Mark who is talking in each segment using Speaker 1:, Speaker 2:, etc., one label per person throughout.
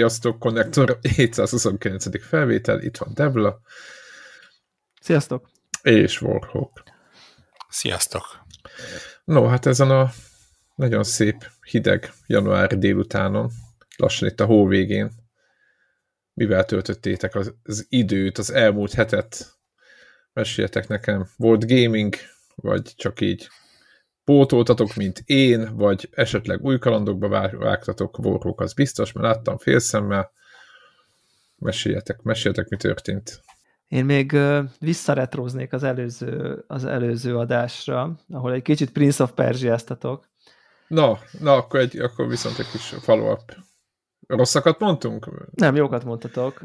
Speaker 1: Sziasztok, Connector 729. felvétel, itt van Debla.
Speaker 2: Sziasztok.
Speaker 1: És Warhawk.
Speaker 3: Sziasztok.
Speaker 1: No, hát ezen a nagyon szép, hideg januári délutánon, lassan itt a hó végén, mivel töltöttétek az, az időt, az elmúlt hetet, meséljetek nekem. Volt gaming, vagy csak így pótoltatok, mint én, vagy esetleg új kalandokba vágtatok, Warhawk az biztos, mert láttam félszemmel. Meséljetek, meséljetek, mi történt.
Speaker 2: Én még visszaretróznék az előző, az előző adásra, ahol egy kicsit Prince of Persia-ztatok.
Speaker 1: Na, na akkor, egy, akkor viszont egy kis follow-up. Rosszakat mondtunk?
Speaker 2: Nem, jókat mondtatok.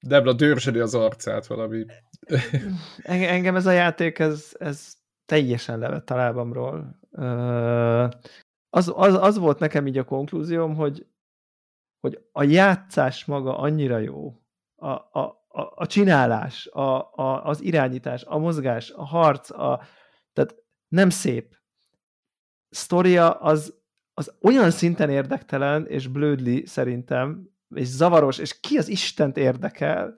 Speaker 1: Debla dörzseli az arcát valami.
Speaker 2: engem ez a játék, ez, ez teljesen levett a lábamról. Az, az, az volt nekem így a konklúzióm, hogy, hogy a játszás maga annyira jó, a, a, a, a csinálás, a, a, az irányítás, a mozgás, a harc, a, tehát nem szép. Sztoria az, az olyan szinten érdektelen, és blödli szerintem, és zavaros, és ki az Istent érdekel,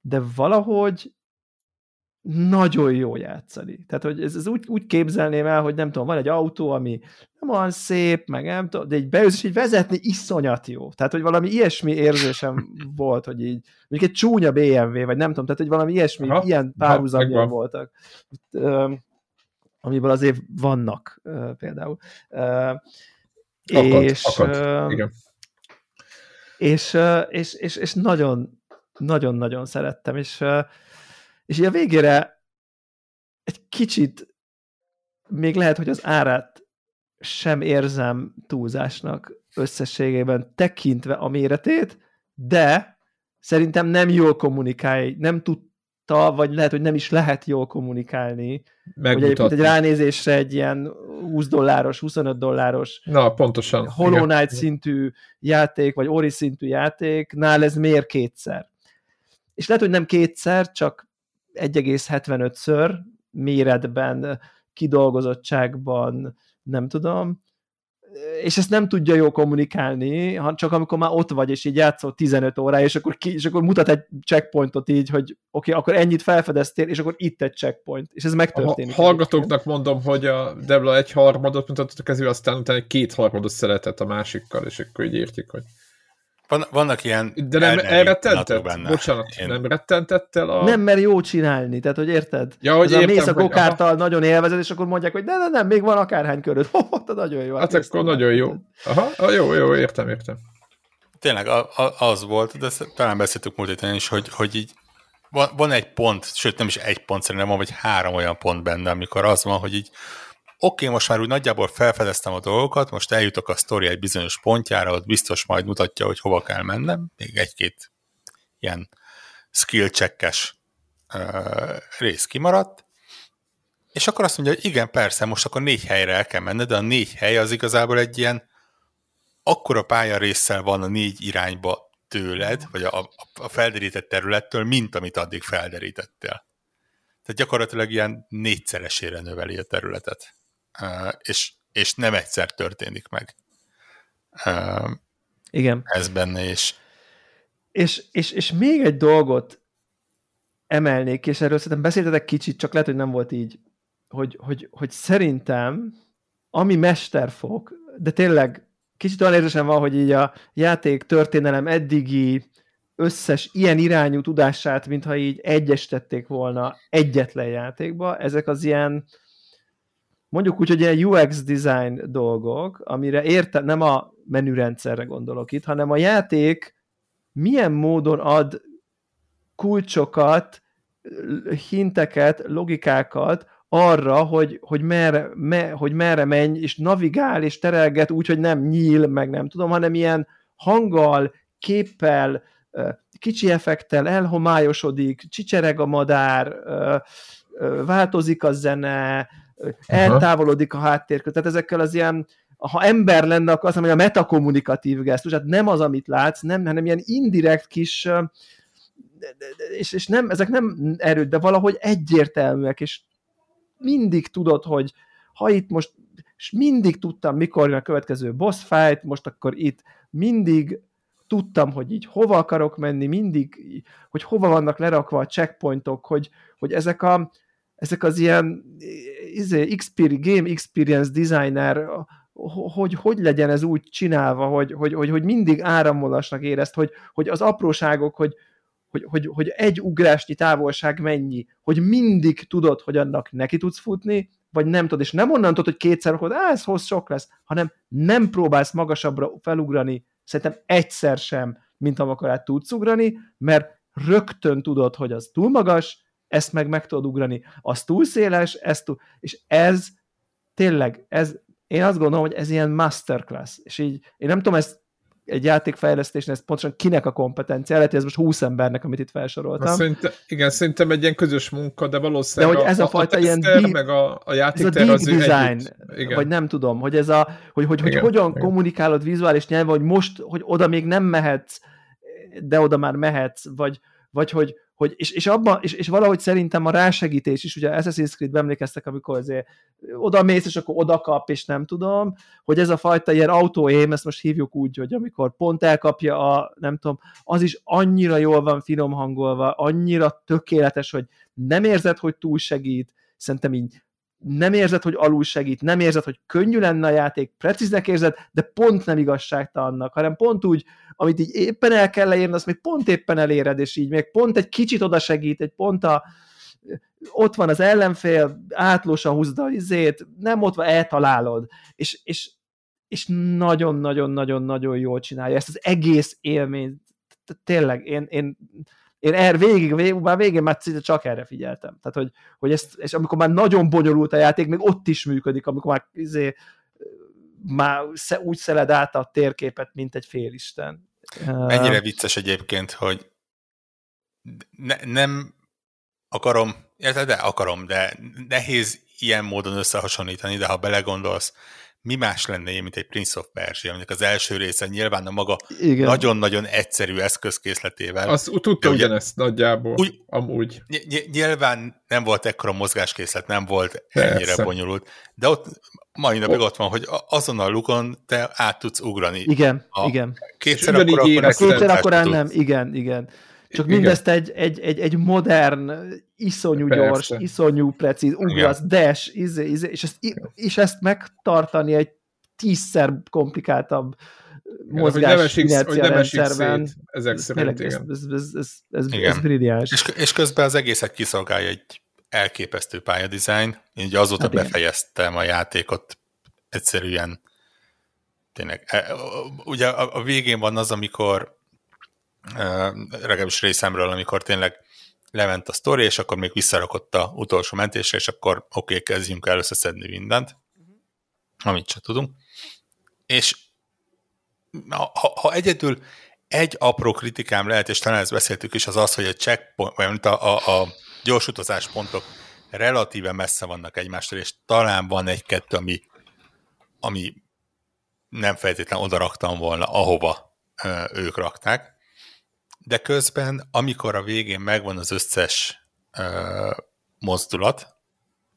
Speaker 2: de valahogy nagyon jó játszani. Tehát, hogy ez, ez úgy, úgy képzelném el, hogy nem tudom, van egy autó, ami nem olyan szép, meg nem tudom, de egy beülsz, és így vezetni iszonyat jó. Tehát, hogy valami ilyesmi érzésem volt, hogy így, mondjuk egy csúnya BMW, vagy nem tudom, tehát, hogy valami ilyesmi, Aha, ilyen párhuzamban voltak. amiből azért vannak például.
Speaker 1: Akad, és, akad. Igen.
Speaker 2: És, és, és, és nagyon nagyon-nagyon szerettem, és és így a végére egy kicsit még lehet, hogy az árát sem érzem túlzásnak összességében tekintve a méretét, de szerintem nem jól kommunikálj, nem tudta, vagy lehet, hogy nem is lehet jól kommunikálni. Hogy egyébként egy ránézésre egy ilyen 20 dolláros, 25 dolláros
Speaker 1: Na, pontosan.
Speaker 2: Hollow Knight szintű játék, vagy Ori szintű játék, nál ez miért kétszer? És lehet, hogy nem kétszer, csak 1,75-ször méretben, kidolgozottságban, nem tudom, és ezt nem tudja jól kommunikálni, csak amikor már ott vagy, és így játszol 15 órája, és akkor, ki, és akkor mutat egy checkpointot így, hogy oké, okay, akkor ennyit felfedeztél, és akkor itt egy checkpoint, és ez megtörténik.
Speaker 1: A hallgatóknak mondom, hogy a Debla egy harmadot mutatott a kezű, aztán utána egy két harmadot szeretett a másikkal, és akkor így értik, hogy
Speaker 3: van, vannak ilyen
Speaker 1: De nem elrettentett? Benne. Bocsánat, Én... nem rettentett el a...
Speaker 2: Nem, mert jó csinálni, tehát hogy érted? Ja, hogy Ez értem, a mész a kokártal, nagyon élvezed, és akkor mondják, hogy ne, ne, nem, még van akárhány köröd. Oh, nagyon jó.
Speaker 1: Hát akkor nagyon jó. Aha, jó, jó, értem, értem.
Speaker 3: Tényleg a, a, az volt, de talán beszéltük múlt héten is, hogy, hogy így van, van egy pont, sőt nem is egy pont, szerintem van, vagy három olyan pont benne, amikor az van, hogy így oké, most már úgy nagyjából felfedeztem a dolgokat, most eljutok a sztori egy bizonyos pontjára, ott biztos majd mutatja, hogy hova kell mennem, még egy-két ilyen skill checkes uh, rész kimaradt, és akkor azt mondja, hogy igen, persze, most akkor négy helyre el kell menned, de a négy hely az igazából egy ilyen akkora pálya résszel van a négy irányba tőled, vagy a, a felderített területtől, mint amit addig felderítettél. Tehát gyakorlatilag ilyen négyszeresére növeli a területet és, és nem egyszer történik meg.
Speaker 2: Igen.
Speaker 3: Ez benne is.
Speaker 2: És, és, és még egy dolgot emelnék, és erről szerintem beszéltetek kicsit, csak lehet, hogy nem volt így, hogy, hogy, hogy szerintem ami mesterfok, de tényleg kicsit olyan érzésem van, hogy így a játék történelem eddigi összes ilyen irányú tudását, mintha így egyesítették volna egyetlen játékba, ezek az ilyen mondjuk úgy, hogy ilyen UX design dolgok, amire érte, nem a menürendszerre gondolok itt, hanem a játék milyen módon ad kulcsokat, hinteket, logikákat arra, hogy, hogy, merre, me, hogy merre menj, és navigál, és terelget úgy, hogy nem nyíl, meg nem tudom, hanem ilyen hanggal, képpel, kicsi effektel elhomályosodik, csicsereg a madár, változik a zene, eltávolodik a háttérkör, tehát ezekkel az ilyen, ha ember lenne, akkor azt mondom, hogy a metakommunikatív gesztus, tehát nem az, amit látsz, nem, hanem ilyen indirekt kis, és, és nem, ezek nem erőd, de valahogy egyértelműek, és mindig tudod, hogy ha itt most és mindig tudtam, mikor jön a következő boss fight, most akkor itt mindig tudtam, hogy így hova akarok menni, mindig, hogy hova vannak lerakva a checkpointok, hogy, hogy ezek, a, ezek az ilyen izé, game experience designer, hogy hogy legyen ez úgy csinálva, hogy, hogy, hogy, hogy mindig áramolásnak érezt, hogy, hogy az apróságok, hogy, hogy, hogy, hogy egy ugrásnyi távolság mennyi, hogy mindig tudod, hogy annak neki tudsz futni, vagy nem tudod, és nem onnan tudod, hogy kétszer, hogy ez hoz sok lesz, hanem nem próbálsz magasabbra felugrani, szerintem egyszer sem, mint amikor át tudsz ugrani, mert rögtön tudod, hogy az túl magas, ezt meg meg tudod ugrani, az túl széles, ez túl, és ez tényleg, ez, én azt gondolom, hogy ez ilyen masterclass, és így, én nem tudom ezt egy játékfejlesztésnél ez pontosan kinek a kompetencia, lehet, hogy ez most 20 embernek, amit itt felsoroltam.
Speaker 1: Szerintem, igen, szerintem egy ilyen közös munka, de valószínűleg
Speaker 2: de hogy ez a, a fajta a ilyen
Speaker 1: deep, meg a, a játékter
Speaker 2: az design, igen. vagy nem tudom, hogy ez a, hogy, hogy, hogy igen, hogyan igen. kommunikálod vizuális nyelven, hogy most, hogy oda még nem mehetsz, de oda már mehetsz, vagy, vagy hogy, hogy és, és, abban, és, és valahogy szerintem a rásegítés is, ugye Assassin's Creed emlékeztek, amikor azért oda mész, és akkor oda kap, és nem tudom, hogy ez a fajta ilyen autó-aim, ezt most hívjuk úgy, hogy amikor pont elkapja a, nem tudom, az is annyira jól van finom hangolva, annyira tökéletes, hogy nem érzed, hogy túl segít, szerintem így nem érzed, hogy alul segít, nem érzed, hogy könnyű lenne a játék, precíznek érzed, de pont nem igazságtalannak, hanem pont úgy, amit így éppen el kell leírni, azt még pont éppen eléred, és így még pont egy kicsit oda segít, egy pont a, ott van az ellenfél, átlósan húzd a izét, nem ott van, eltalálod, és, és, és nagyon-nagyon-nagyon-nagyon jól csinálja ezt az egész élményt, tényleg, én, én én er, végig, végig, már végén már csak erre figyeltem. Tehát, hogy, hogy ezt, és amikor már nagyon bonyolult a játék, még ott is működik, amikor már, izé, már úgy szeled át a térképet, mint egy félisten.
Speaker 3: Mennyire vicces egyébként, hogy ne, nem akarom, de akarom, de nehéz ilyen módon összehasonlítani, de ha belegondolsz, mi más lenne ilyen, mint egy Prince of Persia, aminek az első része nyilván a maga nagyon-nagyon egyszerű eszközkészletével.
Speaker 1: Azt tudta ugyanezt nagyjából, úgy, amúgy.
Speaker 3: Ny- nyilván nem volt ekkora mozgáskészlet, nem volt Persze. ennyire bonyolult, de ott mai napig ott van, hogy azon a lukon te át tudsz ugrani.
Speaker 2: Igen, a, igen.
Speaker 3: Kétszer akkor, akkor,
Speaker 2: kétszer akkor nem, igen, igen. Csak Igen. mindezt egy, egy, egy, egy modern, iszonyú Persze. gyors, iszonyú precíz, ugrasz, dash, izé, izé, és, ezt, és ezt megtartani egy tízszer komplikáltabb mozgás
Speaker 1: rendszerben. Ezek szerint,
Speaker 2: ez, ez, ez, ez, ez, ez brilliáns.
Speaker 3: És, és közben az egészet kiszolgálja egy elképesztő pályadizájn. Én ugye azóta hát befejeztem a játékot egyszerűen tényleg. E, ugye a, a végén van az, amikor legalábbis részemről, amikor tényleg lement a sztori, és akkor még visszarakott a utolsó mentésre, és akkor oké, okay, kezdjünk el összeszedni mindent, amit csak tudunk. És ha, ha egyedül egy apró kritikám lehet, és talán ezt beszéltük is, az az, hogy a checkpoint, vagy a, a, a gyors utazáspontok relatíve messze vannak egymástól, és talán van egy-kettő, ami, ami nem feltétlenül oda raktam volna, ahova ö, ők rakták de közben, amikor a végén megvan az összes uh, mozdulat,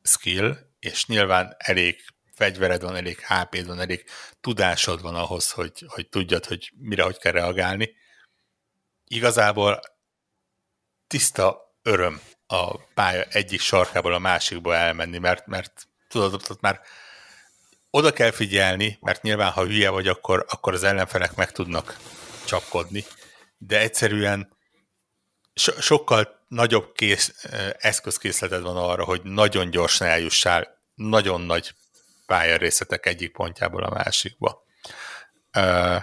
Speaker 3: skill, és nyilván elég fegyvered van, elég hp van, elég tudásod van ahhoz, hogy, hogy tudjad, hogy mire hogy kell reagálni. Igazából tiszta öröm a pálya egyik sarkából a másikba elmenni, mert, mert tudod, ott már oda kell figyelni, mert nyilván, ha hülye vagy, akkor, akkor az ellenfelek meg tudnak csapkodni, de egyszerűen so- sokkal nagyobb kész, eszközkészleted van arra, hogy nagyon gyorsan eljussál nagyon nagy pályarészetek egyik pontjából a másikba. Uh,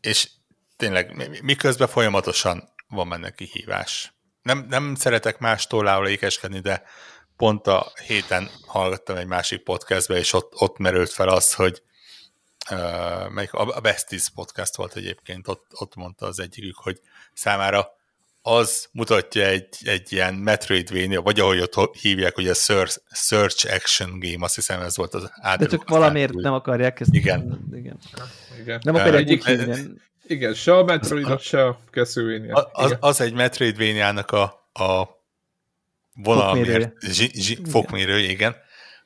Speaker 3: és tényleg miközben folyamatosan van benne kihívás. Nem, nem szeretek más tolláról ékeskedni, de pont a héten hallgattam egy másik podcastbe, és ott, ott merült fel az, hogy uh, melyik, a Besties podcast volt egyébként, ott, ott mondta az egyikük, hogy számára az mutatja egy, egy ilyen Metroidvania, vagy ahogy ott hívják, hogy a Search, search Action Game, azt hiszem ez volt az
Speaker 2: átdruk. De csak valamiért nem akarják ezt.
Speaker 3: Igen.
Speaker 2: igen. igen. Nem akarják uh, úgy hívni.
Speaker 1: Igen, se a Metroid, se a Castlevania.
Speaker 3: Az, az egy Metroidvania-nak a, a vonalmért, fokmérő, igen,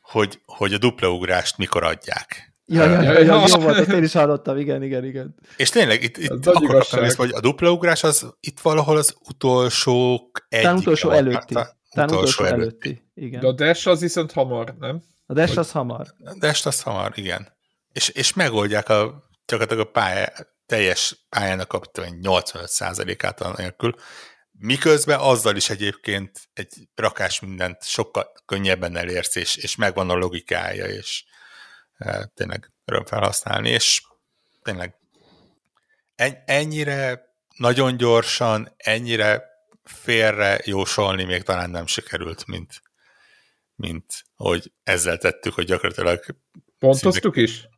Speaker 3: hogy, hogy a dupla ugrást mikor adják.
Speaker 2: Ja, ja, ja, ja, jó volt, ezt én is hallottam, igen, igen, igen.
Speaker 3: És tényleg itt, itt akkor kaptam észre, hogy a dupla ugrás az itt valahol az utolsók
Speaker 2: egy. Talán utolsó előtti. Talán utolsó, utolsó előtti. előtti. Igen.
Speaker 1: De a dash az viszont hamar, nem?
Speaker 2: A dash az hamar.
Speaker 3: A dash az hamar, igen. És, és megoldják a, gyakorlatilag a pálya, teljes pályának a 85%-át nélkül. Miközben azzal is egyébként egy rakás mindent sokkal könnyebben elérsz, és, és megvan a logikája, és tényleg öröm felhasználni, és tényleg ennyire nagyon gyorsan, ennyire félre jósolni még talán nem sikerült, mint, mint hogy ezzel tettük, hogy gyakorlatilag...
Speaker 1: Pontoztuk szinte... is?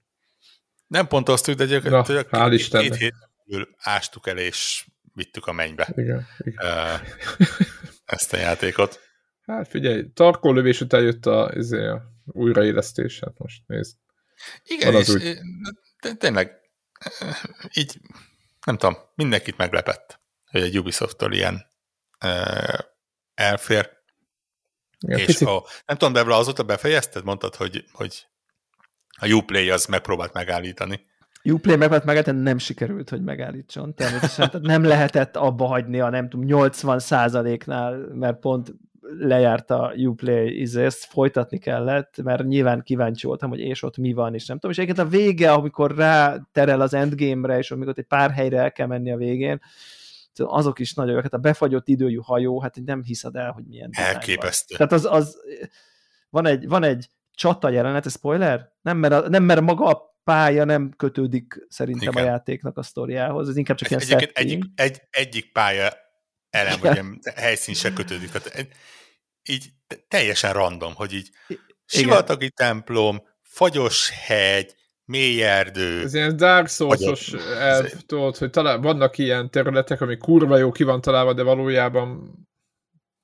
Speaker 3: Nem pontoztuk, de gyakorlatilag
Speaker 1: Na, két, két
Speaker 3: hétből ástuk el, és vittük a mennybe
Speaker 1: igen, igen.
Speaker 3: ezt a játékot.
Speaker 1: Hát figyelj, tarkó lövés után jött a, izé, a újraélesztés, hát most nézd.
Speaker 3: Igen, és úgy... tényleg így, nem tudom, mindenkit meglepett, hogy egy Ubisoft-tól ilyen elfér. Igen, és picit... ha, nem tudom, Debra, azóta befejezted? Mondtad, hogy, hogy a Uplay az megpróbált megállítani.
Speaker 2: Uplay megpróbált megállítani, nem sikerült, hogy megállítson. Természetesen tehát nem lehetett abba hagyni a nem tudom, 80 nál mert pont lejárt a Uplay izé, ezt folytatni kellett, mert nyilván kíváncsi voltam, hogy és ott mi van, és nem tudom. És egyébként a vége, amikor rá terel az endgame-re, és amikor ott egy pár helyre el kell menni a végén, azok is nagyon hát a befagyott időjű hajó, hát nem hiszed el, hogy milyen.
Speaker 3: Elképesztő.
Speaker 2: Tehát az, az van egy, van egy csata jelenet, ez spoiler? Nem mert, a, nem, mert maga a pálya nem kötődik szerintem Igen. a játéknak a sztoriához, ez inkább csak ez ilyen
Speaker 3: egyik, egy, egyik pálya elem, vagy ilyen helyszín se kötődik. Tehát így teljesen random, hogy így sivatagi templom, fagyos hegy, mély erdő.
Speaker 1: Ez ilyen Dark Souls-os elv, tudod, hogy talán vannak ilyen területek, ami kurva jó ki van találva, de valójában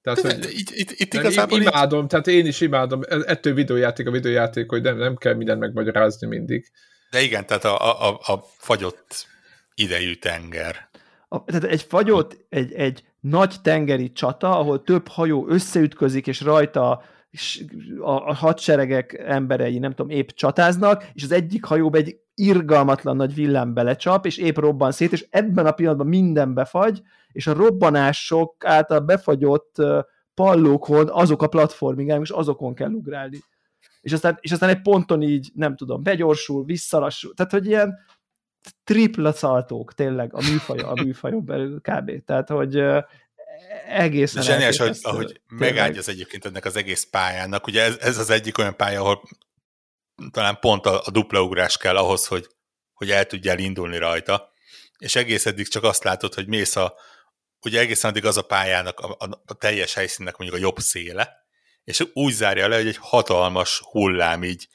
Speaker 3: tehát, de, hogy de, itt, itt, itt igazából
Speaker 1: imádom, így... tehát én is imádom, ettől videójáték a videójáték, hogy nem, nem kell mindent megmagyarázni mindig.
Speaker 3: De igen, tehát a, a, a fagyott idejű tenger.
Speaker 2: A, tehát egy fagyott, egy, egy nagy tengeri csata, ahol több hajó összeütközik, és rajta a hadseregek emberei, nem tudom, épp csatáznak, és az egyik hajóba egy irgalmatlan nagy villám belecsap, és épp robban szét, és ebben a pillanatban minden befagy, és a robbanások által befagyott pallókon azok a platformingák, és azokon kell ugrálni. És aztán, és aztán egy ponton így, nem tudom, begyorsul, visszalassul, tehát hogy ilyen tripla szaltók tényleg a műfaj, a műfajon belül kb. Tehát, hogy egészen
Speaker 3: zseniás, hogy, ahogy az egyébként ennek az egész pályának. Ugye ez, ez az egyik olyan pálya, ahol talán pont a, a dupla ugrás kell ahhoz, hogy, hogy el tudjál indulni rajta, és egész eddig csak azt látod, hogy mész a, ugye egészen addig az a pályának, a, a, a teljes helyszínnek mondjuk a jobb széle, és úgy zárja le, hogy egy hatalmas hullám így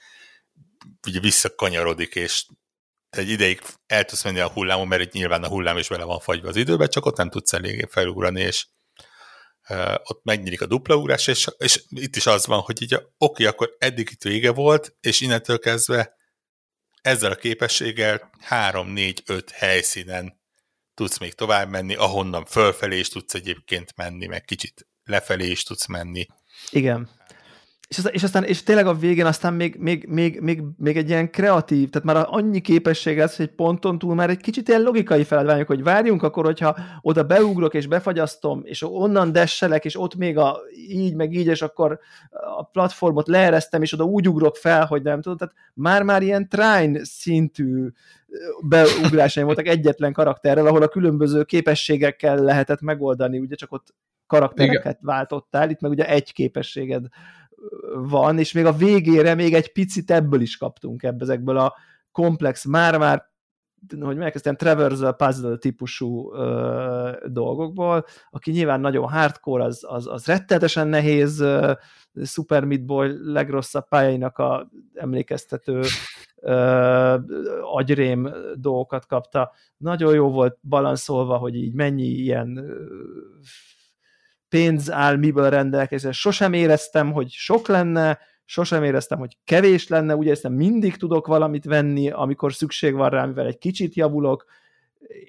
Speaker 3: ugye visszakanyarodik, és egy ideig el tudsz menni a hullámon, mert itt nyilván a hullám is vele van fagyva az időbe, csak ott nem tudsz eléggé felugrani, és ott megnyílik a dupla ugrás, és, és itt is az van, hogy így oké, akkor eddig itt vége volt, és innentől kezdve ezzel a képességgel 3-4-5 helyszínen tudsz még tovább menni, ahonnan fölfelé is tudsz egyébként menni, meg kicsit lefelé is tudsz menni.
Speaker 2: Igen. És, aztán, és aztán, és tényleg a végén aztán még, még, még, még, még egy ilyen kreatív, tehát már annyi képesség lesz, hogy ponton túl már egy kicsit ilyen logikai feladványok, hogy várjunk akkor, hogyha oda beugrok és befagyasztom, és onnan desselek, és ott még a így, meg így, és akkor a platformot leeresztem, és oda úgy ugrok fel, hogy nem tudom, tehát már-már ilyen trine szintű beugrásai voltak egyetlen karakterrel, ahol a különböző képességekkel lehetett megoldani, ugye csak ott karaktereket Igen. váltottál, itt meg ugye egy képességed van, és még a végére még egy picit ebből is kaptunk ebből, ezekből a komplex, már-már hogy megkezdtem traversal puzzle típusú ö, dolgokból, aki nyilván nagyon hardcore, az, az, az rettenetesen nehéz, ö, Super Meat Boy legrosszabb pályainak a emlékeztető ö, agyrém dolgokat kapta. Nagyon jó volt balanszolva, hogy így mennyi ilyen pénz áll miből rendelkezésre. Sosem éreztem, hogy sok lenne, sosem éreztem, hogy kevés lenne, úgy éreztem, mindig tudok valamit venni, amikor szükség van rá, mivel egy kicsit javulok,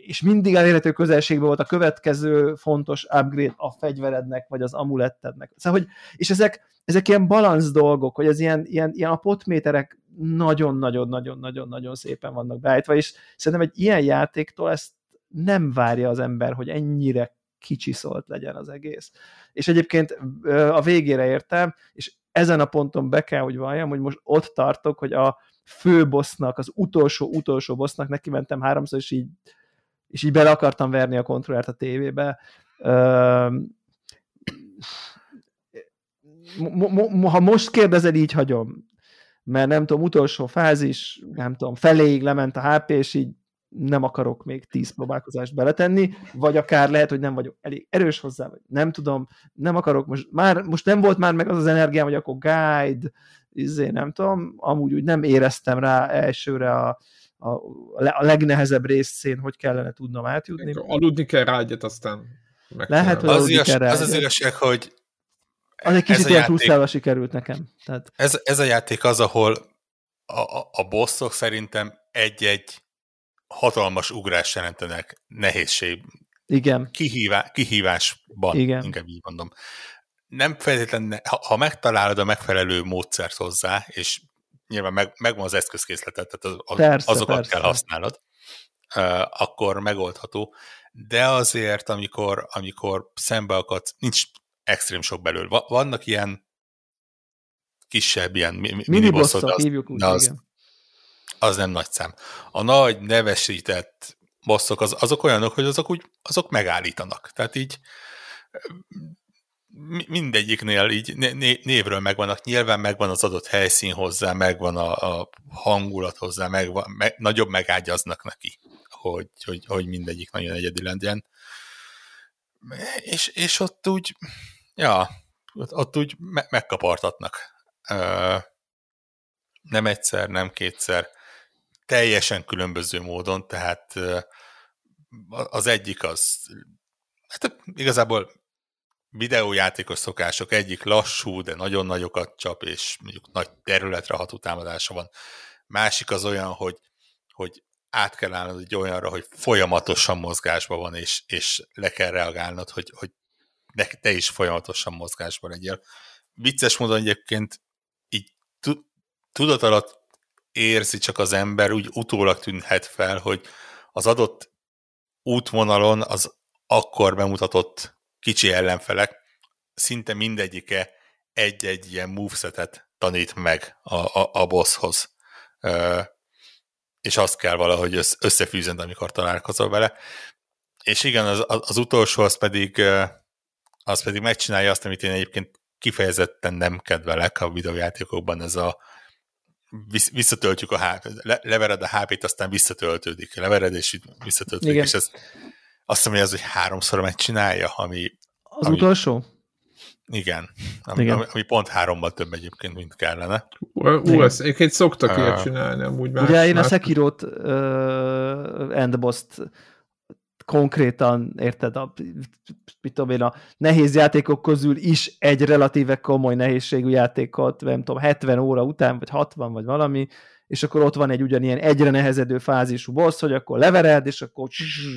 Speaker 2: és mindig elérhető közelségben volt a következő fontos upgrade a fegyverednek, vagy az amulettednek. Szóval, hogy, és ezek, ezek ilyen balansz dolgok, hogy az ilyen, ilyen, ilyen a potméterek nagyon-nagyon-nagyon-nagyon-nagyon szépen vannak beállítva, és szerintem egy ilyen játéktól ezt nem várja az ember, hogy ennyire kicsiszolt legyen az egész. És egyébként a végére értem, és ezen a ponton be kell, hogy valljam, hogy most ott tartok, hogy a fő bossnak, az utolsó-utolsó bossnak neki mentem háromszor, és így, és így bele akartam verni a kontrollert a tévébe. Ha most kérdezed, így hagyom. Mert nem tudom, utolsó fázis, nem tudom, feléig lement a HP, és így nem akarok még tíz próbálkozást beletenni, vagy akár lehet, hogy nem vagyok elég erős hozzá, vagy nem tudom, nem akarok, most, már, most nem volt már meg az az energiám, hogy akkor guide, izé, nem tudom, amúgy úgy nem éreztem rá elsőre a, a, a legnehezebb részén, hogy kellene tudnom átjutni.
Speaker 1: Aludni kell rá egyet, aztán
Speaker 2: meg Lehet, hogy
Speaker 3: az, igaz, kell rá az az igazság, hogy
Speaker 2: az egy kicsit ilyen pluszával sikerült nekem. Tehát...
Speaker 3: Ez, ez a játék az, ahol a, a, a bosszok szerintem egy-egy hatalmas ugrás jelentenek nehézség.
Speaker 2: Igen.
Speaker 3: Kihívá, kihívásban, Igen. inkább így mondom. Nem feltétlenül, ha, ha megtalálod a megfelelő módszert hozzá, és nyilván meg, megvan az eszközkészletet, tehát az, persze, azokat persze. kell használod, uh, akkor megoldható. De azért, amikor, amikor szembe akadsz, nincs extrém sok belőle. Vannak ilyen kisebb, ilyen
Speaker 2: minibosszok, mini hívjuk úgy, az, igen
Speaker 3: az nem nagy szám. A nagy nevesített bosszok az, azok olyanok, hogy azok úgy, azok megállítanak. Tehát így mindegyiknél így névről megvannak, nyilván megvan az adott helyszín hozzá, megvan a, a hangulat hozzá, megvan, meg, nagyobb megágyaznak neki, hogy, hogy, hogy mindegyik nagyon egyedi legyen. És, és ott úgy, ja, ott, ott úgy me, megkapartatnak. nem egyszer, nem kétszer teljesen különböző módon, tehát az egyik az, hát igazából videójátékos szokások, egyik lassú, de nagyon nagyokat csap, és mondjuk nagy területre ható támadása van. Másik az olyan, hogy, hogy át kell állnod egy olyanra, hogy folyamatosan mozgásban van, és, és le kell reagálnod, hogy, hogy te is folyamatosan mozgásban legyél. Vicces módon egyébként így tudat alatt érzi csak az ember, úgy utólag tűnhet fel, hogy az adott útvonalon az akkor bemutatott kicsi ellenfelek szinte mindegyike egy-egy ilyen movesetet tanít meg a, a, a bosshoz. Ö, és azt kell valahogy összefűzend, amikor találkozol vele. És igen, az, az utolsó az pedig, az pedig megcsinálja azt, amit én egyébként kifejezetten nem kedvelek a videójátékokban, ez a, visszatöltjük a HP, le, levered a HP-t, aztán visszatöltődik. Levered és visszatöltődik, Igen. és ez azt hiszem, hogy ez, hogy háromszor megcsinálja, ami...
Speaker 2: Az ami, utolsó?
Speaker 3: Igen, ami, igen. Ami, ami pont hárommal több egyébként, mint kellene.
Speaker 1: Ú, ezt egyébként szoktak uh, ilyet csinálni, amúgy
Speaker 2: más. Ugye én a Sekiro-t uh, Endboss-t konkrétan, érted, a, mit tudom én, a nehéz játékok közül is egy relatíve komoly nehézségű játékot, nem tudom, 70 óra után, vagy 60, vagy valami, és akkor ott van egy ugyanilyen egyre nehezedő fázisú boss, hogy akkor levered, és akkor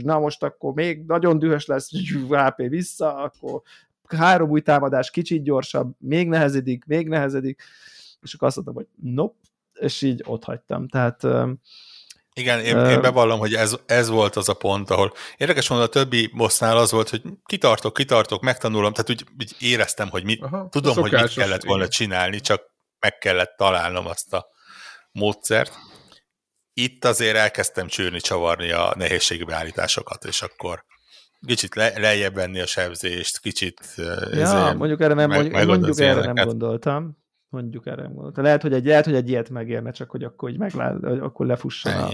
Speaker 2: na most akkor még nagyon dühös lesz, HP vissza, akkor három új támadás kicsit gyorsabb, még nehezedik, még nehezedik, és akkor azt mondtam, hogy nope, és így ott hagytam. Tehát
Speaker 3: igen, én, én bevallom, hogy ez, ez volt az a pont, ahol érdekes mondani, a többi bossnál az volt, hogy kitartok, kitartok, megtanulom, tehát úgy, úgy éreztem, hogy mit, Aha, tudom, hogy mit kellett volna csinálni, csak meg kellett találnom azt a módszert. Itt azért elkezdtem csőrni, csavarni a nehézségi beállításokat, és akkor kicsit le, lejjebb venni a sebzést, kicsit...
Speaker 2: Ja, mondjuk erre nem, meg, mondjuk, mondjuk erre nem gondoltam mondjuk erre gondoltam. Lehet, hogy egy, lehet, hogy egy ilyet megérne, csak hogy akkor, hogy meglát, akkor lefusson a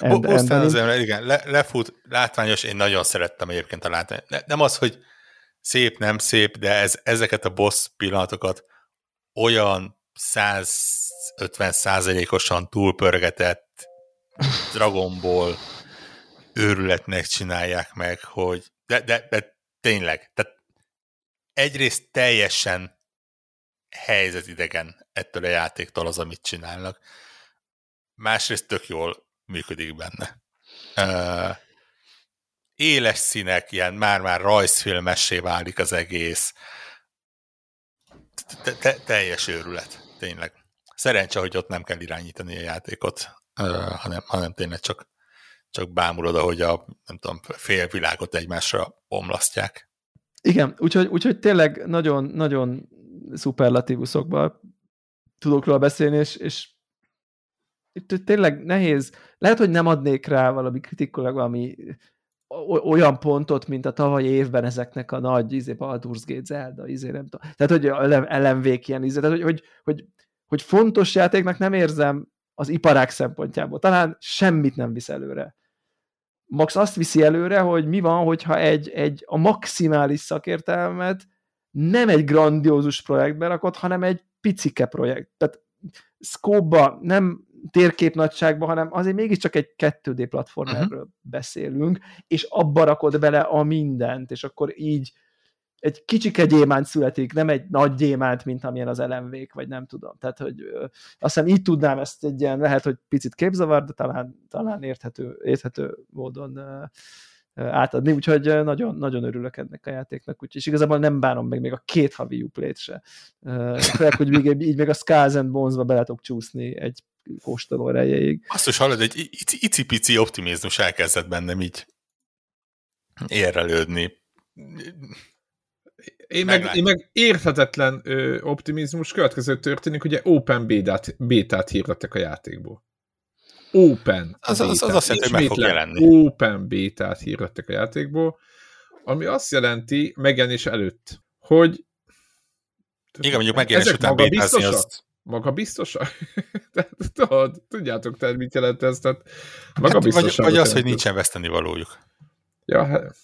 Speaker 3: end, az ember, igen, le, lefut, látványos, én nagyon szerettem egyébként a látvány. Ne, nem az, hogy szép, nem szép, de ez, ezeket a boss pillanatokat olyan 150 százalékosan túlpörgetett Dragon Ball őrületnek csinálják meg, hogy de, de, de tényleg, tehát egyrészt teljesen helyzetidegen ettől a játéktól az, amit csinálnak. Másrészt tök jól működik benne. Uh, éles színek, ilyen már-már rajzfilmessé válik az egész. Te, te, teljes őrület, tényleg. Szerencse, hogy ott nem kell irányítani a játékot, hanem, hanem tényleg csak, csak bámulod, ahogy a nem tudom, fél világot egymásra omlasztják.
Speaker 2: Igen, úgyhogy, úgyhogy tényleg nagyon, nagyon szuperlatívuszokban tudok róla beszélni, és, és itt tényleg nehéz. Lehet, hogy nem adnék rá valami kritikulag valami olyan pontot, mint a tavalyi évben ezeknek a nagy izé, Baldur's Gate, Zelda, izé, nem tudom. Tehát, hogy elemvék ilyen izé, tehát, hogy, hogy, hogy, hogy fontos játéknak nem érzem az iparák szempontjából. Talán semmit nem visz előre. Max azt viszi előre, hogy mi van, hogyha egy, egy a maximális szakértelmet nem egy grandiózus projektbe rakott, hanem egy picike projekt. Tehát scope nem térkép nagyságban, hanem azért mégiscsak egy 2D platformerről uh-huh. beszélünk, és abba rakod bele a mindent, és akkor így egy kicsike gyémánt születik, nem egy nagy gyémánt, mint amilyen az elemvék, vagy nem tudom. Tehát, hogy ö, azt hiszem így tudnám ezt egy ilyen, lehet, hogy picit képzavar, de talán, talán érthető, érthető módon ö, átadni, úgyhogy nagyon, nagyon örülök ennek a játéknak, úgyhogy igazából nem bánom meg még a két havi uplét se. Főleg, hogy még, így még a Skulls and Bones-ba bele tudok csúszni egy kóstoló erejéig.
Speaker 3: Azt is hallod, egy icipici optimizmus elkezdett bennem így érrelődni.
Speaker 1: Én meg, én meg érthetetlen ö, optimizmus következő történik, ugye open bétát, bétát hirdettek a játékból. Open.
Speaker 3: Az, az, az azt jelenti, hogy meg fog jelenni.
Speaker 1: Open bétát hirdettek a játékból, ami azt jelenti, megjelenés előtt, hogy
Speaker 3: igen, mondjuk megjelenés után bétázni
Speaker 1: az... Maga biztosak? tudod, tudjátok te, mit jelent ez? Tehát maga
Speaker 3: hát, vagy, vagy az, hogy nincsen veszteni valójuk.
Speaker 1: Ja, hát...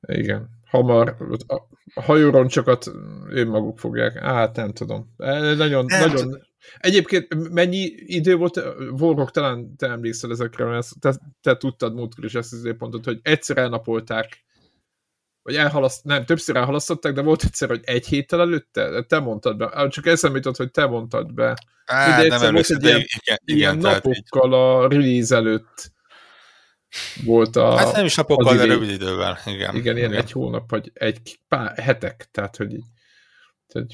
Speaker 1: Igen. Hamar a hajóroncsokat önmaguk fogják. Hát nem tudom. Nagyon, nem, nagyon... Egyébként mennyi idő volt, Vorok, talán te emlékszel ezekre, te, te tudtad múltkor is ezt az időpontot, hogy egyszer elnapolták vagy elhalaszt, nem, többször elhalasztották, de volt egyszer, hogy egy héttel előtte, te mondtad be, csak eszembe jutott, hogy te mondtad be.
Speaker 3: Á, nem emlékszem, de igen, igen,
Speaker 1: ilyen napokkal így. a release előtt volt a...
Speaker 3: Hát nem is napokkal, de rövid idővel, igen.
Speaker 1: Igen, ilyen igen. egy hónap, vagy egy pár hetek, tehát, hogy így.
Speaker 3: Tehát,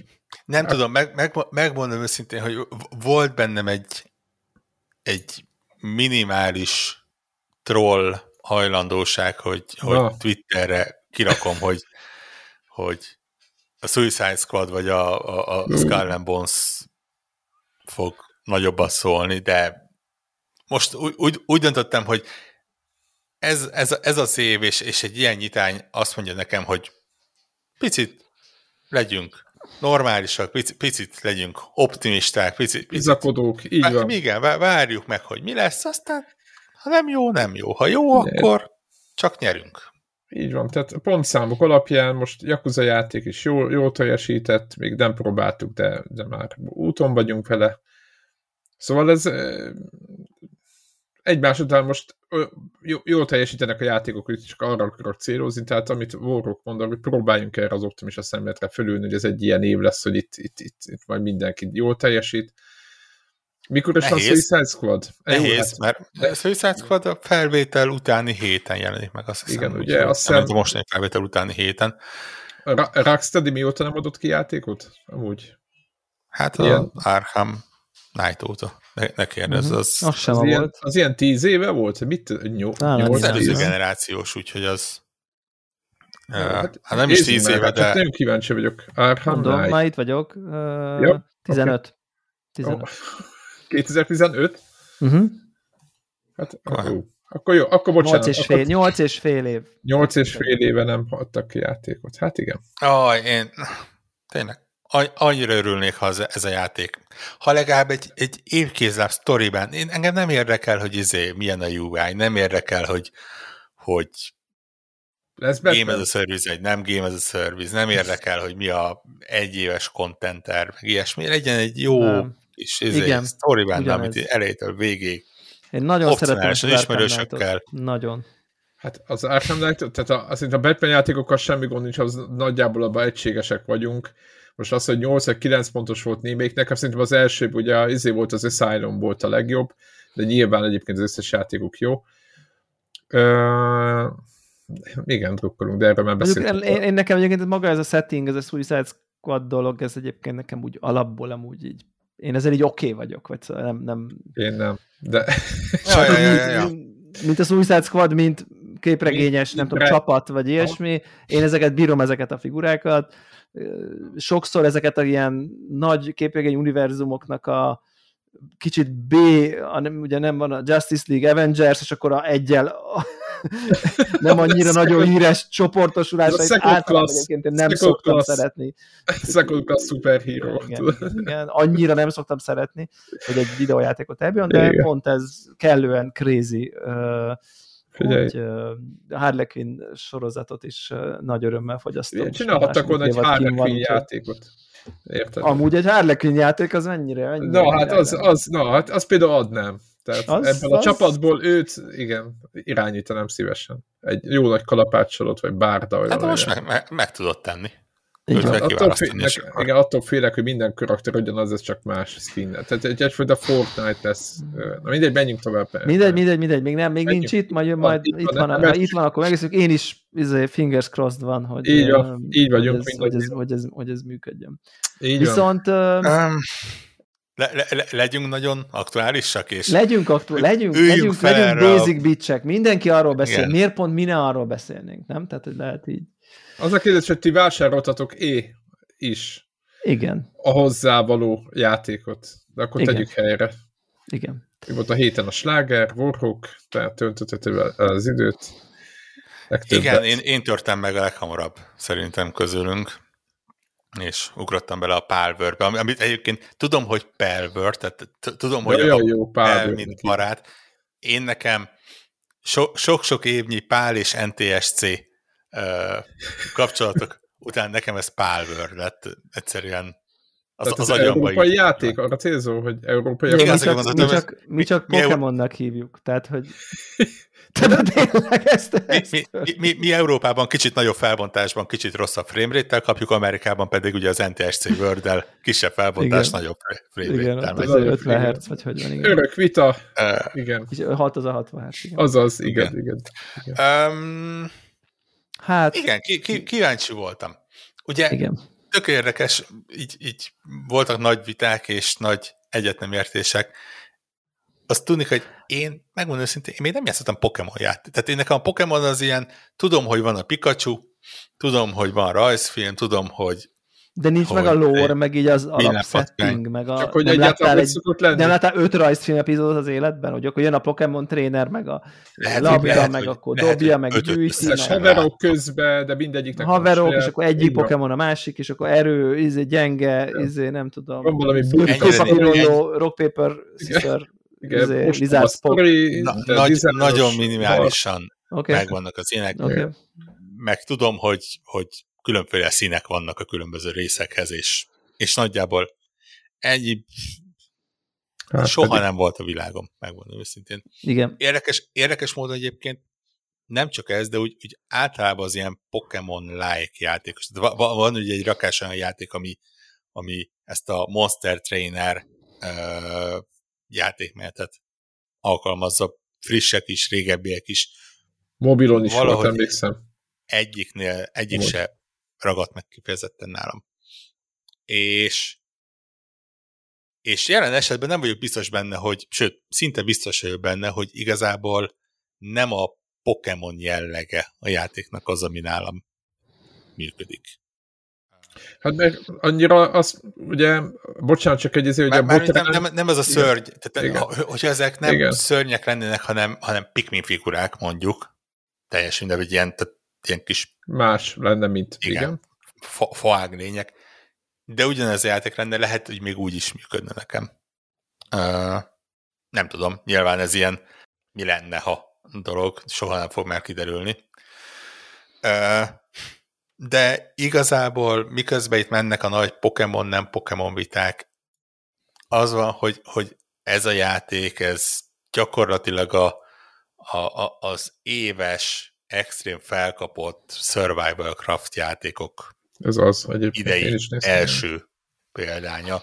Speaker 3: nem hát, tudom, meg, meg, megmondom őszintén, hogy volt bennem egy egy minimális troll hajlandóság, hogy, hogy Twitterre kirakom, hogy, hogy a Suicide Squad vagy a, a, a Skull and Bones fog nagyobbat szólni, de most úgy, úgy, úgy döntöttem, hogy ez, ez, ez az év, és, és egy ilyen nyitány azt mondja nekem, hogy picit legyünk normálisak, picit, picit legyünk optimisták, picit, picit
Speaker 1: Bizakodók, így van.
Speaker 3: Igen, várjuk meg, hogy mi lesz, aztán ha nem jó, nem jó. Ha jó, akkor csak nyerünk.
Speaker 1: Így van, tehát pontszámok alapján most Yakuza játék is jól, jól teljesített, még nem próbáltuk, de, de már úton vagyunk vele. Szóval ez egymás után most jól teljesítenek a játékok, hogy csak arra akarok célozni, tehát amit Warrock mondom, hogy próbáljunk erre az optimista szemletre fölülni, hogy ez egy ilyen év lesz, hogy itt, itt, itt, itt majd mindenki jól teljesít. Mikor is a Suicide Squad?
Speaker 3: Nehéz, mert a Suicide Squad a felvétel utáni héten jelenik meg, azt hiszem.
Speaker 1: Igen, ugye, azt hiszem...
Speaker 3: A mostani felvétel utáni héten.
Speaker 1: A Rocksteady mióta nem adott ki játékot? Amúgy.
Speaker 3: Hát ilyen... a Arkham Night óta. Ne, ne kérdezz,
Speaker 2: mhm.
Speaker 3: az...
Speaker 2: Az, sem
Speaker 1: az,
Speaker 2: volt.
Speaker 1: ilyen, az ilyen tíz éve volt? Mit? Nyolc,
Speaker 3: az előző generációs, úgyhogy az... Ja, hát, hát nem is tíz éve,
Speaker 1: hát de... Csak nagyon kíváncsi vagyok. Arkham
Speaker 2: Mondom, már itt vagyok. Uh, ja, 15. Okay. 15. Oh.
Speaker 1: 2015?
Speaker 2: Uh-huh.
Speaker 1: Hát, ó, akkor jó, akkor bocsánat.
Speaker 2: 8 és fél, 8 és fél év.
Speaker 1: 8 és fél éve nem adtak ki játékot. Hát igen.
Speaker 3: Aj, én tényleg annyira örülnék, ha ez a játék. Ha legalább egy, egy évkézláb sztoriban, én, engem nem érdekel, hogy izé, milyen a UI, nem érdekel, hogy, hogy
Speaker 1: lesz
Speaker 3: game as a service, egy nem game as a service, nem érdekel, hogy mi a egyéves contenter, meg ilyesmi, legyen egy jó nem és Igen, egy story benne, amit elejétől végig
Speaker 2: én nagyon szeretem
Speaker 3: az ismerősökkel.
Speaker 2: Nagyon.
Speaker 1: Hát az Arkham Knight, tehát a, az, a Batman játékokkal semmi gond nincs, az nagyjából abban egységesek vagyunk. Most az, hogy 8 vagy 9 pontos volt némelyik, nekem szerintem az első, ugye az izé volt az Asylum volt a legjobb, de nyilván egyébként az összes játékuk jó. Uh, igen, drukkolunk, de erről már beszéltünk.
Speaker 2: Én, én, nekem egyébként maga ez a setting, ez a Suicide Squad dolog, ez egyébként nekem úgy alapból amúgy így, én ezzel így oké okay vagyok, vagy szóval nem, nem...
Speaker 1: Én nem, de...
Speaker 3: Ja, ja, ja, ja.
Speaker 2: Mint, mint a Suicide Squad, mint képregényes, nem tudom, csapat, vagy ilyesmi. Én ezeket bírom, ezeket a figurákat. Sokszor ezeket a ilyen nagy képregény univerzumoknak a kicsit B, a, nem, ugye nem van a Justice League Avengers, és akkor a egyel a, nem annyira nagyon híres csoportosulásait általában egyébként én nem szoktam class, szeretni.
Speaker 1: Second class superhero.
Speaker 2: Igen, igen, annyira nem szoktam szeretni, hogy egy videójátékot ebből, de igen. pont ez kellően crazy uh, Figyelj. hogy uh, Harley Quinn sorozatot is uh, nagy örömmel fogyasztom.
Speaker 1: Csinálhattak volna egy Harley Quinn játékot. Érted?
Speaker 2: Amúgy egy Harley Quinn játék az mennyire? mennyire
Speaker 1: na, hát az, az, na, hát az például adnám. Tehát az, ebből az... a csapatból őt, igen, irányítanám szívesen. Egy jó nagy kalapácsolót, vagy bárda. Vagy
Speaker 3: hát most meg, meg, meg tudod tenni.
Speaker 1: Igen, attól, félek, igen, attól félek, hogy minden karakter ugyanaz, ez csak más skin. Tehát egy, egyfajta Fortnite lesz. Na mindegy, menjünk tovább.
Speaker 2: Mindegy, mindegy, mindegy, még nem, még menjünk. nincs itt, majd, majd itt, itt van, van ha itt van, akkor megeszünk. Én is izé, fingers crossed van, hogy,
Speaker 1: így, van, így vagyunk.
Speaker 2: Hogy ez, hogy ez, hogy ez, hogy ez működjön.
Speaker 1: Így
Speaker 2: Viszont...
Speaker 3: Van. Um, le, le, le, legyünk nagyon aktuálisak, és
Speaker 2: legyünk, aktu- legyünk, legyünk, legyünk basic bitchek. Mindenki arról beszél. Igen. Miért pont mi ne arról beszélnénk, nem? Tehát, hogy lehet így.
Speaker 1: Az a kérdés, hogy ti vásároltatok é is.
Speaker 2: Igen.
Speaker 1: A hozzávaló játékot. De akkor Igen. tegyük helyre.
Speaker 2: Igen.
Speaker 1: Mi volt a héten a sláger, Warhawk, tehát töltötted az időt.
Speaker 3: Legtöbbet. Igen, én, én törtem meg a leghamarabb szerintem közülünk és ugrottam bele a Palworbe, amit egyébként tudom, hogy Palwor, tehát tudom, hogy
Speaker 1: a jó,
Speaker 3: Pál, mint barát. Én nekem sok-sok évnyi Pál és NTSC kapcsolatok után nekem ez Palwor lett egyszerűen
Speaker 1: az, az, az, az európai játék, arra célzó, hogy európai
Speaker 2: Jó, mi, csak, mi, csak, mi csak Pokémonnak hívjuk, tehát hogy Tehát tényleg ezt,
Speaker 3: ezt mi, mi, mi, mi, Európában kicsit nagyobb felbontásban, kicsit rosszabb framerate kapjuk, Amerikában pedig ugye az NTSC word kisebb felbontás, igen. nagyobb framerate-tel.
Speaker 2: Igen, 50 Hz, vagy hogy van.
Speaker 1: Igen. Örök vita. Uh, igen.
Speaker 2: 6 az a 60 Hz.
Speaker 1: Igen. Azaz, igen, igen. igen.
Speaker 3: igen. Um, hát. Igen, ki, ki, kíváncsi voltam. Ugye igen. tök érdekes, így, így voltak nagy viták és nagy egyetnemértések azt tudni, hogy én, megmondom őszintén, én még nem játszottam Pokémon játék. Tehát én nekem a Pokémon az ilyen, tudom, hogy van a Pikachu, tudom, hogy van rajzfilm, tudom, hogy
Speaker 2: de nincs hogy meg a lore, egy, meg így az alapsetting, meg a...
Speaker 1: Csak hogy nem láttál, egy, lenni.
Speaker 2: nem láttál öt rajzfilm epizódot az életben, hogy akkor jön a Pokémon tréner, meg a lehet, labda, lehet, meg akkor lehet, dobja, meg gyűjti.
Speaker 1: Haverok közben, de mindegyiknek
Speaker 2: Haverok, és akkor egyik Pokémon a másik, és akkor erő, izé, gyenge, izé, nem tudom.
Speaker 1: Van valami
Speaker 2: Rock, Paper, Scissor, igen, Lizard
Speaker 3: story, na, nagy, nagyon minimálisan okay. megvannak az ének. Okay. Meg tudom, hogy, hogy különféle színek vannak a különböző részekhez, és, és nagyjából ennyi hát soha pedig. nem volt a világom, megmondom őszintén.
Speaker 2: Igen.
Speaker 3: Érdekes, érdekes módon egyébként nem csak ez, de úgy, úgy általában az ilyen Pokémon-like játékos. Van, van ugye egy rakás olyan játék, ami, ami ezt a Monster Trainer uh, játékmenetet alkalmazza, frissek is, régebbiek is.
Speaker 1: Mobilon is Valahogy volt, emlékszem.
Speaker 3: Egyiknél, egyik volt. se ragadt meg kifejezetten nálam. És és jelen esetben nem vagyok biztos benne, hogy, sőt, szinte biztos vagyok benne, hogy igazából nem a Pokémon jellege a játéknak az, ami nálam működik.
Speaker 1: Hát meg annyira az, ugye, bocsánat, csak egy hogy a
Speaker 3: botrán... nem, nem, nem ez a szörny, tehát, Igen. hogyha ezek nem Igen. szörnyek lennének, hanem, hanem Pikmin figurák mondjuk, teljesen mindegy, ilyen, tehát ilyen kis...
Speaker 1: Más lenne, mint
Speaker 3: igen. igen. Fa, faág lények. De ugyanez a játék lenne, lehet, hogy még úgy is működne nekem. Uh, nem tudom, nyilván ez ilyen mi lenne, ha dolog, soha nem fog már kiderülni. Uh, de igazából miközben itt mennek a nagy Pokémon, nem Pokémon viták, az van, hogy, hogy ez a játék, ez gyakorlatilag a, a, a, az éves, extrém felkapott survival craft játékok
Speaker 1: ez az,
Speaker 3: idei első példánya.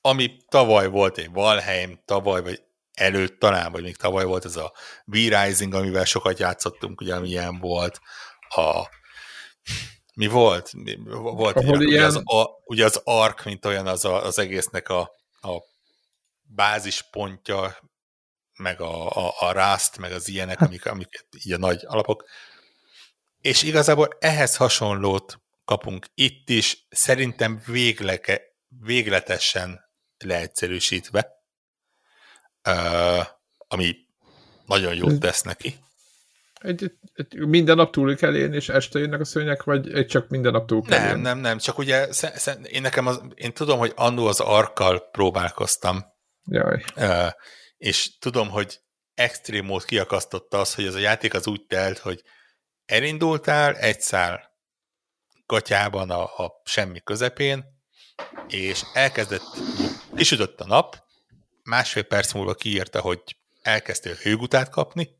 Speaker 3: Ami tavaly volt egy Valheim, tavaly vagy előtt talán, vagy még tavaly volt ez a V-Rising, amivel sokat játszottunk, ugye, ami ilyen volt. A, mi volt? Mi, volt
Speaker 1: Ahol
Speaker 3: ugye,
Speaker 1: ilyen-
Speaker 3: ugye, az, a, ugye az ark, mint olyan az, a, az egésznek a, a bázispontja, meg a, a, a Rust, meg az ilyenek, amik, amik így a nagy alapok. És igazából ehhez hasonlót kapunk itt is, szerintem végleke, végletesen leegyszerűsítve, uh, ami nagyon jót tesz neki.
Speaker 1: Egy, egy, minden nap túl kell élni, és este jönnek a szőnyek, vagy egy csak minden nap túl kell
Speaker 3: Nem,
Speaker 1: élni?
Speaker 3: nem, nem, csak ugye sze, sze, én nekem az, én tudom, hogy annó az arkkal próbálkoztam,
Speaker 1: Jaj.
Speaker 3: uh, és tudom, hogy extrém mód kiakasztotta az, hogy ez a játék az úgy telt, hogy elindultál egy szál gatyában a, a semmi közepén, és elkezdett, kisütött a nap, másfél perc múlva kiírta, hogy elkezdtél hőgutát kapni,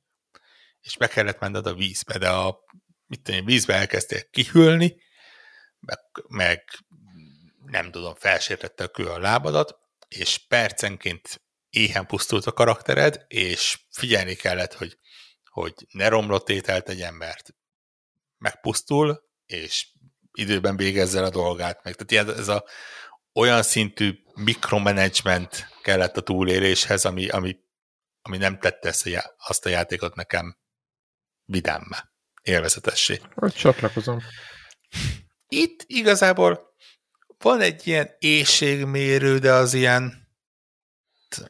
Speaker 3: és be kellett menned a vízbe, de a mit tudom, vízbe elkezdtél kihűlni, meg, meg nem tudom, felsértette a kő a lábadat, és percenként éhen pusztult a karaktered, és figyelni kellett, hogy, hogy ne romlott ételt egy embert. Megpusztul, és időben végezze el a dolgát. Meg, tehát ilyen, ez a olyan szintű mikromanagement kellett a túléléshez, ami, ami, ami nem tette ezt a, já- azt a játékot nekem vidámmá, élvezetessé.
Speaker 1: Hogy csatlakozom.
Speaker 3: Itt igazából van egy ilyen éjségmérő, de az ilyen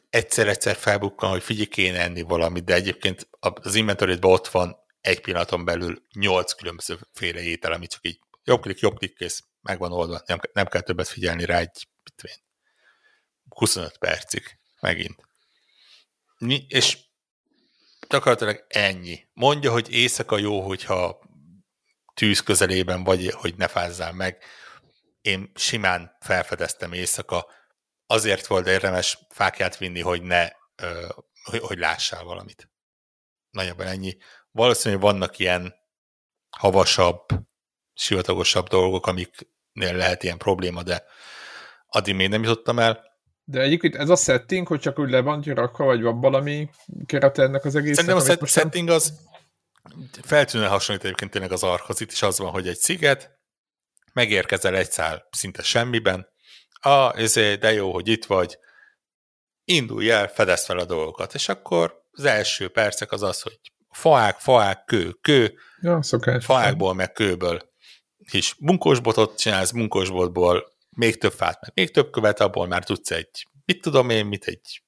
Speaker 3: egyszer-egyszer felbukkan, hogy figyelj, kéne enni valamit, de egyébként az inventory ott van egy pillanaton belül nyolc különbözőféle étel, ami csak így jobb klik, jobb klik, kész, meg van oldva, nem, nem kell többet figyelni rá egy mit tudom én, 25 percig megint. Mi, és gyakorlatilag ennyi. Mondja, hogy éjszaka jó, hogyha tűz közelében vagy, hogy ne fázzál meg. Én simán felfedeztem éjszaka, azért volt érdemes fákját vinni, hogy ne, hogy, hogy lássál valamit. Nagyjából ennyi. Valószínűleg vannak ilyen havasabb, sivatagosabb dolgok, amiknél lehet ilyen probléma, de addig még nem jutottam el.
Speaker 1: De egyébként ez a setting, hogy csak úgy le van rakva, vagy van valami kerete ennek az egésznek?
Speaker 3: Szerintem a
Speaker 1: nem-
Speaker 3: setting az feltűnően hasonlít egyébként tényleg az arkhoz. Itt is az van, hogy egy sziget, megérkezel egy szál szinte semmiben, ah, ezért, de jó, hogy itt vagy, indulj el, fedezd fel a dolgokat, és akkor az első percek az az, hogy faák, faák, kő, kő,
Speaker 1: Ja, szokás.
Speaker 3: faákból, meg kőből. Kis munkósbotot csinálsz, munkósbotból még több fát, meg még több követ, abból már tudsz egy, mit tudom én, mit egy,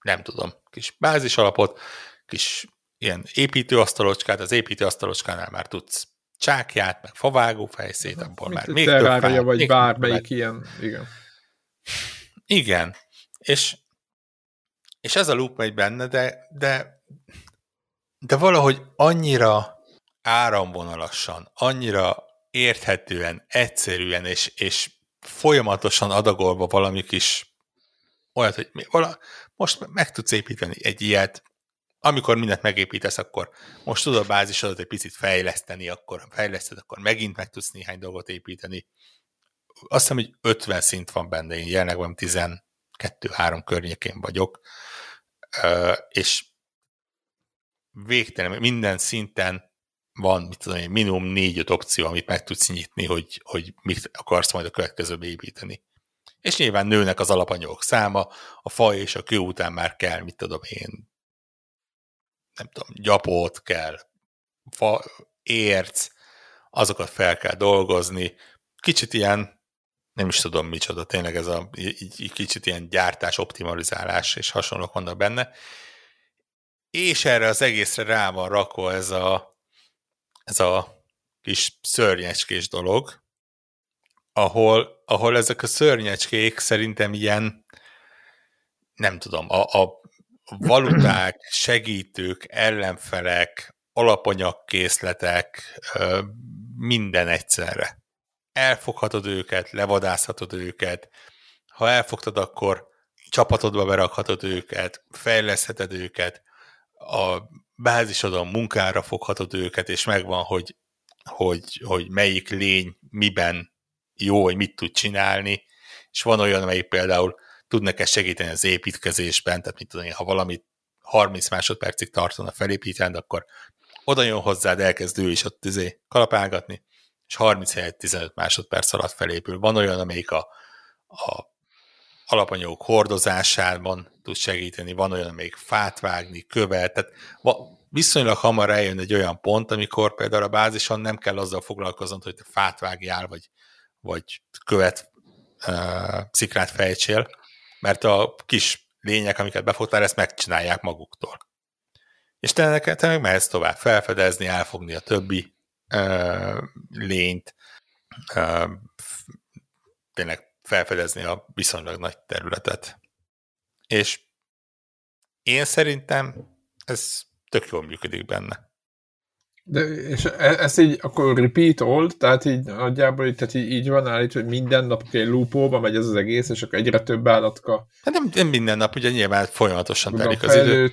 Speaker 3: nem tudom, kis bázis alapot, kis ilyen építőasztalocskát, az építőasztalocskánál már tudsz csákját, meg favágó fejszét, abból már még több fát,
Speaker 1: vagy bármelyik
Speaker 3: követ.
Speaker 1: ilyen, igen.
Speaker 3: Igen, és, és ez a loop megy benne, de, de, de valahogy annyira áramvonalasan, annyira érthetően, egyszerűen, és, és folyamatosan adagolva valami kis olyat, hogy mi- vala, most meg tudsz építeni egy ilyet, amikor mindent megépítesz, akkor most tudod a bázisodat egy picit fejleszteni, akkor fejleszted, akkor megint meg tudsz néhány dolgot építeni. Azt hiszem, hogy 50 szint van benne, én jelenleg van 12-3 környékén vagyok, és végtelen, minden szinten van, mit tudom én, minimum 4-5 opció, amit meg tudsz nyitni, hogy, hogy mit akarsz majd a következőbe építeni. És nyilván nőnek az alapanyagok száma, a fa és a kő után már kell, mit tudom én, nem tudom, gyapót kell, fa, érc, azokat fel kell dolgozni. Kicsit ilyen, nem is tudom micsoda, tényleg ez a így, így kicsit ilyen gyártás, optimalizálás és hasonlók vannak benne. És erre az egészre rá van rakva ez a, ez a kis szörnyecskés dolog, ahol, ahol ezek a szörnyecskék szerintem ilyen, nem tudom, a, a valuták, segítők, ellenfelek, alapanyagkészletek, minden egyszerre. Elfoghatod őket, levadászhatod őket, ha elfogtad, akkor csapatodba berakhatod őket, fejlesztheted őket, a bázisodon munkára foghatod őket, és megvan, hogy, hogy, hogy melyik lény miben jó, hogy mit tud csinálni, és van olyan, amelyik például tud neked segíteni az építkezésben, tehát mit tudom én, ha valamit 30 másodpercig tartana felépíteni, de akkor oda jön hozzád, elkezd ő is ott izé kalapálgatni, és 30 helyett 15 másodperc alatt felépül. Van olyan, amelyik a, a alapanyagok hordozásában tud segíteni, van olyan, amelyik fát vágni, követ, tehát viszonylag hamar eljön egy olyan pont, amikor például a bázison nem kell azzal foglalkoznod, hogy te fát vágjál, vagy, vagy követ uh, fejtsél, mert a kis lények, amiket befogtál, ezt megcsinálják maguktól. És te, te meg mehetsz tovább felfedezni, elfogni a többi uh, lényt, uh, tényleg felfedezni a viszonylag nagy területet. És én szerintem ez tök jól működik benne.
Speaker 1: De, és e- ez így akkor repeat old, tehát így nagyjából tehát így, így van állítva, hogy minden nap egy loopóba megy ez az egész, és akkor egyre több állatka.
Speaker 3: Hát nem, nem minden nap, ugye nyilván folyamatosan telik az idő.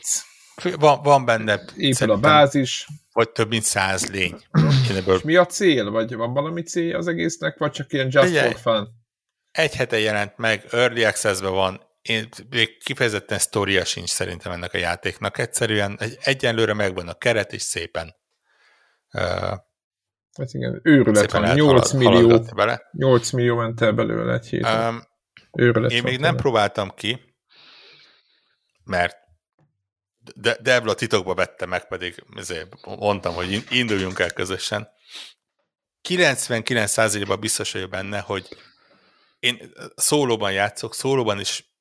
Speaker 3: Van, van benne
Speaker 1: épül a bázis.
Speaker 3: Vagy több mint száz lény.
Speaker 1: és mi a cél? Vagy van valami cél az egésznek, vagy csak ilyen just Ugye, for fun?
Speaker 3: Egy hete jelent meg, Early access van, én még kifejezetten sztoria sincs szerintem ennek a játéknak. Egyszerűen egy, egyenlőre megvan a keret, és szépen uh,
Speaker 1: Hát igen, őrület van, 8 millió, bele. 8 millió ment el belőle egy héten. Um,
Speaker 3: őrület én még nem próbáltam ki, mert de Devla titokba vette meg, pedig ezért mondtam, hogy induljunk el közösen. 99%-ban biztos vagyok benne, hogy én szólóban játszok, szólóban is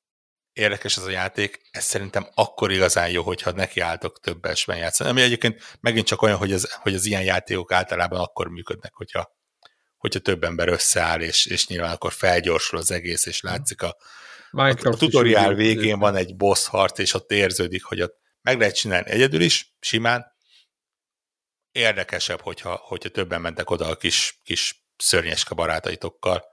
Speaker 3: érdekes ez a játék, ez szerintem akkor igazán jó, hogyha nekiálltok több esben játszani. Ami egyébként megint csak olyan, hogy az, hogy az ilyen játékok általában akkor működnek, hogyha, hogyha több ember összeáll, és, és nyilván akkor felgyorsul az egész, és látszik a, a, a tutoriál végén van egy boss harc, és ott érződik, hogy ott meg lehet csinálni egyedül is, simán. Érdekesebb, hogyha, hogyha többen mentek oda a kis, kis szörnyeske barátaitokkal,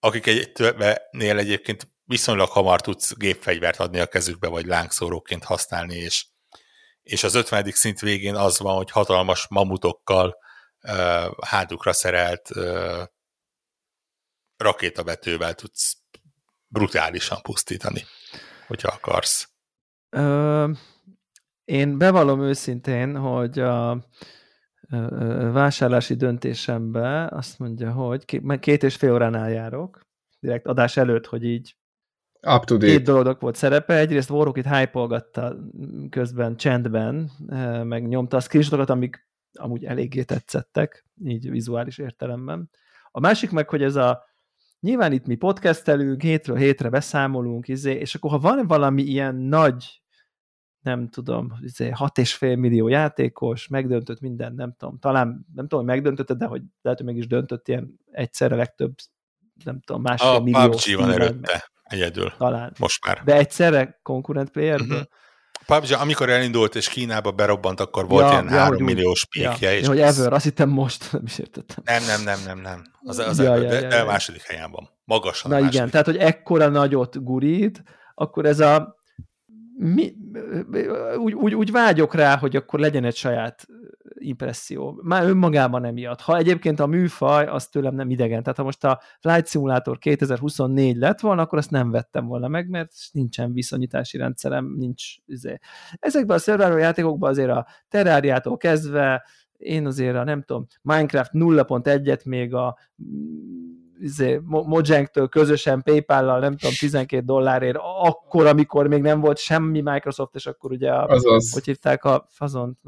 Speaker 3: akik egy, többnél egyébként viszonylag hamar tudsz gépfegyvert adni a kezükbe, vagy lángszóróként használni, és, és az 50. szint végén az van, hogy hatalmas mamutokkal uh, hátukra szerelt uh, rakétavetővel tudsz brutálisan pusztítani, hogyha akarsz.
Speaker 2: Ö, én bevallom őszintén, hogy a vásárlási döntésembe azt mondja, hogy két és fél óránál járok, direkt adás előtt, hogy így
Speaker 1: Up to date.
Speaker 2: Két dolognak volt szerepe. Egyrészt Warhawk itt hype közben csendben, meg nyomta a screenshotokat, amik amúgy eléggé tetszettek, így vizuális értelemben. A másik meg, hogy ez a nyilván itt mi podcastelünk, hétről hétre beszámolunk, izé, és akkor ha van valami ilyen nagy, nem tudom, izé, 6,5 millió játékos, megdöntött minden, nem tudom, talán nem tudom, hogy megdöntötte, de hogy lehet, hogy meg is döntött ilyen egyszerre legtöbb, nem tudom, másfél a millió. A
Speaker 3: PUBG van előtte. Egyedül.
Speaker 2: Talán.
Speaker 3: Most már.
Speaker 2: De egyszerre konkurent playerből? Uh-huh.
Speaker 3: PUBG, amikor elindult és Kínába berobbant, akkor volt ja, ilyen ja, 3 milliós píkje.
Speaker 2: Ja, és hogy ever, azt hittem most, nem is értettem.
Speaker 3: Nem, nem, nem, nem, nem. Az, az ja, ever, ja, de, ja, de ja. a második helyen van. Magasan
Speaker 2: Na igen, tehát, hogy ekkora nagyot gurít, akkor ez a mi, úgy, úgy, úgy vágyok rá, hogy akkor legyen egy saját impresszió. Már önmagában emiatt. Ha egyébként a műfaj, az tőlem nem idegen. Tehát ha most a Flight Simulator 2024 lett volna, akkor azt nem vettem volna meg, mert nincsen viszonyítási rendszerem, nincs. Izé. Ezekben a survival játékokban azért a Terráriától kezdve én azért a nem tudom, Minecraft 0.1-et még a izé, Mojang-től közösen PayPal-lal, nem tudom, 12 dollárért, akkor, amikor még nem volt semmi Microsoft, és akkor ugye, a,
Speaker 1: Azaz.
Speaker 2: hogy hívták a fazont,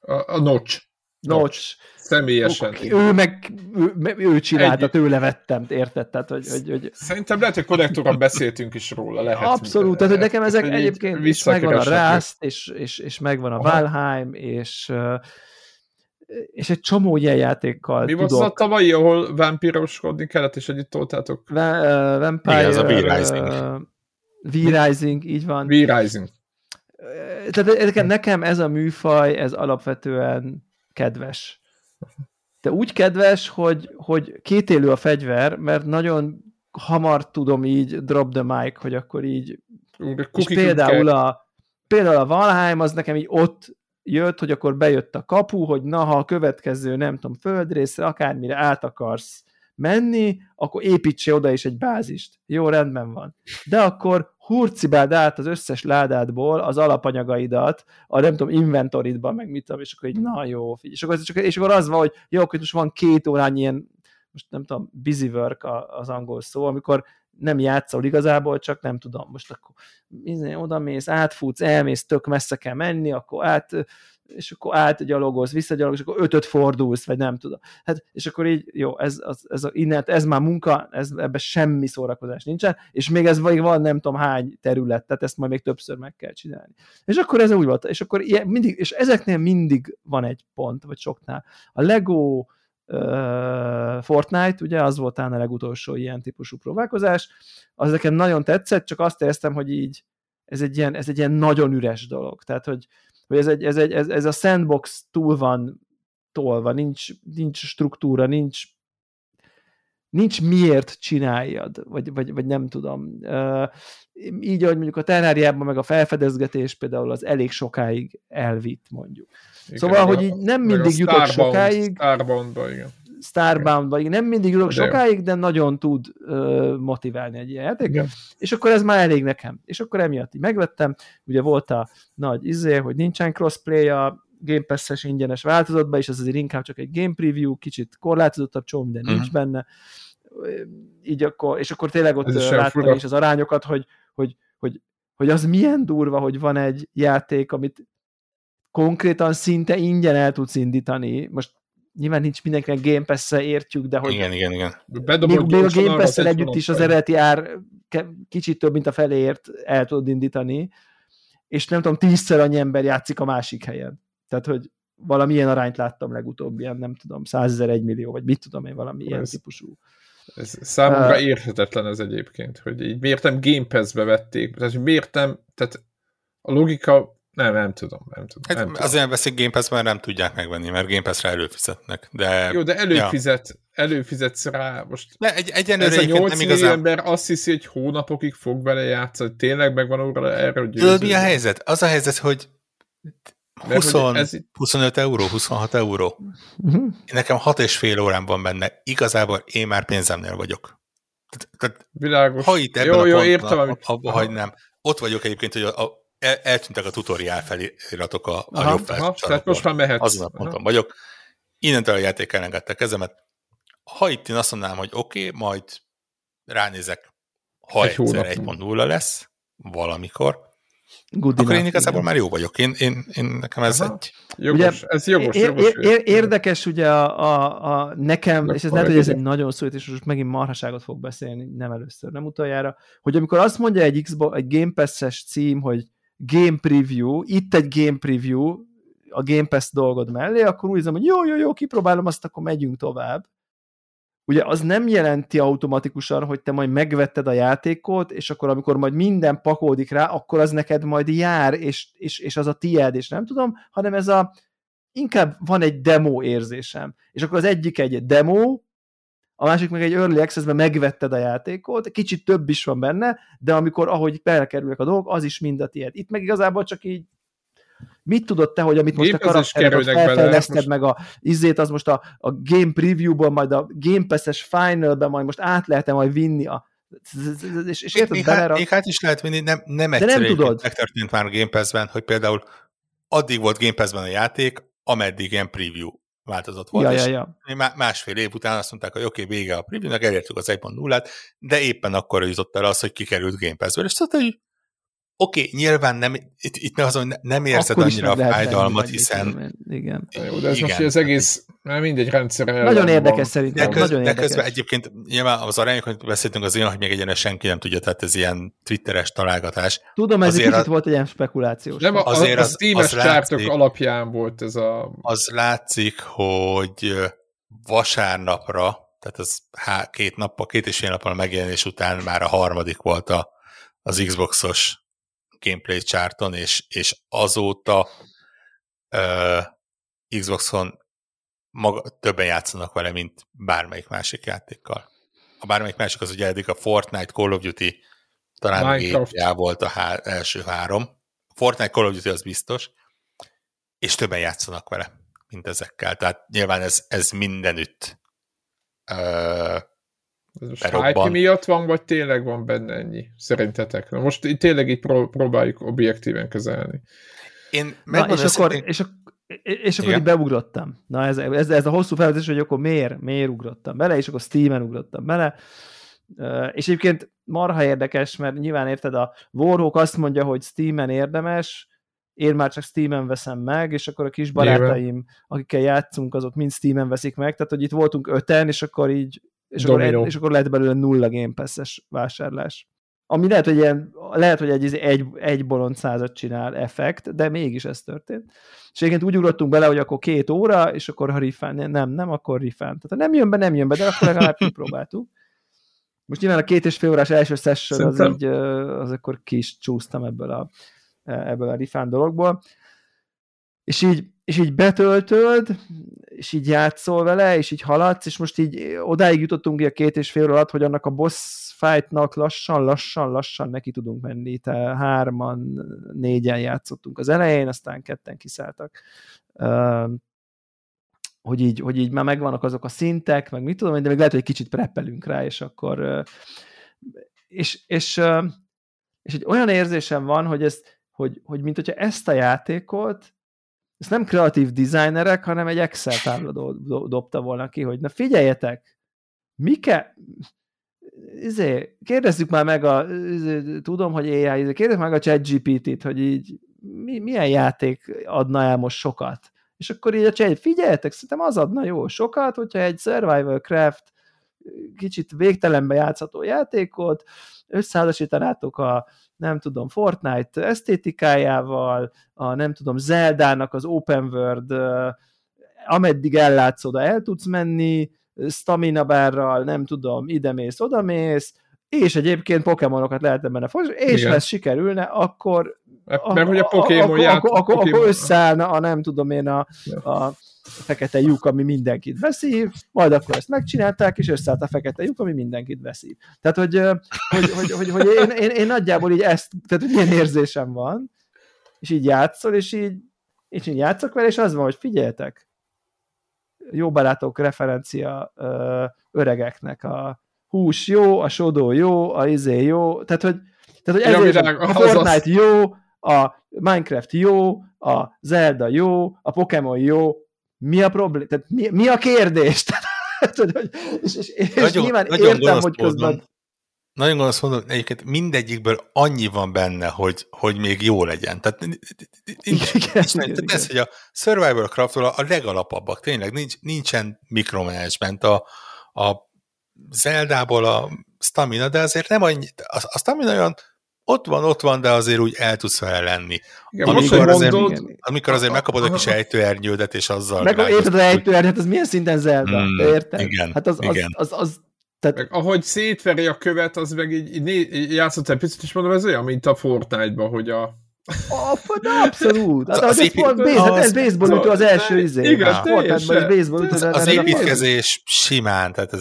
Speaker 1: a, a Notch.
Speaker 2: Notch.
Speaker 1: Személyesen.
Speaker 2: Ő meg, ő, ő csinálta, Egy... tőle vettem, érted? Tehát, hogy, hogy, hogy...
Speaker 1: Szerintem lehet, hogy konnektorban beszéltünk is róla. Lehet,
Speaker 2: Abszolút, tehát hogy nekem ezek egyébként is megvan a Rust, és, és, és megvan a Valheim, és és egy csomó ilyen játékkal
Speaker 1: Mi tudok. volt az a tavalyi, ahol vampíroskodni kellett, és együtt toltátok?
Speaker 2: Va- uh, Vampire... Igen,
Speaker 3: ez a V-Rising.
Speaker 2: Uh, V-Rising, így van.
Speaker 1: V-Rising.
Speaker 2: Tehát nekem ez a műfaj, ez alapvetően kedves. De úgy kedves, hogy, hogy kétélő a fegyver, mert nagyon hamar tudom így drop the mic, hogy akkor így és például a, például a Valheim az nekem így ott jött, hogy akkor bejött a kapu, hogy na, ha a következő, nem tudom, földrészre, akármire át akarsz menni, akkor építse oda is egy bázist. Jó, rendben van. De akkor hurcibáld át az összes ládádból az alapanyagaidat, a nem tudom, inventoridba, meg mit tudom, és akkor így, na jó, figyelj. És akkor, és akkor az van, hogy jó, akkor most van két órányi ilyen, most nem tudom, busy work az angol szó, amikor nem játszol igazából, csak nem tudom, most akkor oda mész, átfutsz, elmész, tök messze kell menni, akkor át, és akkor átgyalogolsz, visszagyalogolsz, és akkor ötöt fordulsz, vagy nem tudom. Hát, és akkor így, jó, ez, az, ez, a, innen, ez már munka, ez, ebben semmi szórakozás nincsen, és még ez vagy van nem tudom hány terület, tehát ezt majd még többször meg kell csinálni. És akkor ez úgy volt, és akkor ilyen, mindig, és ezeknél mindig van egy pont, vagy soknál. A Lego Fortnite, ugye az volt talán a legutolsó ilyen típusú próbálkozás, az nekem nagyon tetszett, csak azt éreztem, hogy így ez egy ilyen, ez egy ilyen nagyon üres dolog. Tehát, hogy, hogy ez, egy, ez, egy, ez, ez a sandbox túl van tolva, nincs, nincs struktúra, nincs nincs miért csináljad, vagy, vagy, vagy nem tudom. Így, ahogy mondjuk a terráriában meg a felfedezgetés például az elég sokáig elvitt, mondjuk. Igen, szóval, hogy így nem mindig jutok sokáig.
Speaker 1: Starbound-ba, igen.
Speaker 2: Starbound-ba, igen. Nem mindig jutok de sokáig, de nagyon tud uh, motiválni egy ilyen játék. Igen. És akkor ez már elég nekem. És akkor emiatt így megvettem. Ugye volt a nagy izé, hogy nincsen crossplay a Game Pass-es ingyenes változatban, és ez azért inkább csak egy game preview, kicsit korlátozottabb, csomó minden uh-huh. nincs benne. Így akkor, és akkor tényleg ott láttam is az arányokat, hogy, hogy, hogy, hogy az milyen durva, hogy van egy játék, amit konkrétan szinte ingyen el tudsz indítani. Most nyilván nincs mindenkinek Game pass értjük, de hogy
Speaker 3: igen, igen, igen.
Speaker 2: még, még a Game pass együtt is az eredeti ár kicsit több, mint a feléért el tudod indítani, és nem tudom, tízszer annyi ember játszik a másik helyen. Tehát, hogy valamilyen arányt láttam legutóbb, ilyen nem tudom, százezer, egy millió, vagy mit tudom én, valami ez, ilyen típusú.
Speaker 1: Ez számomra uh, érthetetlen ez egyébként, hogy így miért nem Game Pass-be vették, tehát hogy miért nem, tehát a logika nem, nem tudom, nem tudom. Hát nem
Speaker 3: azért tudom. veszik Game Pass, mert nem tudják megvenni, mert Game Pass-re előfizetnek. De,
Speaker 1: Jó, de előfizet, ja. előfizetsz rá most.
Speaker 3: De egy, egyenlőre
Speaker 1: ez a 8 nem igazán... ember azt hiszi, hogy hónapokig fog vele játszani, tényleg megvan óra erre, hogy
Speaker 3: Tudod, mi a helyzet? Az a helyzet, hogy 20, ez... 25 euró, 26 euró. Uh-huh. Nekem 6 és fél órán van benne. Igazából én már pénzemnél vagyok.
Speaker 1: Tehát, Világos.
Speaker 3: Ha itt ebben jó, a jó, értem, amit... abba hagynám. Ott vagyok egyébként, hogy a, a, el, eltűntek a tutoriál feliratok a, a jobb
Speaker 1: Tehát most már mehetsz.
Speaker 3: Azon a ponton vagyok. Innentől a játék elengedte a kezemet. Ha itt én azt mondanám, hogy oké, okay, majd ránézek, ha egy egyszer 1.0 lesz, valamikor, Good Akkor enough, én igazából igen. már jó vagyok. Én, én, én nekem ez Aha. egy...
Speaker 1: Jogos, ugye, ez jogos, ér, jogos.
Speaker 2: Ér, érdekes ugye a, a, a nekem, Akkor és ez lehet, hogy ez egy nagyon szó, és most megint marhaságot fog beszélni, nem először, nem utoljára, hogy amikor azt mondja egy, Xbox, egy Game Pass-es cím, hogy Game Preview, itt egy Game Preview, a Game Pass dolgod mellé, akkor úgy hiszem, hogy jó, jó, jó, kipróbálom azt, akkor megyünk tovább ugye az nem jelenti automatikusan, hogy te majd megvetted a játékot, és akkor amikor majd minden pakolódik rá, akkor az neked majd jár, és, és, és az a tied, és nem tudom, hanem ez a inkább van egy demo érzésem. És akkor az egyik egy demo, a másik meg egy early access-ben megvetted a játékot, kicsit több is van benne, de amikor ahogy belekerülnek a dolgok, az is mind a tied. Itt meg igazából csak így Mit tudod te, hogy amit most a karakteret felfejleszted meg a izét, az most a, a game preview-ból, majd a Game Pass-es final-ben majd most át lehet majd vinni a
Speaker 3: és, és érted, még, hát, még hát is lehet vinni, nem, nem egyszerű nem tudod. megtörtént már a Game Pass-ben, hogy például addig volt Game Pass-ben a játék, ameddig ilyen preview változat volt,
Speaker 2: ja,
Speaker 3: és
Speaker 2: ja,
Speaker 3: ja. másfél év után azt mondták, hogy oké, okay, vége a preview-nak, elértük az 1.0-át, de éppen akkor jutott el az, hogy kikerült Game Pass-ből, és szóval, hogy Oké, okay, nyilván nem, itt, itt az, hogy nem érzed Akkor annyira a fájdalmat, hiszen...
Speaker 2: Igen.
Speaker 1: Jó, de ez igen. most az egész, nem mindegy rendszer.
Speaker 2: Nagyon érdekes van. szerintem.
Speaker 3: De, köz,
Speaker 2: nagyon
Speaker 3: de érdekes. közben egyébként nyilván az arányok, hogy beszéltünk, az olyan, hogy még egyenes senki nem tudja, tehát ez ilyen twitteres találgatás.
Speaker 2: Tudom, ez azért egy kicsit a, volt egy ilyen spekulációs.
Speaker 1: Nem, az, azért az, az, az látszik, alapján volt ez a...
Speaker 3: Az látszik, hogy vasárnapra, tehát az há, két nappal, két és fél nappal a megjelenés után már a harmadik volt a, az Xboxos gameplay charton, és, és azóta uh, Xboxon maga, többen játszanak vele, mint bármelyik másik játékkal. A bármelyik másik az ugye eddig a Fortnite, Call of Duty, talán GTA volt a há- első három. Fortnite, Call of Duty az biztos, és többen játszanak vele, mint ezekkel. Tehát nyilván ez, ez mindenütt
Speaker 1: Ez most hype miatt van, vagy tényleg van benne ennyi? Szerintetek? Na most itt tényleg így pró- próbáljuk objektíven kezelni.
Speaker 2: Én Na, és, akkor, én... és, akkor, és akkor így beugrottam. Na ez, ez, ez a hosszú felvezetés, hogy akkor miért, miért ugrottam bele, és akkor Steam-en ugrottam bele. És egyébként marha érdekes, mert nyilván érted, a Warhawk azt mondja, hogy Steam-en érdemes, én már csak Steam-en veszem meg, és akkor a kis barátaim, Nyilván. akikkel játszunk, azok mind Steam-en veszik meg, tehát hogy itt voltunk öten, és akkor így, és, akkor, és akkor lehet belőle nulla Game Pass-es vásárlás. Ami lehet, hogy, ilyen, lehet, hogy egy, egy, egy bolond százat csinál effekt, de mégis ez történt. És egyébként úgy ugrottunk bele, hogy akkor két óra, és akkor ha rifán, nem, nem, akkor rifán. Tehát ha nem jön be, nem jön be, de akkor legalább kipróbáltuk. Most nyilván a két és fél órás első session az így, az akkor ki is csúsztam ebből a, ebből a rifán dologból. És így, és így betöltöd, és így játszol vele, és így haladsz, és most így odáig jutottunk a két és fél alatt, hogy annak a boss fightnak lassan, lassan, lassan neki tudunk menni. Te hárman, négyen játszottunk az elején, aztán ketten kiszálltak. hogy így, hogy így már megvannak azok a szintek, meg mit tudom, de még lehet, hogy egy kicsit preppelünk rá, és akkor és, és, és egy olyan érzésem van, hogy ezt hogy, hogy mint hogyha ezt a játékot, ezt nem kreatív designerek, hanem egy Excel tábla do, do, dobta volna ki, hogy na figyeljetek, mi kell, izé, kérdezzük már meg a, izé, tudom, hogy AI, izé, kérdezzük meg a chat GPT-t, hogy így mi, milyen játék adna el most sokat. És akkor így a chat, figyeljetek, szerintem az adna jó sokat, hogyha egy Survival Craft kicsit végtelenbe játszható játékot, összeházasítanátok a nem tudom, Fortnite esztétikájával, a nem tudom, Zeldának az open world, ameddig ellátsz oda el tudsz menni, stamina bárral, nem tudom, ide-mész, oda-mész, és egyébként Pokémonokat lehet benne folytatni, és ha ez sikerülne, akkor
Speaker 1: mert, mert hogy a Pokémon
Speaker 2: akkor, akkor, akkor, akkor összeállna a nem tudom én a, a fekete lyuk, ami mindenkit beszív, majd akkor ezt megcsinálták, és összeállt a fekete lyuk, ami mindenkit beszív. Tehát, hogy, hogy, hogy, hogy, hogy én, én, én, nagyjából így ezt, tehát hogy ilyen érzésem van, és így játszol, és így, és így játszok vele, és az van, hogy figyeljetek, jó barátok referencia ö, öregeknek, a hús jó, a sodó jó, a izé jó, tehát, hogy, tehát, hogy ezért ja, a Fortnite az... jó, a Minecraft jó, a Zelda jó, a Pokémon jó, mi a probléma? Tehát mi, mi a kérdés? és, és, és nagyon, nyilván nagyon értem, hogy közben...
Speaker 3: Nagyon gonosz mondom, egyébként mindegyikből annyi van benne, hogy, hogy még jó legyen. Tehát, nincs, igen, nincs, igen, tehát ez, hogy a Survival craft a legalapabbak, tényleg nincs, nincsen mikromanagement. A, a Zeldából a stamina, de azért nem annyi, a, a stamina olyan ott van, ott van, de azért úgy el tudsz vele lenni. Igen, amikor, most, azért, mondod, amikor azért megkapod a kis ejtőernyődet, és azzal...
Speaker 2: Meg érted az ejtőernyőt, az milyen szinten Zelda? Mm, érted?
Speaker 3: Igen,
Speaker 2: hát az,
Speaker 3: igen.
Speaker 2: Az, az, az, tehát...
Speaker 1: Meg, ahogy szétveri a követ, az meg így, így, így játszott egy picit, és mondom, ez olyan, mint a Fortnite-ban, hogy a
Speaker 2: Oh, de abszolút. Hát, az, az, épít... base, hát ez baseball ütő az első izé.
Speaker 1: Igen, teljesen.
Speaker 3: baseball ütő. Az, az építkezés simán, tehát ez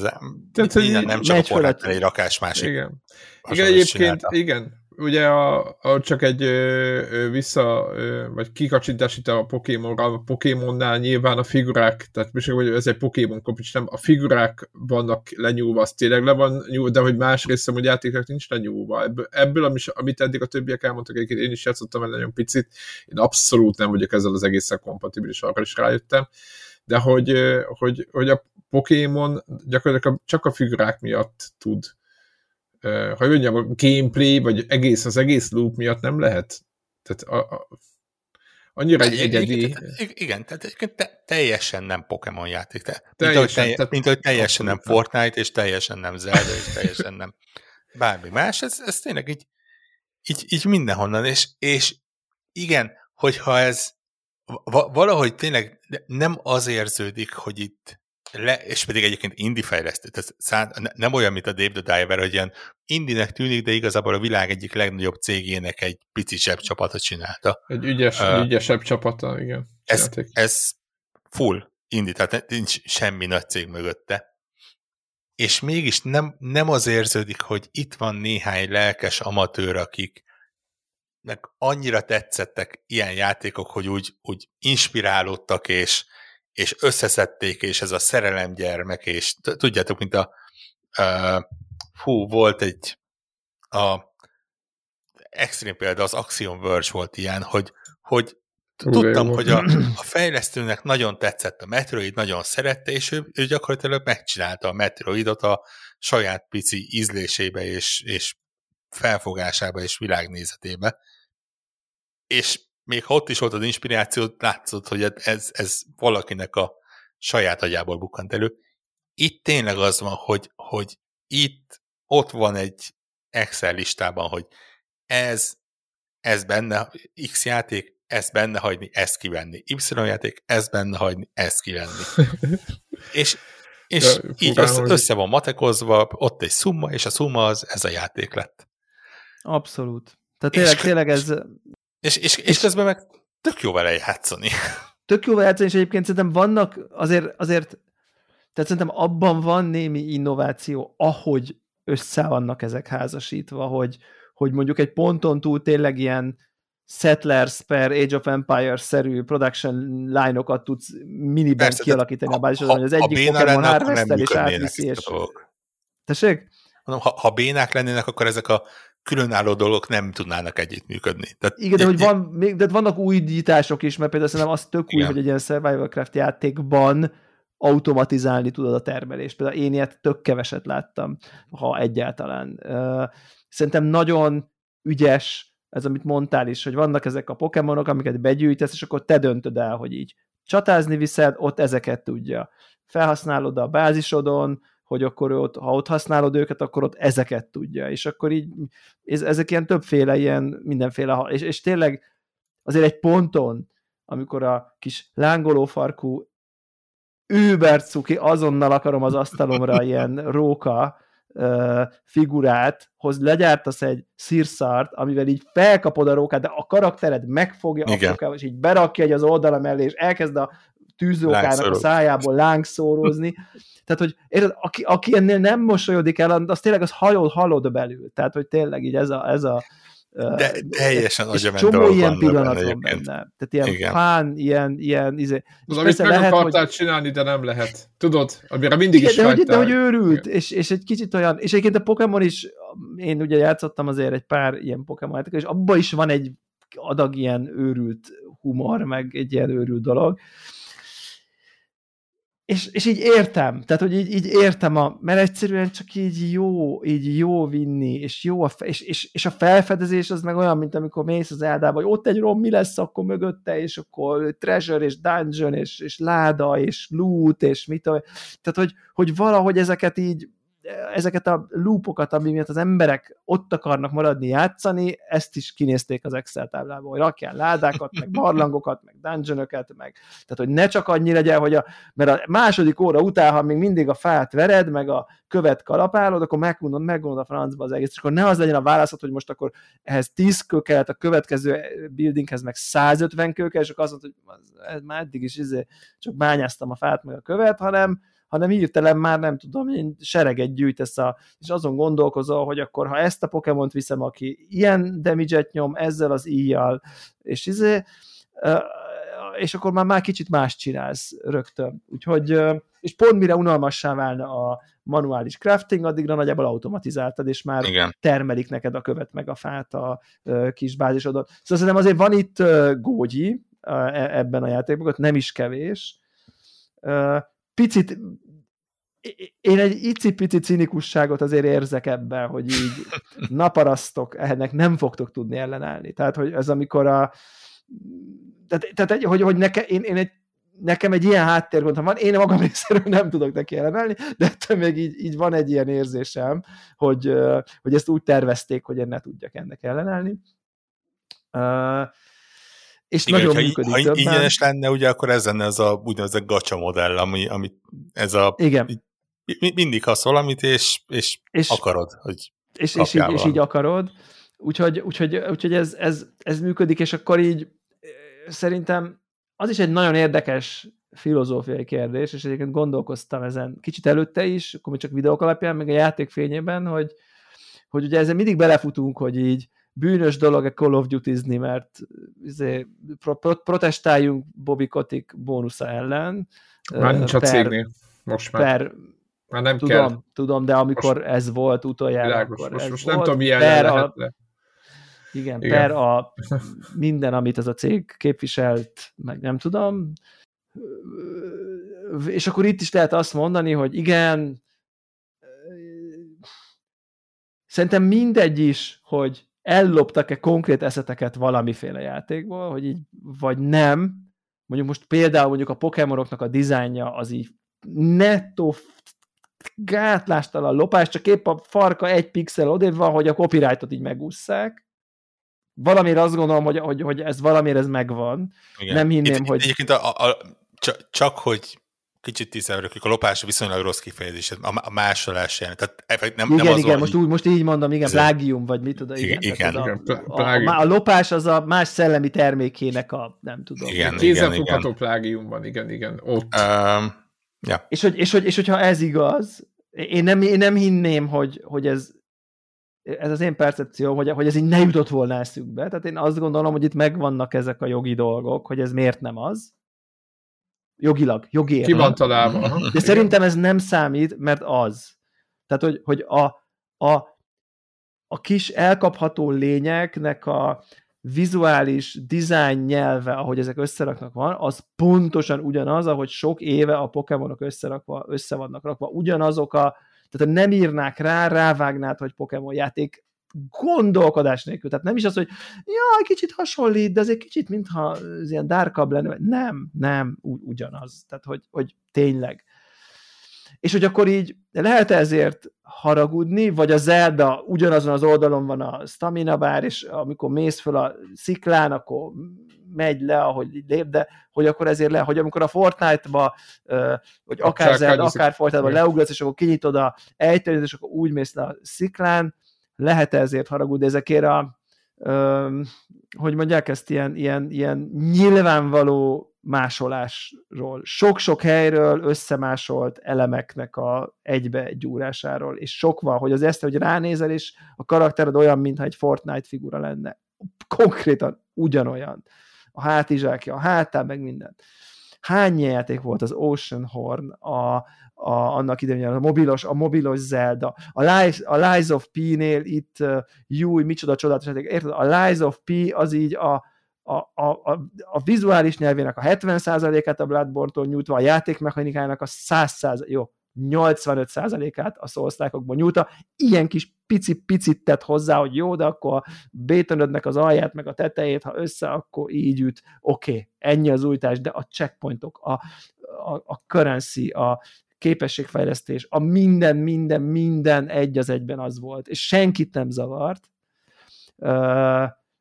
Speaker 3: tehát, minden, nem csak a Fortnite egy rakás másik.
Speaker 1: Igen. Igen, egyébként, igen, ugye a, a csak egy ö, ö, vissza, ö, vagy kikacsintás itt a Pokémonra, a Pokémonnál nyilván a figurák, tehát most hogy ez egy Pokémon kopics, nem, a figurák vannak lenyúlva, az tényleg le van nyúlva, de hogy más részem, hogy játéknak nincs lenyúlva. Ebből, ebből amit eddig a többiek elmondtak, egyébként én is játszottam el nagyon picit, én abszolút nem vagyok ezzel az egészen kompatibilis, arra is rájöttem, de hogy, hogy, hogy a Pokémon gyakorlatilag csak a figurák miatt tud hogy mondjam, a gameplay, vagy egész, az egész loop miatt nem lehet? Tehát a, a, annyira egy egyedi...
Speaker 3: Igen, igen, tehát te, teljesen nem Pokémon játék. Te, teljesen, mint, ahogy telje, tehát, mint ahogy teljesen nem Fortnite, és teljesen nem Zelda, és teljesen nem bármi más. Ez, ez tényleg így, így, így mindenhonnan. És, és igen, hogyha ez valahogy tényleg nem az érződik, hogy itt le, és pedig egyébként indie fejlesztő, tehát szá, nem olyan, mint a Dave the Diver, hogy ilyen indinek tűnik, de igazából a világ egyik legnagyobb cégének egy sebb csapata csinálta.
Speaker 1: Egy ügyes, uh, ügyesebb csapata, igen.
Speaker 3: Ez, ez full indie, tehát nincs semmi nagy cég mögötte. És mégis nem, nem az érződik, hogy itt van néhány lelkes amatőr, akik annyira tetszettek ilyen játékok, hogy úgy, úgy inspirálódtak, és, és összeszedték, és ez a szerelemgyermek, és tudjátok, mint a uh, hú, volt egy a extrém példa, az Axiom Verge volt ilyen, hogy, hogy tudtam, hogy a, a fejlesztőnek nagyon tetszett a Metroid, nagyon szerette, és ő, ő gyakorlatilag megcsinálta a Metroidot a saját pici ízlésébe és, és felfogásába és világnézetébe. És még ha ott is volt az inspiráció, látszott, hogy ez, ez valakinek a saját agyából bukkant elő. Itt tényleg az van, hogy, hogy itt ott van egy Excel listában, hogy ez, ez benne, X játék, ezt benne hagyni, ezt kivenni. Y játék, ezt benne hagyni, ezt kivenni. és és ja, így össze, össze van matekozva, ott egy szumma, és a szumma az ez a játék lett.
Speaker 2: Abszolút. Tehát tényleg, és, tényleg ez...
Speaker 3: És, és, és közben meg tök jó vele játszani.
Speaker 2: Tök jó vele játszani, és egyébként szerintem vannak azért, azért tehát szerintem abban van némi innováció, ahogy össze vannak ezek házasítva, hogy, hogy mondjuk egy ponton túl tényleg ilyen Settlers per Age of Empires-szerű production line-okat tudsz miniben Persze, kialakítani a bázisodon, hogy az egyik Pokémon Harvester és átviszi, és... Tessék?
Speaker 3: ha, ha bénák lennének, akkor ezek a különálló dolgok nem tudnának együttműködni.
Speaker 2: Tehát Igen, de hogy van, még, de vannak újdítások is, mert például szerintem az tök új, hogy egy ilyen Survival Craft játékban automatizálni tudod a termelést. Például én ilyet tök keveset láttam, ha egyáltalán. Szerintem nagyon ügyes ez, amit mondtál is, hogy vannak ezek a Pokémonok, amiket begyűjtesz, és akkor te döntöd el, hogy így csatázni viszed, ott ezeket tudja. Felhasználod a bázisodon, hogy akkor ott, ha ott használod őket, akkor ott ezeket tudja, és akkor így, ez, ezek ilyen többféle, ilyen mindenféle, és, és tényleg azért egy ponton, amikor a kis lángolófarkú übercuki, azonnal akarom az asztalomra ilyen róka uh, figurát, hoz legyártasz egy szírszart, amivel így felkapod a rókát, de a karaktered megfogja Igen. a rókával, és így berakja egy az oldala mellé, és elkezd a tűzrókának a szájából lángszórózni. Tehát, hogy érted, aki, aki ennél nem mosolyodik el, az tényleg az hajol halod belül. Tehát, hogy tényleg így ez a, ez a
Speaker 3: de teljesen
Speaker 2: és csomó ilyen pillanat van benne. Tehát ilyen Igen. fán, ilyen, ilyen izé.
Speaker 1: Az, amit meg lehet, akartál hogy... csinálni, de nem lehet. Tudod, amire mindig
Speaker 2: Igen,
Speaker 1: is
Speaker 2: de hogy, de hogy őrült, és, és egy kicsit olyan, és egyébként a Pokémon is, én ugye játszottam azért egy pár ilyen Pokémon és abban is van egy adag ilyen őrült humor, meg egy ilyen őrült dolog és, és így értem, tehát hogy így, így értem, a, mert egyszerűen csak így jó, így jó vinni, és jó a, és, és, és a felfedezés az meg olyan, mint amikor mész az eldába, hogy ott egy rom, mi lesz akkor mögötte, és akkor treasure, és dungeon, és, és láda, és loot, és mit Tehát, hogy, hogy valahogy ezeket így ezeket a loopokat, ami miatt az emberek ott akarnak maradni játszani, ezt is kinézték az Excel táblából, hogy rakjál ládákat, meg barlangokat, meg dungeonokat, meg tehát, hogy ne csak annyi legyen, hogy a, mert a második óra után, ha még mindig a fát vered, meg a követ kalapálod, akkor megmondod, megmondod a francba az egész, és akkor ne az legyen a válaszod, hogy most akkor ehhez 10 kő kellett, a következő buildinghez meg 150 kő kell, és akkor azt mondod, hogy ez már eddig is izé, csak bányáztam a fát meg a követ, hanem hanem hirtelen már nem tudom, én sereget gyűjtesz, a, és azon gondolkozol, hogy akkor ha ezt a Pokémont viszem, aki ilyen damage nyom ezzel az íjjal, és izé, és akkor már, már kicsit más csinálsz rögtön. Úgyhogy, és pont mire unalmassá válna a manuális crafting, addigra nagyjából automatizáltad, és már Igen. termelik neked a követ meg a fát a kis bázisodon. Szóval szerintem azért van itt gógyi e, ebben a játékban, nem is kevés picit én egy icipici cinikusságot azért érzek ebben, hogy így naparasztok, ennek nem fogtok tudni ellenállni. Tehát, hogy ez amikor a tehát, tehát hogy, hogy neke, én, én egy, nekem egy ilyen háttérgondom van, én magam részéről nem tudok neki ellenállni, de ettől még így, így van egy ilyen érzésem, hogy, hogy ezt úgy tervezték, hogy én ne tudjak ennek ellenállni. Uh, és Igen, nagyon működik
Speaker 3: ha, ha ingyenes lenne, ugye akkor ez lenne az a úgynevezett gacsa modell, ami, ami ez a...
Speaker 2: Igen.
Speaker 3: Mindig hasz valamit, és, és, és akarod, hogy
Speaker 2: és, és, így, és így akarod. Úgyhogy, úgyhogy, úgyhogy ez, ez, ez működik, és akkor így szerintem az is egy nagyon érdekes filozófiai kérdés, és egyébként gondolkoztam ezen kicsit előtte is, akkor még csak videók alapján, meg a játék fényében, hogy, hogy ugye ezzel mindig belefutunk, hogy így bűnös dolog a Call of Duty-zni, mert izé, pro, pro, protestáljunk Bobby Kotick bónusza ellen.
Speaker 1: Már nincs a
Speaker 2: per,
Speaker 1: cégnél. Most már.
Speaker 2: Per,
Speaker 1: már nem
Speaker 2: tudom,
Speaker 1: kell.
Speaker 2: tudom, de amikor most, ez volt utoljára,
Speaker 1: Világos.
Speaker 2: akkor
Speaker 1: Most,
Speaker 2: ez
Speaker 1: most
Speaker 2: volt,
Speaker 1: nem tudom, milyen
Speaker 2: per a, igen,
Speaker 1: Igen.
Speaker 2: per a minden, amit az a cég képviselt, meg nem tudom. És akkor itt is lehet azt mondani, hogy igen, szerintem mindegy is, hogy elloptak-e konkrét eszeteket valamiféle játékból, hogy így, vagy nem. Mondjuk most például mondjuk a Pokémonoknak a dizájnja az így nettó gátlástalan lopás, csak épp a farka egy pixel odébb van, hogy a copyrightot így megússzák. Valamiért azt gondolom, hogy, hogy, hogy ez valamiért ez megvan.
Speaker 3: Igen.
Speaker 2: Nem hinném,
Speaker 3: Itt,
Speaker 2: hogy...
Speaker 3: Egyébként a, a, a, csak, csak, hogy kicsit tisztelők, a lopás viszonylag rossz kifejezés, a, a másolás jelent. Tehát effekt nem,
Speaker 2: igen,
Speaker 3: nem az
Speaker 2: igen,
Speaker 3: van,
Speaker 2: most,
Speaker 3: így-
Speaker 2: úgy, most így mondom, igen, plágium, vagy mit tudom, igen.
Speaker 3: Igen,
Speaker 1: igen,
Speaker 2: a, a, a, a, lopás az a más szellemi termékének a, nem tudom.
Speaker 3: Igen.
Speaker 1: Kézzelfogható plágium van, igen, igen. Ott.
Speaker 3: Um, ja.
Speaker 2: És, hogy, és, hogy, és hogyha ez igaz, én nem, én nem hinném, hogy, hogy ez, ez az én percepcióm, hogy, hogy ez így ne jutott volna eszükbe. Tehát én azt gondolom, hogy itt megvannak ezek a jogi dolgok, hogy ez miért nem az. Jogilag, jogi
Speaker 1: Ki van találva.
Speaker 2: De szerintem ez nem számít, mert az. Tehát, hogy, hogy a, a, a kis elkapható lényeknek a vizuális design nyelve, ahogy ezek összeraknak van, az pontosan ugyanaz, ahogy sok éve a Pokémonok összerakva, össze vannak rakva. Ugyanazok a, tehát ha nem írnák rá, rávágnád, hogy Pokémon játék gondolkodás nélkül. Tehát nem is az, hogy ja, kicsit hasonlít, de azért kicsit, mintha ez ilyen dárkabb lenne. Nem, nem, ugyanaz. Tehát, hogy, hogy tényleg. És hogy akkor így lehet ezért haragudni, vagy a Zelda ugyanazon az oldalon van a stamina bár, és amikor mész föl a sziklán, akkor megy le, ahogy lép, de hogy akkor ezért le, hogy amikor a Fortnite-ba, vagy akár Zelda, akár Fortnite-ba leugrasz, és akkor kinyitod a ejtőt, és akkor úgy mész le a sziklán, lehet ezért haragudni ezekért a, hogy mondják ezt, ilyen, ilyen, ilyen nyilvánvaló másolásról. Sok-sok helyről összemásolt elemeknek a egybe gyúrásáról, és sok van, hogy az ezt, hogy ránézel, és a karaktered olyan, mintha egy Fortnite figura lenne. Konkrétan ugyanolyan. A hátizsákja, a hátán, meg minden. Hány játék volt az Ocean Horn, a, a, annak idején a mobilos, a mobilos Zelda, a Lies, a Lies of P-nél itt, uh, júj, micsoda csodálatos játék, érted? A Lies of P az így a, a, a, a, a vizuális nyelvének a 70%-át a Bloodborne-tól nyújtva, a játékmechanikájának a 100%, jó, 85%-át a szóosztályokból nyújta, ilyen kis pici-picit tett hozzá, hogy jó, de akkor a bétonödnek az alját, meg a tetejét, ha össze, akkor így üt, oké, okay, ennyi az újtás, de a checkpointok, a, a, a currency, a képességfejlesztés, a minden, minden, minden egy az egyben az volt, és senkit nem zavart, uh,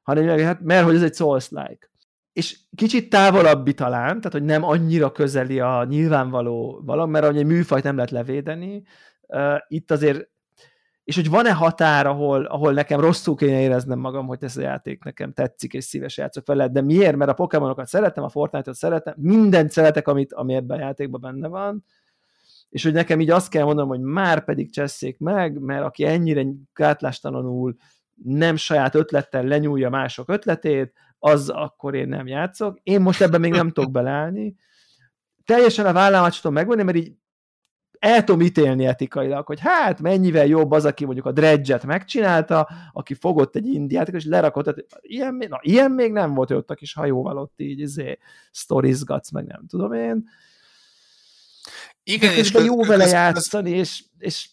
Speaker 2: hanem hát, mert hogy ez egy Souls-like. És kicsit távolabbi talán, tehát hogy nem annyira közeli a nyilvánvaló valami, mert ahogy egy műfajt nem lehet levédeni, uh, itt azért és hogy van-e határ, ahol, ahol nekem rosszul kéne éreznem magam, hogy ez a játék nekem tetszik, és szíves játszok vele, de miért? Mert a Pokémonokat szeretem, a Fortnite-ot szeretem, mindent szeretek, amit, ami ebben a játékban benne van, és hogy nekem így azt kell mondanom, hogy már pedig csesszék meg, mert aki ennyire gátlástalanul nem saját ötlettel lenyúlja mások ötletét, az akkor én nem játszok. Én most ebben még nem tudok beleállni. Teljesen a vállamat tudom megvonni, mert így el tudom ítélni etikailag, hogy hát mennyivel jobb az, aki mondjuk a Dredge-et megcsinálta, aki fogott egy indiát, és lerakott, tehát ilyen, na, ilyen még nem volt, hogy ott a kis hajóval ott így izé, sztorizgatsz, meg nem tudom én.
Speaker 3: Igen,
Speaker 2: És
Speaker 3: és
Speaker 2: jó vele játszani, és, és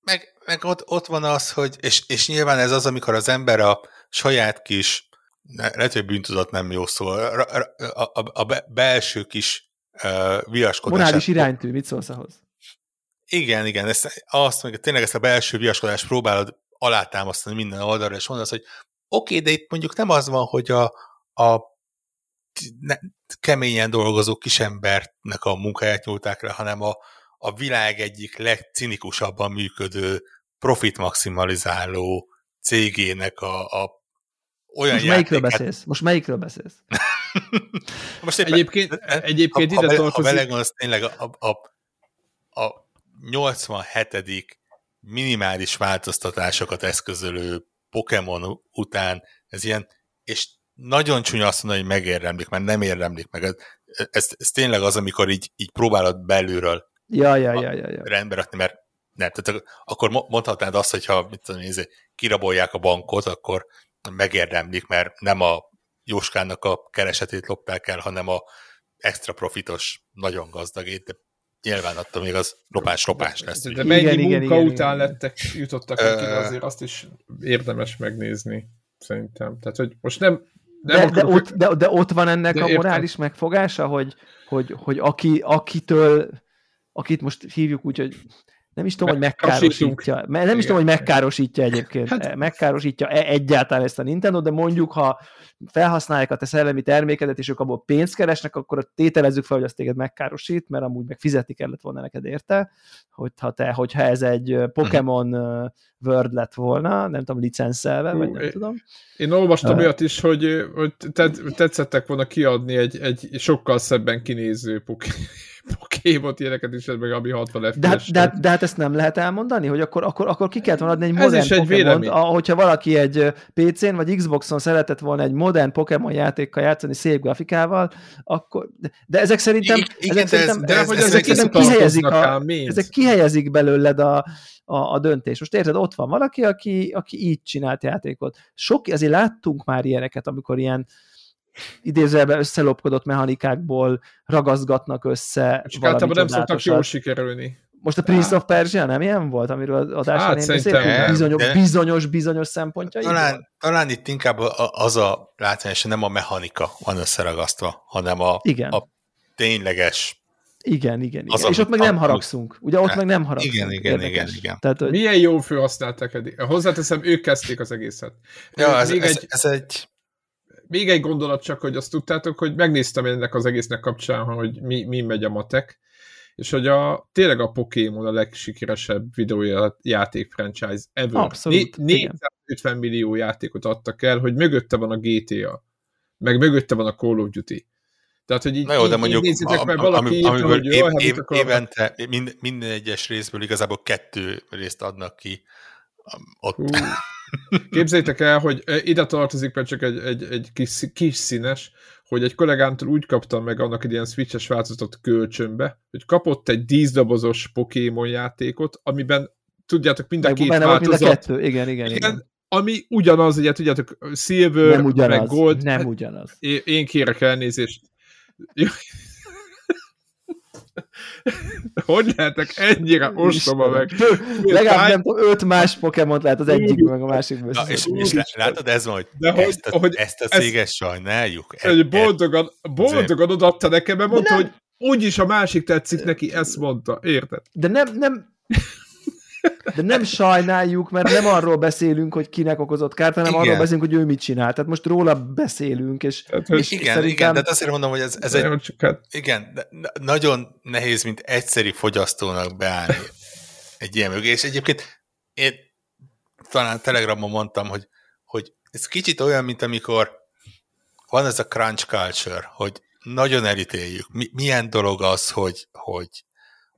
Speaker 3: meg, meg ott, ott van az, hogy, és, és nyilván ez az, amikor az ember a saját kis, lehet, hogy bűntudat nem jó szó, a, a, a, a be- belső kis uh, viaskodását.
Speaker 2: morális iránytű, mit szólsz ahhoz?
Speaker 3: Igen, igen, ezt, azt meg tényleg ezt a belső viaskodást próbálod alátámasztani minden oldalra, és mondasz, hogy oké, okay, de itt mondjuk nem az van, hogy a, a ne, keményen dolgozó kisembernek a munkáját nyúlták le, hanem a, a világ egyik legcinikusabban működő, profit maximalizáló cégének a, a olyan
Speaker 2: Most melyikről
Speaker 3: játékát-
Speaker 2: beszélsz? Most melyikről beszélsz?
Speaker 3: Most éppen,
Speaker 1: Egyébként, egyébként
Speaker 3: ha,
Speaker 1: ide
Speaker 3: ha, bele, ha
Speaker 1: tartozik...
Speaker 3: belegondolsz, tényleg a, a, a, a 87. minimális változtatásokat eszközölő Pokémon után ez ilyen, és nagyon csúnya azt mondani, hogy megérdemlik, mert nem érdemlik meg. Ez, ez, ez tényleg az, amikor így, így próbálod belülről
Speaker 2: ja, ja, ja, ja, ja.
Speaker 3: rendbe rakni, mert nem, tehát akkor mondhatnád azt, hogyha mit tudom, én, kirabolják a bankot, akkor megérdemlik, mert nem a Jóskának a keresetét lopták el, hanem a extra profitos, nagyon gazdagét, de nyilván attól még az lopás-lopás lesz.
Speaker 1: De, de mennyi igen, munka igen, után igen. lettek, jutottak neki, azért azt is érdemes megnézni, szerintem. Tehát, hogy most nem,
Speaker 2: de, akarok, de, ott, de, de ott van ennek a morális értem. megfogása, hogy, hogy, hogy aki, akitől, akit most hívjuk úgy, hogy nem is tudom, hogy megkárosítja. Nem is tudom, hogy megkárosítja egyébként. Hát... Megkárosítja -e egyáltalán ezt a Nintendo, de mondjuk, ha felhasználják a te szellemi termékedet, és ők abból pénzt keresnek, akkor tételezzük fel, hogy azt téged megkárosít, mert amúgy meg fizetni kellett volna neked érte, hogyha, te, hogyha ez egy Pokémon Word lett volna, nem tudom, licenszelve, vagy nem tudom.
Speaker 1: Én olvastam uh, olyat is, hogy, hogy tetszettek volna kiadni egy, egy sokkal szebben kinéző Pokémon ilyeneket is, meg ami 60 FPS.
Speaker 2: De, hát, de, hát, de hát ezt nem lehet elmondani, hogy akkor, akkor, akkor ki kellett volna adni egy modern Ez is egy vélemény. hogyha valaki egy PC-n vagy Xboxon szeretett volna egy modern Pokémon játékkal játszani szép grafikával, akkor, de, ezek szerintem,
Speaker 3: ezek, szerintem,
Speaker 2: de ez, de, ezek, ezek, kihelyezik a, ezek kihelyezik belőled a, a, a döntés. Most érted, ott van valaki, aki, aki így csinált játékot. Sok, azért láttunk már ilyeneket, amikor ilyen idézőjelben összelopkodott mechanikákból ragaszgatnak össze
Speaker 1: Csak általában nem szoktak jól sikerülni.
Speaker 2: Most a Prince of Persia nem ilyen volt, amiről az adásán hát, én beszéltem? Bizonyos, de... bizonyos, bizonyos szempontja.
Speaker 3: Talán, talán itt inkább az a látványos, nem a mechanika van összeragasztva, hanem a, Igen. a tényleges
Speaker 2: igen, igen, igen. Az, és ott meg nem haragszunk. Ugye ott meg nem haragszunk.
Speaker 3: Igen, igen, igen, igen.
Speaker 1: Tehát, hogy... Milyen jó felhasználták eddig. Hozzáteszem, ők kezdték az egészet.
Speaker 3: Ja, ez, ez, egy... ez egy
Speaker 1: még egy gondolat csak, hogy azt tudtátok, hogy megnéztem ennek az egésznek kapcsán, hogy mi, mi megy a matek, és hogy a, tényleg a Pokémon a legsikeresebb videójáték franchise ever.
Speaker 2: Abszolút.
Speaker 1: Né- 450 millió játékot adtak el, hogy mögötte van a GTA, meg mögötte van a Call of Duty. Tehát, hogy így,
Speaker 3: Na jó, de mondjuk, nézzétek, mert valaki írta, hogy év, év, évente mind, minden egyes részből igazából kettő részt adnak ki. Ott. Hú.
Speaker 1: Képzeljétek el, hogy ide tartozik mert csak egy, egy, egy kis, kis színes, hogy egy kollégámtól úgy kaptam meg annak egy ilyen switches változatot kölcsönbe, hogy kapott egy díszdobozos Pokémon játékot, amiben tudjátok, mind a két
Speaker 2: Benne változat. Mind a kettő. Igen, igen, igen, igen.
Speaker 1: Ami ugyanaz, ugye tudjátok, Silver, nem ugyanaz, meg Gold.
Speaker 2: Nem ugyanaz.
Speaker 1: Én, én kérek elnézést. Hogy lehetek ennyire ostoba meg?
Speaker 2: Legalább nem tudom, öt más Pokémon lehet az egyik, meg a másik.
Speaker 3: Na, és, és látod, ez van, hogy, De hogy, ezt, a, hogy ezt a céget ezt, sajnáljuk.
Speaker 1: Hogy boldogan, boldogan odaadta nekem, mert mondta, hogy úgyis a másik tetszik neki, ezt mondta, érted?
Speaker 2: De nem, nem, de nem sajnáljuk, mert nem arról beszélünk, hogy kinek okozott kárt, hanem igen. arról beszélünk, hogy ő mit csinál. Tehát most róla beszélünk, és,
Speaker 3: Tehát, és igen, szerintem... igen, de azért mondom, hogy ez, ez egy... Hát- igen, nagyon nehéz, mint egyszeri fogyasztónak beállni egy ilyen mögé, és egyébként én talán Telegramon mondtam, hogy, hogy ez kicsit olyan, mint amikor van ez a crunch culture, hogy nagyon elítéljük. Mi, milyen dolog az, hogy, hogy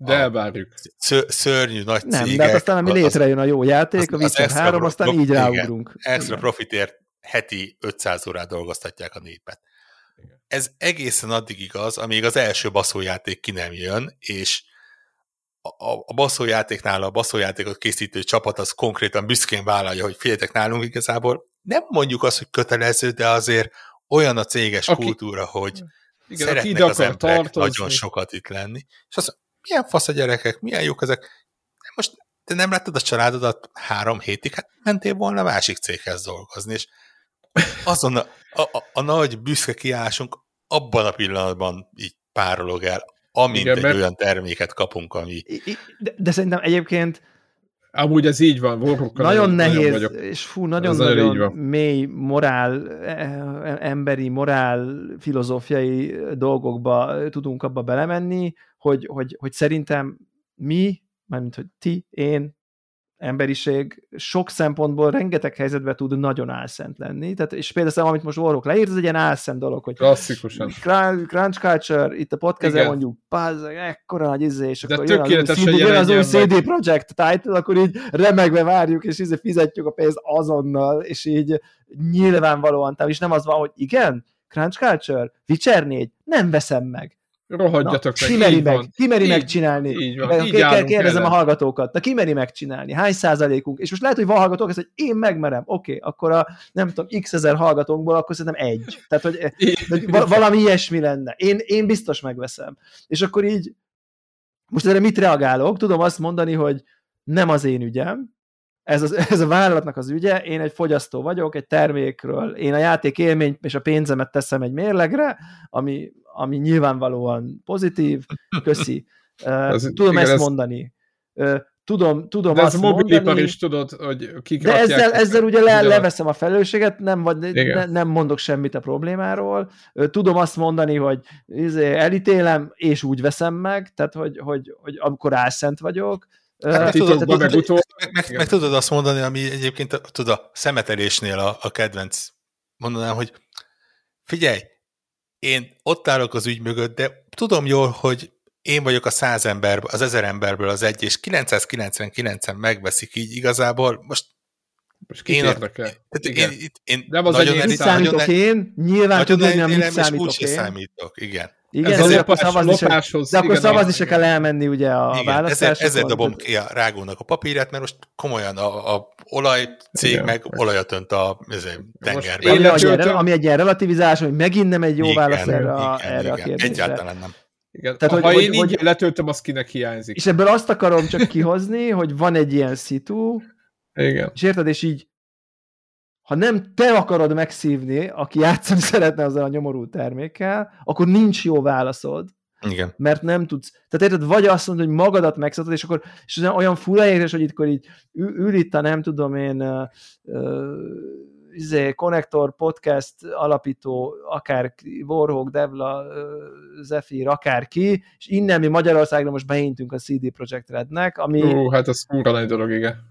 Speaker 1: de elvárjuk.
Speaker 3: Szörnyű nagy
Speaker 2: Nem, cégek. de hát aztán ami létrejön a jó játék, az, a Witcher 3, aztán pro, így ráugrunk.
Speaker 3: Igen, extra igen. profitért heti 500 órát dolgoztatják a népet. Igen. Ez egészen addig igaz, amíg az első baszójáték ki nem jön, és a, a, a baszójátéknál a baszójátékot készítő csapat az konkrétan büszkén vállalja, hogy figyeljetek nálunk igazából. Nem mondjuk azt, hogy kötelező, de azért olyan a céges aki, kultúra, hogy igen, szeretnek az emberek tartozni. nagyon sokat itt lenni. És azt milyen fasz a gyerekek, milyen jók ezek. Most te nem láttad a családodat három hétig, hát mentél volna másik céghez dolgozni, és azon a, a, a, a nagy büszke kiállásunk abban a pillanatban így párolog el, amint Igen, egy mert... olyan terméket kapunk, ami...
Speaker 2: De, de szerintem egyébként
Speaker 1: Amúgy ez így van, Warhawkkal
Speaker 2: Nagyon nehéz, vagyok. és fú, nagyon-nagyon mély morál, e, e, emberi, morál, filozófiai dolgokba tudunk abba belemenni, hogy, hogy, hogy szerintem mi, mármint hogy ti, én, emberiség sok szempontból rengeteg helyzetben tud nagyon álszent lenni. Tehát, és például amit most Warhawk leírt, ez egy ilyen álszent dolog, hogy
Speaker 1: Klasszikusan.
Speaker 2: Crunch Culture, itt a podcast mondjuk, pázzag, ekkora nagy izé, és
Speaker 1: De
Speaker 2: akkor jön az, új jön az új. CD Projekt title, akkor így remegve várjuk, és izé fizetjük a pénzt azonnal, és így nyilvánvalóan, tehát is nem az van, hogy igen, Crunch Culture, Witcher 4, nem veszem meg.
Speaker 1: Rohadjatok
Speaker 2: ki
Speaker 1: meg,
Speaker 2: meri
Speaker 1: így
Speaker 2: meg,
Speaker 1: van.
Speaker 2: ki meri
Speaker 1: Így-
Speaker 2: megcsinálni?
Speaker 1: így van,
Speaker 2: Meg
Speaker 1: így
Speaker 2: kell- Kérdezem a
Speaker 1: ellen.
Speaker 2: hallgatókat, de ki meri megcsinálni? Hány százalékunk? És most lehet, hogy van hallgatók, hogy én megmerem. Oké, akkor a nem tudom, x ezer hallgatónkból, akkor szerintem egy. Tehát, hogy hogy val- valami ilyesmi lenne. Én, én biztos megveszem. És akkor így, most erre mit reagálok? Tudom azt mondani, hogy nem az én ügyem, ez, az, ez a vállalatnak az ügye, én egy fogyasztó vagyok, egy termékről, én a játék élményt és a pénzemet teszem egy mérlegre, ami, ami nyilvánvalóan pozitív, köszi.
Speaker 1: Ez-
Speaker 2: Tudom
Speaker 1: igen,
Speaker 2: ezt
Speaker 1: ez-
Speaker 2: mondani. Tudom, tudom
Speaker 1: De ez
Speaker 2: azt
Speaker 1: a mobilipar
Speaker 2: mondani,
Speaker 1: is tudod, hogy kik
Speaker 2: de ezzel, ezzel ugye le, leveszem a felelősséget, nem, vagy, ne, nem mondok semmit a problémáról. Tudom azt mondani, hogy izé, elítélem, és úgy veszem meg, tehát hogy, hogy, hogy amikor álszent vagyok.
Speaker 3: Hát meg
Speaker 1: titokban
Speaker 3: tudod,
Speaker 1: meg utol-
Speaker 3: meg, meg,
Speaker 1: Igen.
Speaker 3: meg tudod azt mondani, ami egyébként tudod, a szemetelésnél a, a kedvenc mondanám, hogy figyelj, én ott állok az ügy mögött, de tudom jól, hogy én vagyok a száz ember, az ezer emberből az egy, és 999-en megveszik így igazából. Most
Speaker 1: Most kit
Speaker 3: én,
Speaker 1: érdekel?
Speaker 3: tehát
Speaker 1: Igen.
Speaker 3: én, itt- én
Speaker 1: Nem az
Speaker 3: nagyon
Speaker 1: enyém
Speaker 2: számítok
Speaker 3: nagyon,
Speaker 2: én? Nyilván
Speaker 3: nagyon
Speaker 2: tudom, hogy mit számítok én.
Speaker 3: számítok, igen.
Speaker 2: Igen,
Speaker 1: Ez
Speaker 2: de
Speaker 1: a
Speaker 2: akkor
Speaker 1: lopás,
Speaker 2: szavazni se,
Speaker 1: lopáshoz,
Speaker 2: de akkor
Speaker 1: igen,
Speaker 2: szavazni
Speaker 1: igen.
Speaker 2: se kell elmenni ugye a
Speaker 3: Igen,
Speaker 2: választásokon.
Speaker 3: ezzel dobom ki a rágónak a papírját, mert most komolyan a, a olajcég
Speaker 1: Igen.
Speaker 3: meg olajat önt a ezért, tengerbe.
Speaker 1: én
Speaker 2: ami, egy ilyen, ami egy ilyen relativizás, hogy megint nem egy jó
Speaker 3: Igen,
Speaker 2: válasz erre, a,
Speaker 3: igen,
Speaker 2: erre a
Speaker 3: igen.
Speaker 2: kérdésre.
Speaker 3: Egyáltalán nem.
Speaker 1: Igen.
Speaker 2: Tehát,
Speaker 1: ha
Speaker 2: hogy-
Speaker 1: én
Speaker 2: hogy-
Speaker 1: így
Speaker 2: hogy-
Speaker 1: letöltöm, az kinek hiányzik.
Speaker 2: És ebből azt akarom csak kihozni, hogy van egy ilyen szitu,
Speaker 1: Igen.
Speaker 2: és érted, és így ha nem te akarod megszívni, aki játszani szeretne azzal a nyomorú termékkel, akkor nincs jó válaszod,
Speaker 3: Igen.
Speaker 2: mert nem tudsz. Tehát érted, vagy azt mondod, hogy magadat megszatod, és akkor és olyan fura érzés, hogy itt, így ül, itt a nem tudom én uh, uh, izé, Connector podcast alapító, akár Warhawk, Devla, uh, Zephyr, akárki, és innen mi Magyarországra most beintünk a CD Projekt Rednek, ami
Speaker 1: Ú, hát az fura nagy dolog, igen.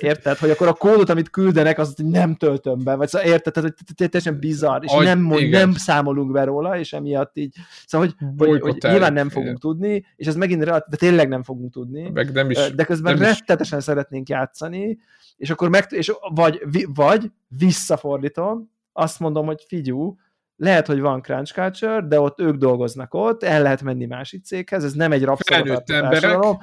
Speaker 2: Érted, hogy akkor a kódot, amit küldenek, azt nem töltöm be, vagy szóval érted, tehát, hogy teljesen bizarr, és
Speaker 1: Agy-
Speaker 2: nem, mond, nem számolunk be róla, és emiatt így, szóval, hogy, hogy, nyilván nem fogunk tudni, és ez megint, relatív- de tényleg nem fogunk tudni,
Speaker 1: Meg nem is...
Speaker 2: de közben
Speaker 1: nem is-
Speaker 2: rettetesen szeretnénk játszani, és akkor meg, és vagy, vagy visszafordítom, azt mondom, hogy figyú, lehet, hogy van Crunch Culture, de ott ők dolgoznak ott, el lehet menni másik céghez, ez nem egy rabszolgatartó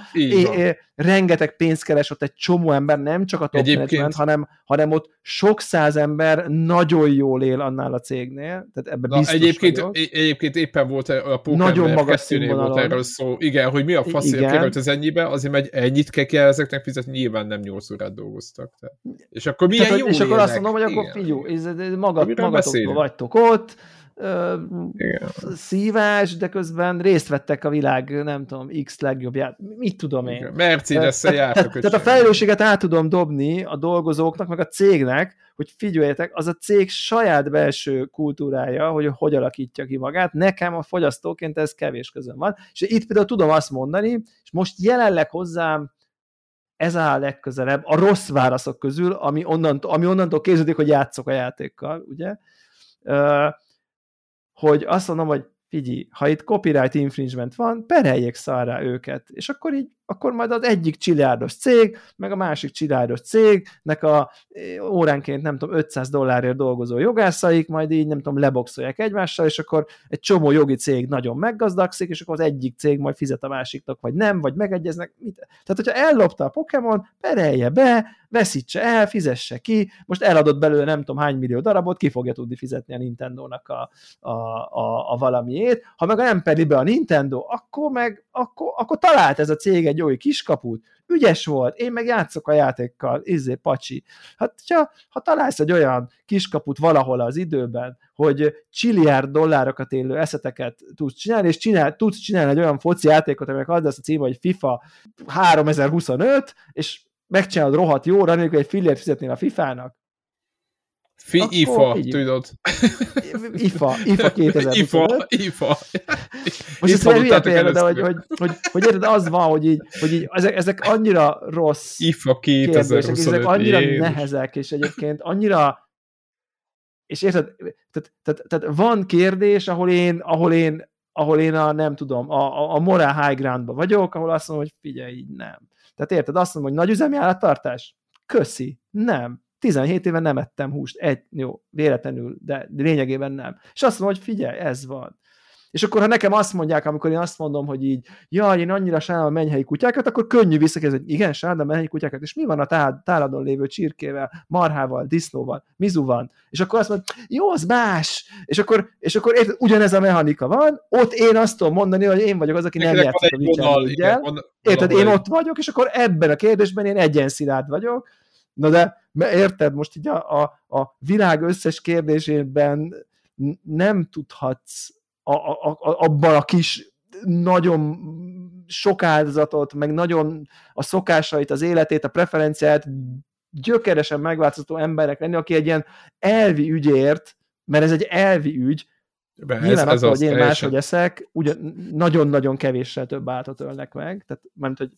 Speaker 2: rengeteg pénzt keres ott egy csomó ember, nem csak a top
Speaker 1: Egyébként-
Speaker 2: management, hanem, hanem ott sok száz ember nagyon jól él annál a cégnél, tehát ebben
Speaker 1: Na,
Speaker 2: biztos
Speaker 1: egyébként,
Speaker 2: vagyok.
Speaker 1: egy- egyébként éppen volt a
Speaker 2: Nagyon
Speaker 1: Pókember
Speaker 2: magas
Speaker 1: kettőnél volt erről szó. Igen, hogy mi a faszért került ez ennyibe, azért megy ennyit kell, kell ezeknek fizetni, nyilván nem 8 órát dolgoztak. Tehát. És akkor milyen
Speaker 2: Tehát,
Speaker 1: jó
Speaker 2: és akkor azt mondom, hogy akkor ez magad, magatoktól vagytok ott, ö,
Speaker 1: Igen.
Speaker 2: szívás, de közben részt vettek a világ, nem tudom, X legjobbját, mit tudom én.
Speaker 1: Mercedes-szel jártak.
Speaker 2: tehát, tehát a felelősséget át tudom dobni a dolgozóknak, meg a cégnek, hogy figyeljetek, az a cég saját belső kultúrája, hogy hogy alakítja ki magát, nekem a fogyasztóként ez kevés közön van, és itt például tudom azt mondani, és most jelenleg hozzám ez áll legközelebb a rossz válaszok közül, ami, onnantól, ami onnantól képződik, hogy játszok a játékkal, ugye? Hogy azt mondom, hogy figyelj, ha itt copyright infringement van, pereljék szarrá őket, és akkor így, akkor majd az egyik csilliárdos cég, meg a másik csilliárdos cégnek a eh, óránként, nem tudom, 500 dollárért dolgozó jogászaik, majd így, nem tudom, leboxolják egymással, és akkor egy csomó jogi cég nagyon meggazdagszik, és akkor az egyik cég majd fizet a másiknak, vagy nem, vagy megegyeznek. Mit? Tehát, hogyha ellopta a Pokémon, perelje be, veszítse el, fizesse ki, most eladott belőle nem tudom hány millió darabot, ki fogja tudni fizetni a Nintendo-nak a, a, a, a valamiét. Ha meg nem peri be a Nintendo, akkor meg akkor, akkor talált ez a cég egy új kiskaput, ügyes volt, én meg játszok a játékkal, izé, pacsi. Hát, ha, ha találsz egy olyan kiskaput valahol az időben, hogy csilliárd dollárokat élő eszeteket tudsz csinálni, és csinál, tudsz csinálni egy olyan foci játékot, aminek az lesz a címe, hogy FIFA 3025, és megcsinálod rohadt jóra, nélkül egy fillért fizetnél a FIFA-nak,
Speaker 1: Fi, IFA, tudod.
Speaker 2: IFA, IFA 2000.
Speaker 1: IFA, IFA.
Speaker 2: Most ez egy hülye példa, de hogy, hogy, hogy, hogy érted, az van, hogy így, hogy így ezek, ezek annyira rossz
Speaker 1: IFA 2025.
Speaker 2: ezek annyira Jézus. nehezek, és egyébként annyira és érted, tehát, tehát, tehát van kérdés, ahol én, ahol én, ahol én a, nem tudom, a, a moral high groundba vagyok, ahol azt mondom, hogy figyelj, így nem. Tehát érted, azt mondom, hogy nagy üzemi állattartás? Köszi, nem 17 éve nem ettem húst, egy, jó, véletlenül, de lényegében nem. És azt mondom, hogy figyelj, ez van. És akkor, ha nekem azt mondják, amikor én azt mondom, hogy így, jaj, én annyira sajnálom a mennyhelyi kutyákat, akkor könnyű visszakérdezni, hogy igen, sajnálom a mennyhelyi kutyákat, és mi van a táladon lévő csirkével, marhával, disznóval, mizuval? És akkor azt mondom, jó, az más. És akkor, és akkor érted, ugyanez a mechanika van, ott én azt tudom mondani, hogy én vagyok az, aki nem játszik a vicsen. Érted, én ott vagyok, és akkor ebben a kérdésben én egyenszilárd vagyok, Na de érted, most így a, a, a világ összes kérdésében nem tudhatsz a, a, a, abban a kis nagyon sok áldozatot, meg nagyon a szokásait, az életét, a preferenciát gyökeresen megváltoztató emberek lenni, aki egy ilyen elvi ügyért, mert ez egy elvi ügy, Be, Nyilván ez, ez hogy én teljesen... máshogy eszek, nagyon-nagyon kevéssel több áltat ölnek meg, tehát mert hogy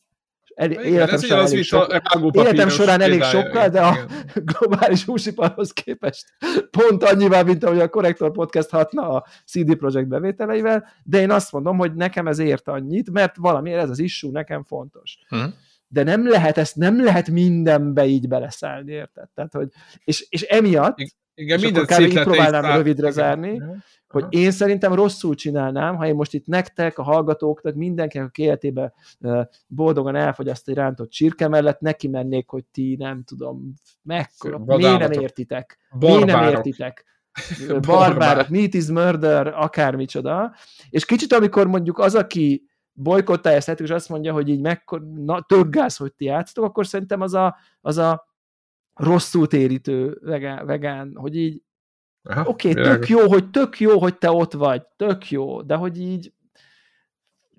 Speaker 2: el, igen, életem, során elég, sok, életem során elég sokkal, de a globális húsiparhoz képest pont annyival, mint ahogy a Korrektor Podcast hatna a CD Projekt bevételeivel, de én azt mondom, hogy nekem ez ért annyit, mert valamiért ez az issue nekem fontos. Hmm. De nem lehet ezt, nem lehet mindenbe így beleszállni, érted? Tehát, hogy, és, és emiatt, igen, és minden akkor kb. így próbálnám rövidre zárni, igen hogy én szerintem rosszul csinálnám, ha én most itt nektek, a hallgatóknak, mindenkinek, a életébe boldogan elfogyaszt egy rántott csirke mellett, neki mennék, hogy ti nem tudom, mekkora, miért nem értitek? Miért nem értitek? Barbárok, meat is murder, akármicsoda. És kicsit, amikor mondjuk az, aki bolykottálja ezt, és azt mondja, hogy így mekkor, na, gáz, hogy ti játszatok, akkor szerintem az a, az a rosszul térítő vegán, vegán hogy így Oké, okay, tök jó, hogy tök jó, hogy te ott vagy, tök jó, de hogy így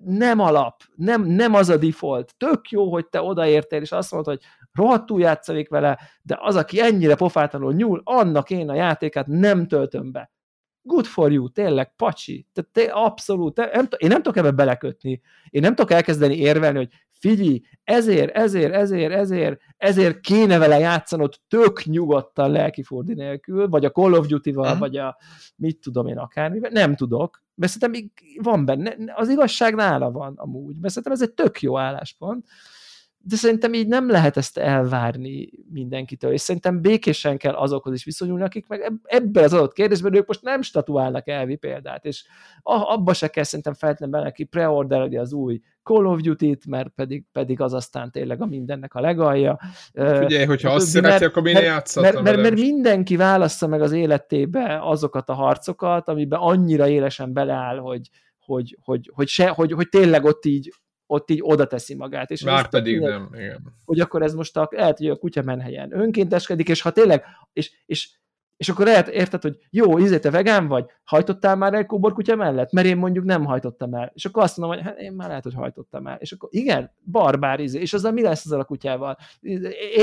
Speaker 2: nem alap, nem, nem az a default. Tök jó, hogy te odaértél, és azt mondod, hogy rohadtul játszanék vele, de az, aki ennyire pofátlanul nyúl, annak én a játékát nem töltöm be. Good for you, tényleg, pacsi. Tehát te abszolút, te, nem, én nem tudok ebbe belekötni. Én nem tudok elkezdeni érvelni, hogy figyelj, ezért, ezért, ezért, ezért, ezért kéne vele játszanod tök nyugodtan lelkifordi nélkül, vagy a Call of Duty-val, uh-huh. vagy a mit tudom én akármivel, nem tudok, mert szerintem van benne, az igazság nála van amúgy, mert szerintem ez egy tök jó álláspont, de szerintem így nem lehet ezt elvárni mindenkitől, és szerintem békésen kell azokhoz is viszonyulni, akik meg ebben az adott kérdésben ők most nem statuálnak elvi példát, és abba se kell szerintem feltétlenül bele, aki preordereli az új Call of Duty-t, mert pedig, pedig az aztán tényleg a mindennek a legalja.
Speaker 1: Figyelj, hogyha azt szereti, akkor minél játszhat.
Speaker 2: Mert, mert, mert mindenki válassza meg az életébe azokat a harcokat, amiben annyira élesen beleáll, hogy, hogy, hogy, hogy, se, hogy, hogy tényleg ott így ott így oda teszi magát. És
Speaker 1: Már pedig tényleg, nem, igen.
Speaker 2: Hogy akkor ez most a, lehet, hogy a kutya menhelyen önkénteskedik, és ha tényleg, és, és, és akkor lehet, érted, hogy jó, ízé, te vegán vagy, hajtottál már el kutya mellett? Mert én mondjuk nem hajtottam el. És akkor azt mondom, hogy hát én már lehet, hogy hajtottam el. És akkor igen, barbár izé. És azzal mi lesz ezzel a kutyával?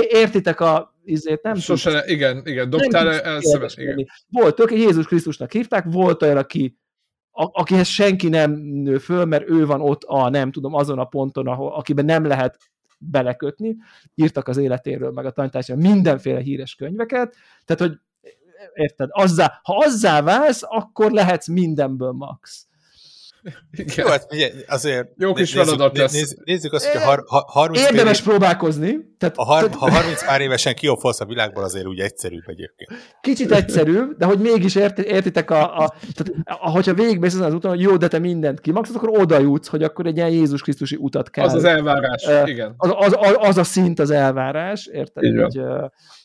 Speaker 2: Értitek a izét, nem
Speaker 1: Sose, tudsz, igen, igen, dobtál el, igen.
Speaker 2: Volt, tök, Jézus Krisztusnak hívták, volt olyan, aki akihez senki nem nő föl, mert ő van ott a, nem tudom, azon a ponton, ahol, akiben nem lehet belekötni, írtak az életéről, meg a tanításról mindenféle híres könyveket, tehát, hogy érted, azzá, ha azzá válsz, akkor lehetsz mindenből max.
Speaker 3: Igen. Jó, hát ugye, azért
Speaker 1: Jó kis feladat
Speaker 3: lesz. Nézzük, nézzük azt, hogy a har, ha, 30
Speaker 2: Érdemes év, próbálkozni.
Speaker 3: Tehát, a har, tehát, ha 30 pár évesen kioffolsz a világból, azért úgy egyszerűbb egyébként.
Speaker 2: Kicsit egyszerű, de hogy mégis ért, értitek, a, a, tehát, hogyha végigmész az úton, hogy jó, de te mindent kimaxolsz, akkor oda jutsz, hogy akkor egy ilyen Jézus Krisztusi utat kell.
Speaker 1: Az az elvárás, uh, igen.
Speaker 2: Az, az, az, az a szint az elvárás, érted? Így, így,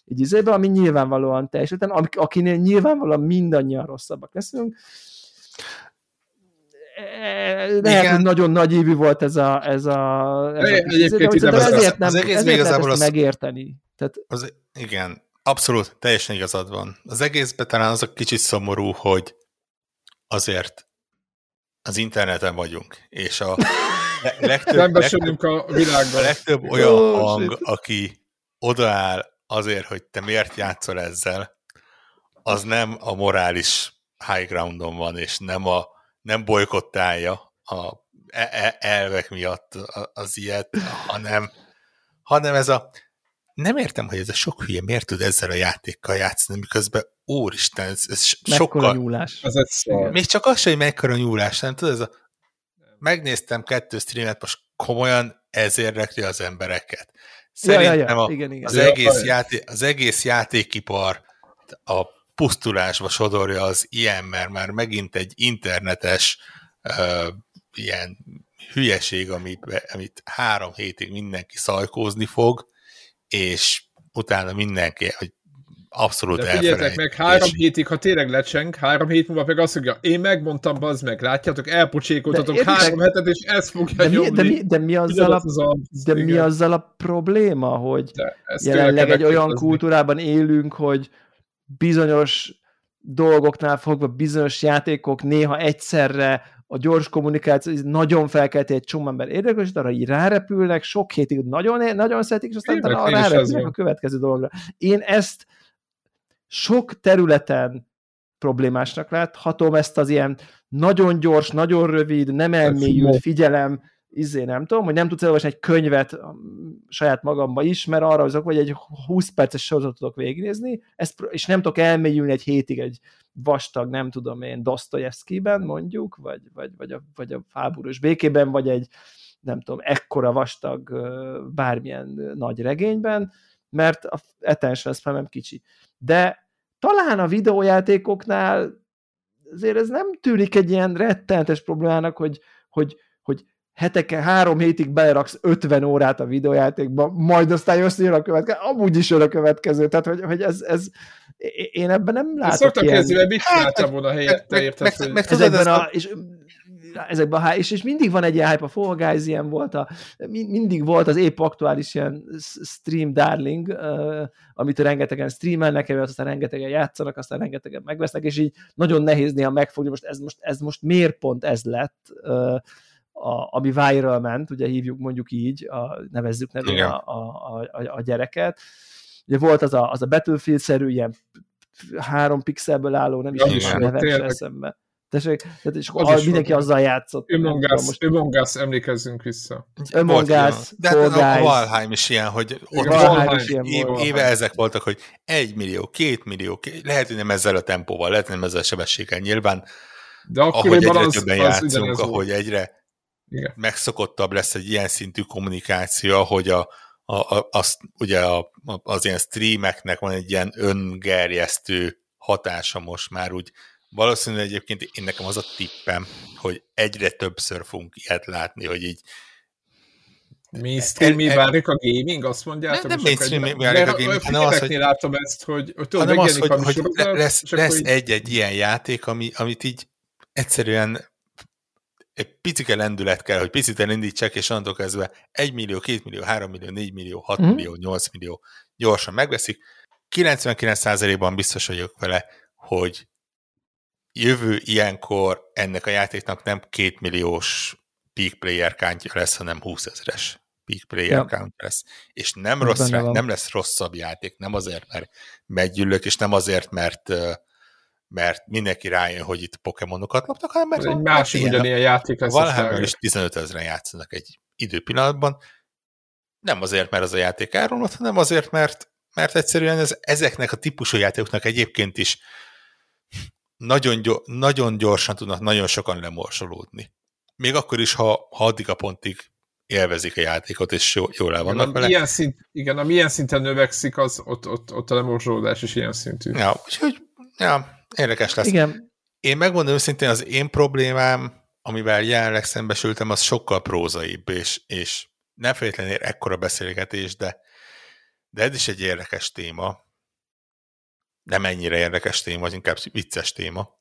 Speaker 2: így izébe, ami nyilvánvalóan teljesíten, akinél nyilvánvalóan mindannyian rosszabbak leszünk, lehet, hogy nagyon nagy évű volt ez a... Ez a, ez
Speaker 1: Egyébként de,
Speaker 2: de ezért nem, az egész ezért igazából az, megérteni. Tehát,
Speaker 3: az, igen, abszolút, teljesen igazad van. Az egészben talán az a kicsit szomorú, hogy azért az interneten vagyunk, és a legtöbb, legtöbb,
Speaker 1: a világban.
Speaker 3: A legtöbb olyan oh, hang, shit. aki odaáll azért, hogy te miért játszol ezzel, az nem a morális high groundon van, és nem, a, nem bolykottálja a e, e, elvek miatt az ilyet, hanem, hanem ez a nem értem, hogy ez a sok hülye miért tud ezzel a játékkal játszani, miközben úristen, ez, ez sokkal...
Speaker 2: nyúlás.
Speaker 1: Ez egy szar.
Speaker 3: Még csak az sem, hogy mekkora nyúlás, nem tudod, ez a... Megnéztem kettő streamet, most komolyan ez érdekli az embereket. Szerintem
Speaker 2: ja, ja, ja.
Speaker 3: A,
Speaker 2: igen, igen.
Speaker 3: Az, egész játé, az egész játékipar a pusztulásba sodorja az ilyen, mert már megint egy internetes uh, ilyen hülyeség, amit, amit három hétig mindenki szajkózni fog, és utána mindenki, hogy abszolút
Speaker 1: De figyeljetek meg, három
Speaker 3: És-
Speaker 1: hétig, ha tényleg lecseng, három hét múlva meg azt mondja, én megmondtam, bazd meg, látjátok, elpocsékoltatok
Speaker 2: De érted-
Speaker 1: három hetet, és ez fogja
Speaker 2: De mi,
Speaker 1: nyomni.
Speaker 2: de, mi, de mi azzal a,
Speaker 1: az a-
Speaker 2: de mi azzal a probléma, hogy
Speaker 1: De
Speaker 2: jelenleg egy olyan kultúrában élünk, hogy bizonyos dolgoknál fogva bizonyos játékok néha egyszerre a gyors kommunikáció nagyon felkelti egy csomó ember érdeklődést, arra így rárepülnek, sok hétig nagyon, nagyon szeretik, és aztán
Speaker 1: ez
Speaker 2: rárepülnek a következő dologra. Én ezt sok területen problémásnak láthatom, ezt az ilyen nagyon gyors, nagyon rövid, nem elmélyült figyelem, izé nem tudom, hogy nem tudsz elolvasni egy könyvet um, saját magamba is, mert arra azok, vagy egy 20 perces sorozatot tudok végignézni, ezt, és nem tudok elmélyülni egy hétig egy vastag, nem tudom én, Dostoyevsky-ben mondjuk, vagy, vagy, vagy, a, vagy a háborús békében, vagy egy nem tudom, ekkora vastag bármilyen nagy regényben, mert a attention span kicsi. De talán a videójátékoknál azért ez nem tűnik egy ilyen rettenetes problémának, hogy, hogy, hogy heteken, három hétig beleraksz 50 órát a videójátékba, majd aztán jössz, jön a következő, amúgy is jön a következő, tehát hogy, hogy ez, ez én ebben nem látok
Speaker 1: szoktak
Speaker 2: ilyen...
Speaker 1: mert mit
Speaker 3: Hát,
Speaker 1: csináltál volna helyette,
Speaker 3: meg-
Speaker 1: érted?
Speaker 3: meg-
Speaker 1: hogy-
Speaker 3: meg- tudod,
Speaker 2: ezekben
Speaker 3: ez
Speaker 2: a, és, ezekben a, és, és mindig van egy ilyen hype, a Fall Guys ilyen volt, a, mi- mindig volt az épp aktuális ilyen stream darling, uh, amit rengetegen streamelnek, emiatt aztán rengetegen játszanak, aztán rengetegen megvesznek, és így nagyon nehéz néha megfogni, most ez most, ez most miért pont ez lett, uh, a, ami viral ment, ugye hívjuk mondjuk így, a, nevezzük nevén a, a, a, a gyereket. Ugye volt az a, az a Battlefield-szerű ilyen három pixelből álló, nem is
Speaker 1: Ja,
Speaker 2: tudom,
Speaker 3: igen.
Speaker 2: a neve se
Speaker 1: Tényleg.
Speaker 2: eszembe. Tessék, tehát és
Speaker 1: Az is
Speaker 2: mindenki
Speaker 1: volt.
Speaker 2: azzal játszott.
Speaker 1: Us,
Speaker 2: most
Speaker 1: Among Us, emlékezzünk vissza.
Speaker 2: Us,
Speaker 3: De hát a, a. Valheim is ilyen, hogy ott
Speaker 1: Igen,
Speaker 2: Valheim
Speaker 1: Valheim
Speaker 2: is ilyen
Speaker 3: év,
Speaker 2: volt.
Speaker 3: éve ezek voltak, hogy egy millió, két millió, ké- lehet, hogy nem ezzel a tempóval, lehet, hogy nem ezzel a sebességgel. Nyilván,
Speaker 1: De
Speaker 3: ahogy
Speaker 1: akkoriban
Speaker 3: egyre
Speaker 1: az,
Speaker 3: többen
Speaker 1: az
Speaker 3: játszunk,
Speaker 1: ugyanez volt.
Speaker 3: ahogy egyre
Speaker 1: Igen.
Speaker 3: megszokottabb lesz egy ilyen szintű kommunikáció, hogy a, a, a, azt, ugye a, az ilyen streameknek van egy ilyen öngerjesztő hatása most már úgy. Valószínűleg egyébként én nekem az a tippem, hogy egyre többször fogunk ilyet látni,
Speaker 1: Mainstream mi
Speaker 3: el-
Speaker 1: válik a gaming, azt mondjátok?
Speaker 3: Nem- nem mainstream válik a gaming, hanem az, hogy-
Speaker 1: látom ezt, hogy, hogy tudod,
Speaker 3: hanem az, hogy, hogy
Speaker 1: sorozat,
Speaker 3: lesz, lesz
Speaker 1: így-
Speaker 3: egy-egy ilyen játék, ami, amit így egyszerűen egy picike lendület kell, hogy picit elindítsák, és onnantól kezdve 1 millió, 2 millió, 3 millió, 4 millió, 6
Speaker 2: Mhm.
Speaker 3: millió, 8 millió gyorsan megveszik. 99%-ban biztos vagyok vele, hogy jövő ilyenkor ennek a játéknak nem 2 milliós peak player countja lesz, hanem 20 ezeres peak player
Speaker 2: Ja.
Speaker 3: count lesz. És nem,
Speaker 2: Ez
Speaker 3: rossz, rá, nem lesz rosszabb játék, nem azért, mert meggyűlök, és nem azért, mert ö, mert mindenki rájön, hogy itt pokémonokat loptak, hanem mert
Speaker 1: egy másik
Speaker 3: ilyen.
Speaker 1: ugyanilyen játék lesz. Aztán-
Speaker 3: is 15 ezeren játszanak egy időpillanatban. Nem azért, mert az a játék elromlott, hanem azért, mert, mert egyszerűen ez, ezeknek a típusú játékoknak egyébként is nagyon, gyor, nagyon gyorsan tudnak nagyon sokan lemorsolódni. Még akkor is, ha, ha addig a pontig élvezik a játékot, és jó, jól el vannak vele.
Speaker 1: ilyen szint, igen, ami ilyen szinten növekszik, az ott, ott, ott a lemorzsolódás is ilyen szintű.
Speaker 3: Ja, úgyhogy ja, érdekes lesz.
Speaker 2: Igen,
Speaker 3: Én megmondom őszintén, az én problémám, amivel jelenleg szembesültem, az sokkal prózaibb, és, és nem feltétlenül ér ekkora beszélgetés, de, de ez is egy érdekes téma. Nem ennyire érdekes téma, az inkább vicces téma.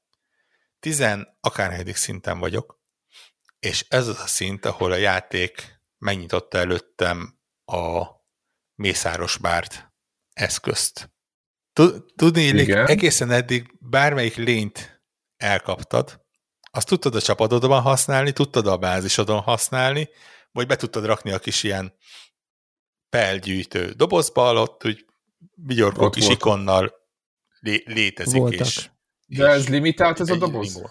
Speaker 3: Tizen akárhányadik szinten vagyok, és ez az a szint, ahol a játék megnyitotta előttem a mészáros bárt eszközt. Tud- Tudni
Speaker 1: Igen.
Speaker 3: egészen eddig bármelyik lényt elkaptad, azt tudtad a csapatodban használni, tudtad a bázisodon használni, vagy be tudtad rakni a kis ilyen pelgyűjtő dobozba, ott úgy vigyorgó kis
Speaker 1: volt.
Speaker 3: ikonnal lé- létezik,
Speaker 2: Voltak.
Speaker 3: és...
Speaker 1: De ez
Speaker 3: és
Speaker 1: limitált ez a doboz?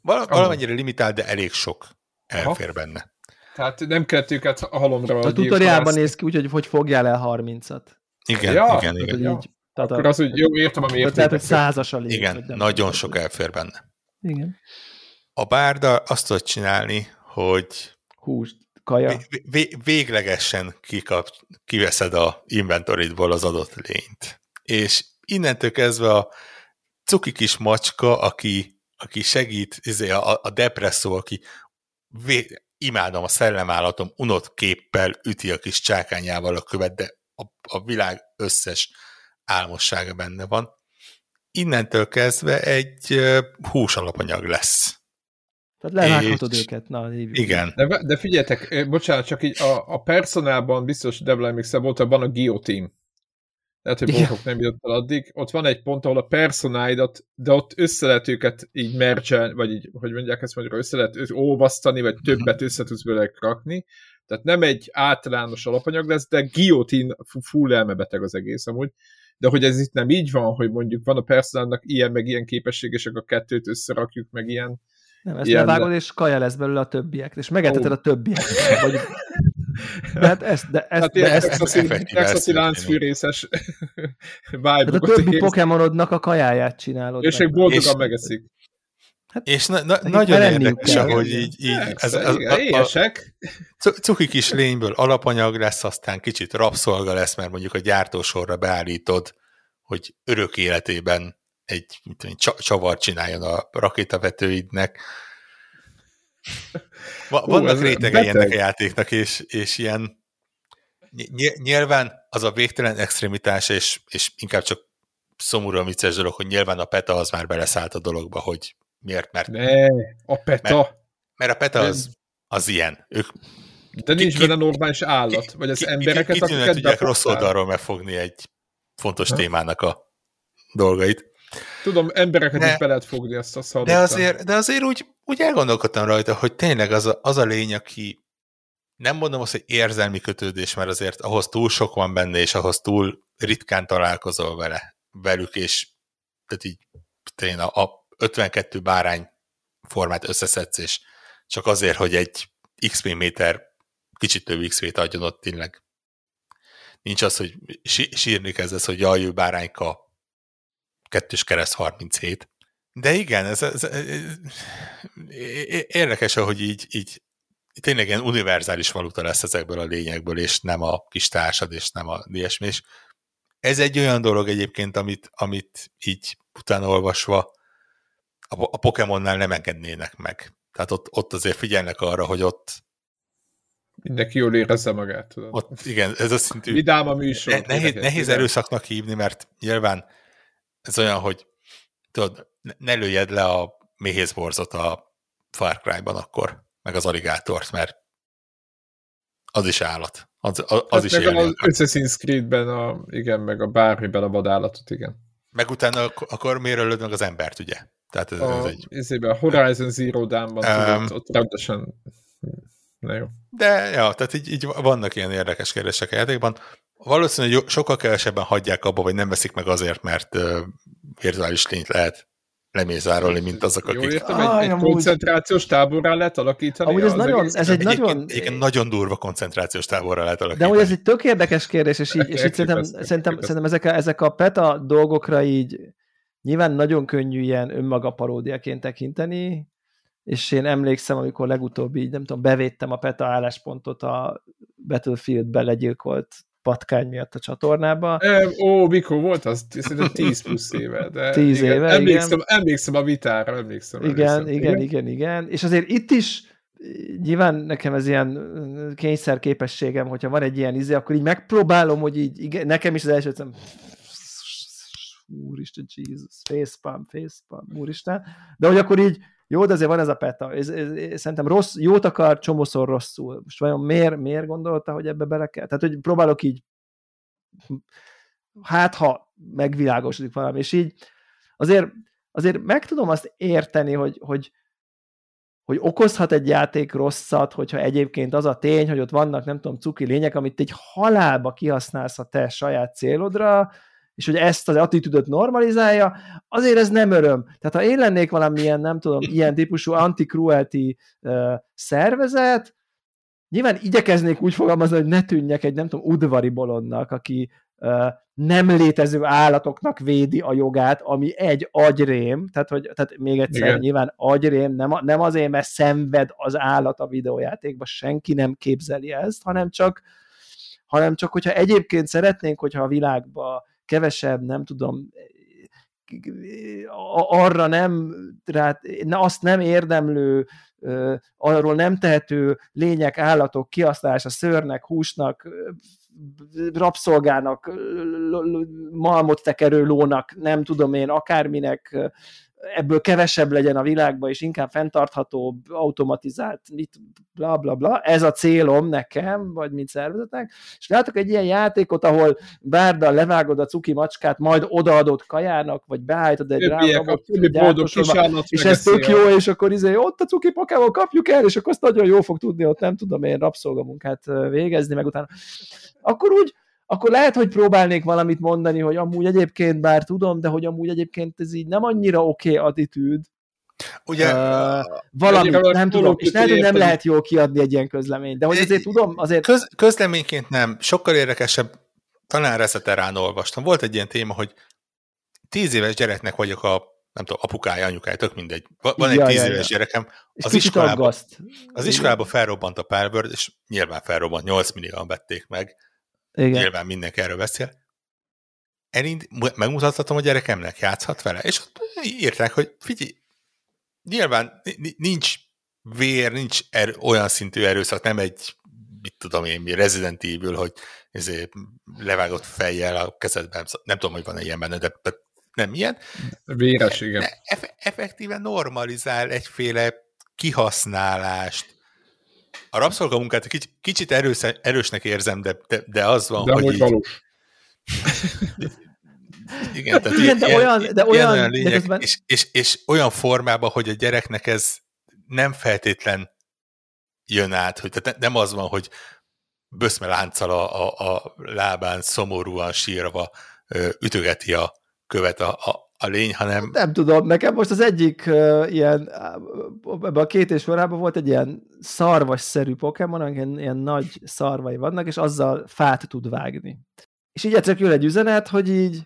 Speaker 3: Val- valamennyire limitált, de elég sok
Speaker 1: Aha.
Speaker 3: elfér benne.
Speaker 1: Tehát nem kellett őket a halomra
Speaker 2: A tutoriálban néz ki úgy, hogy hogy fogjál el 30-at.
Speaker 3: Igen,
Speaker 1: Ja,
Speaker 3: igen,
Speaker 2: Tehát,
Speaker 3: igen.
Speaker 2: hogy
Speaker 1: Ja.
Speaker 2: így, tehát
Speaker 1: Akkor
Speaker 2: a,
Speaker 1: az, hogy jó, értem a
Speaker 2: tehát lehet, hogy százas a vagy
Speaker 3: Igen, nagyon
Speaker 2: tudom.
Speaker 3: sok elfér benne.
Speaker 2: Igen.
Speaker 3: A bárda azt tudod csinálni, hogy
Speaker 2: Húst, kaja.
Speaker 3: vé- vé- véglegesen kikap, kiveszed a inventoridból az adott lényt. És innentől kezdve a cuki kis macska, aki, aki segít, izé, a, a depresszó, aki vé, imádom a szellemállatom, unott képpel üti a kis csákányával a követ, de a, a világ összes álmossága benne van. Innentől kezdve egy hús alapanyag lesz.
Speaker 2: Tehát levághatod
Speaker 3: És-
Speaker 2: őket. Na, hívjuk.
Speaker 3: Igen.
Speaker 1: De, de figyeljetek, bocsánat, csak így a, a personálban biztos Debla emlékszel, volt abban a guillotine. Lehet, hogy. Bortok nem jutott el addig. Ott van egy pont, ahol a personáidat, de ott össze lehet őket így mercsel, vagy így, hogy mondják ezt magyarul, össze lehet olvasztani, vagy többet össze tudsz belőle rakni. Tehát nem egy általános alapanyag lesz, de guillotine full elmebeteg az egész amúgy. De hogy ez itt nem így van, hogy mondjuk van a personálnak ilyen meg ilyen képesség, és akkor a kettőt összerakjuk, meg ilyen.
Speaker 2: Nem, ezt
Speaker 1: Ilyen,
Speaker 2: levágod, és kaja lesz belőle a többiek. És megeteted
Speaker 1: Ó.
Speaker 2: a többiek. Vagy... De hát ezt, de ezt,
Speaker 1: Hát
Speaker 2: de ezt,
Speaker 1: texasi, texasi láncfűrészes
Speaker 2: tehát a
Speaker 1: vibe
Speaker 2: többi Pokémonodnak a kajáját csinálod.
Speaker 1: És ők boldogan
Speaker 3: És-
Speaker 1: megeszik.
Speaker 3: És na, na, nagyon érdekes,
Speaker 2: kell.
Speaker 3: ahogy így, így ez,
Speaker 1: Persze,
Speaker 3: ez,
Speaker 1: igen,
Speaker 3: a, a, cu- cuki kis lényből alapanyag lesz, aztán kicsit rabszolga lesz, mert mondjuk a gyártósorra beállítod, hogy örök életében egy mit tudom, csavar csináljon a rakétavetőidnek. Va,
Speaker 1: Hú,
Speaker 3: vannak
Speaker 1: ez
Speaker 3: rétegei ennek a játéknak, és, és ilyen ny- ny- nyilván az a végtelen extremitás, és, és inkább csak szomorúan vicces dolog, hogy nyilván a PETA az már beleszállt a dologba, hogy miért, mert,
Speaker 1: Ne, a peta.
Speaker 3: mert a PETA az, az ilyen. Ők
Speaker 1: De nincs
Speaker 3: ki-
Speaker 1: benne normális állat. Vagy az
Speaker 3: ki-
Speaker 1: embereket,
Speaker 3: kitűnően
Speaker 1: akiket
Speaker 3: tudják rossz oldalról megfogni egy fontos
Speaker 1: Ha.
Speaker 3: témának a dolgait.
Speaker 1: Tudom, embereket
Speaker 3: De-
Speaker 1: is be lehet fogni, azt azt
Speaker 3: De
Speaker 1: hallottam.
Speaker 3: azért, de azért úgy, úgy elgondolkodtam rajta, hogy tényleg az a, az a lény, aki nem mondom azt, hogy érzelmi kötődés, mert azért ahhoz túl sok van benne, és ahhoz túl ritkán találkozol vele, velük, és tehát így tényleg a, a 52 bárány formát összeszedsz, és csak azért, hogy egy XP méter kicsit több XP-t adjon ott tényleg. Nincs az, hogy sí- sírni kezdesz, hogy jaj, ő bárányka kettős kereszt 37. De igen, ez, ez, ez érdekes, hogy így, így tényleg ilyen univerzális valuta lesz ezekből a lényekből, és nem a kis társad, és nem a ilyesmi. És ez egy olyan dolog egyébként, amit, amit így utána olvasva a, a Pokémonnál nem engednének meg. Tehát ott, ott azért figyelnek arra, hogy ott,
Speaker 1: Mindenki jól érezze magát, tudod.
Speaker 3: ott igen, ez a szintű
Speaker 1: Vidám a műsor.
Speaker 3: ne, nehéz, nehéz erőszaknak hívni, mert nyilván ez olyan, hogy tudod, ne- lőjed le a méhészborzot a Far Cry-ban akkor, meg az aligátort, mert az is állat. Az, az, az
Speaker 1: Hát
Speaker 3: is
Speaker 1: meg az. Assassin's Creed-ben, a, igen, meg a bármiben a vadállatot, igen.
Speaker 3: Meg utána ak- akkor miért ölöd meg az embert, ugye? Tehát ez, ez
Speaker 1: A,
Speaker 3: egy...
Speaker 1: ezében a Horizon Zero Dawn-ban,
Speaker 3: Um,
Speaker 1: tudod, ott rendesen... Na jó.
Speaker 3: De, ja, tehát így, így vannak ilyen érdekes kérdések a játékban. Valószínűleg jó- sokkal kevesebben hagyják abba, vagy nem veszik meg azért, mert uh, virtuális lényt lehet lemészárolni, mint azok,
Speaker 1: Jól
Speaker 3: akik...
Speaker 1: értem,
Speaker 2: Aj,
Speaker 1: egy, egy
Speaker 2: amúgy-
Speaker 1: koncentrációs táborrá lehet alakítani.
Speaker 2: Amúgy ez
Speaker 1: az
Speaker 2: nagyon,
Speaker 1: egész-
Speaker 2: ez egy
Speaker 3: Egyébként-
Speaker 2: nagyon...
Speaker 3: Egyébként nagyon durva koncentrációs táborra lehet
Speaker 2: De
Speaker 3: alakítani.
Speaker 2: amúgy ez egy tök érdekes kérdés, és így, és így szerintem, szerintem, szerintem ezek, a, ezek a peta dolgokra így nyilván nagyon könnyű ilyen önmaga paródiaként tekinteni, és én emlékszem, amikor legutóbb így, nem tudom, bevédtem a peta álláspontot a Battlefield-be legyilkolt patkány miatt a csatornába.
Speaker 1: Em, Ó, mikor volt az? Szerintem 10 plusz éve. De
Speaker 2: 10
Speaker 1: igen,
Speaker 2: éve,
Speaker 1: emlékszem, emlékszem a vitára, emlékszem.
Speaker 2: Igen,
Speaker 1: emlékszem.
Speaker 2: igen, igen, igen. És azért itt is nyilván nekem ez ilyen kényszer képességem, hogyha van egy ilyen izé, akkor így megpróbálom, hogy így, igen, nekem is az első úristen, Jesus, facepalm, facepalm, úristen. De hogy akkor így, jó, de azért van ez a peta. Ez, ez, ez, szerintem rossz, jót akar, csomószor rosszul. Most vajon miért, miért gondolta, hogy ebbe bele kell? Tehát, hogy próbálok így hát, ha megvilágosodik valami, és így azért, azért meg tudom azt érteni, hogy, hogy, hogy okozhat egy játék rosszat, hogyha egyébként az a tény, hogy ott vannak, nem tudom, cuki lények, amit egy halálba kihasználsz a te saját célodra, és hogy ezt az attitűdöt normalizálja, azért ez nem öröm. Tehát ha én lennék valamilyen, nem tudom, ilyen típusú anti-cruelty uh, szervezet, nyilván igyekeznék úgy fogalmazni, hogy ne tűnjek egy, nem tudom, udvari bolondnak, aki uh, nem létező állatoknak védi a jogát, ami egy agyrém, tehát, hogy, tehát még egyszer Igen. nyilván agyrém, nem, nem azért, mert szenved az állat a videójátékban, senki nem képzeli ezt, hanem csak, hanem csak, hogyha egyébként szeretnénk, hogyha a világban kevesebb, nem tudom, arra nem, rá, azt nem érdemlő, arról nem tehető lények, állatok kihasználása szörnek, húsnak, rabszolgának, malmot tekerő lónak, nem tudom én, akárminek ebből kevesebb legyen a világban, és inkább fenntarthatóbb, automatizált, mit, bla bla bla. Ez a célom nekem, vagy mint szervezetnek. És látok egy ilyen játékot, ahol bárda levágod a cuki macskát, majd odaadod kajának, vagy beállítod egy rámot, és ez tök jó, és akkor izé, ott a cuki pakával kapjuk el, és akkor azt nagyon jó fog tudni, ott nem tudom én rabszolgamunkát végezni, meg utána. Akkor úgy, akkor lehet, hogy próbálnék valamit mondani, hogy amúgy egyébként bár tudom, de hogy amúgy egyébként ez így nem annyira oké okay attitűd.
Speaker 3: Ugye,
Speaker 2: uh, valami, nem tudom, és lehet, hogy nem lehet jól kiadni egy ilyen közleményt, de hogy azért tudom, azért...
Speaker 3: Köz, közleményként nem, sokkal érdekesebb, talán reszeterán olvastam. Volt egy ilyen téma, hogy tíz éves gyereknek vagyok a nem tudom, apukája, anyukája, tök mindegy. Van egy ja, tíz ja, éves ja. gyerekem.
Speaker 2: Az iskolában,
Speaker 3: az iskolában felrobbant a Palworld, és nyilván felrobbant, 8 millióan vették meg. Igen. Nyilván mindenki erről beszél. Elind, megmutathatom a gyerekemnek, játszhat vele, és ott írták, hogy figyelj, nyilván nincs vér, nincs er, olyan szintű erőszak, nem egy, mit tudom én, mi Resident Evil, hogy ezért levágott fejjel a kezedben, nem tudom, hogy van-e ilyen benne, de, de nem ilyen.
Speaker 1: Véres, igen. De
Speaker 3: eff- effektíven normalizál egyféle kihasználást, a rabszolgamunkát kicsit, kicsit erős, erősnek érzem, de, de, de az van,
Speaker 1: de
Speaker 3: hogy így...
Speaker 1: valós.
Speaker 3: Igen, tehát Igen, de ilyen, olyan, de olyan, olyan lényeg, de közben... és, és, és olyan formában, hogy a gyereknek ez nem feltétlen jön át, hogy tehát nem az van, hogy böszme lánccal a, a, a lábán szomorúan sírva ütögeti a követ a, a, a lény, hanem...
Speaker 2: Nem tudom, nekem most az egyik uh, ilyen, ebben a két és forrában volt egy ilyen szarvasszerű Pokémon, ilyen, ilyen nagy szarvai vannak, és azzal fát tud vágni. És így egyszer jön egy üzenet, hogy így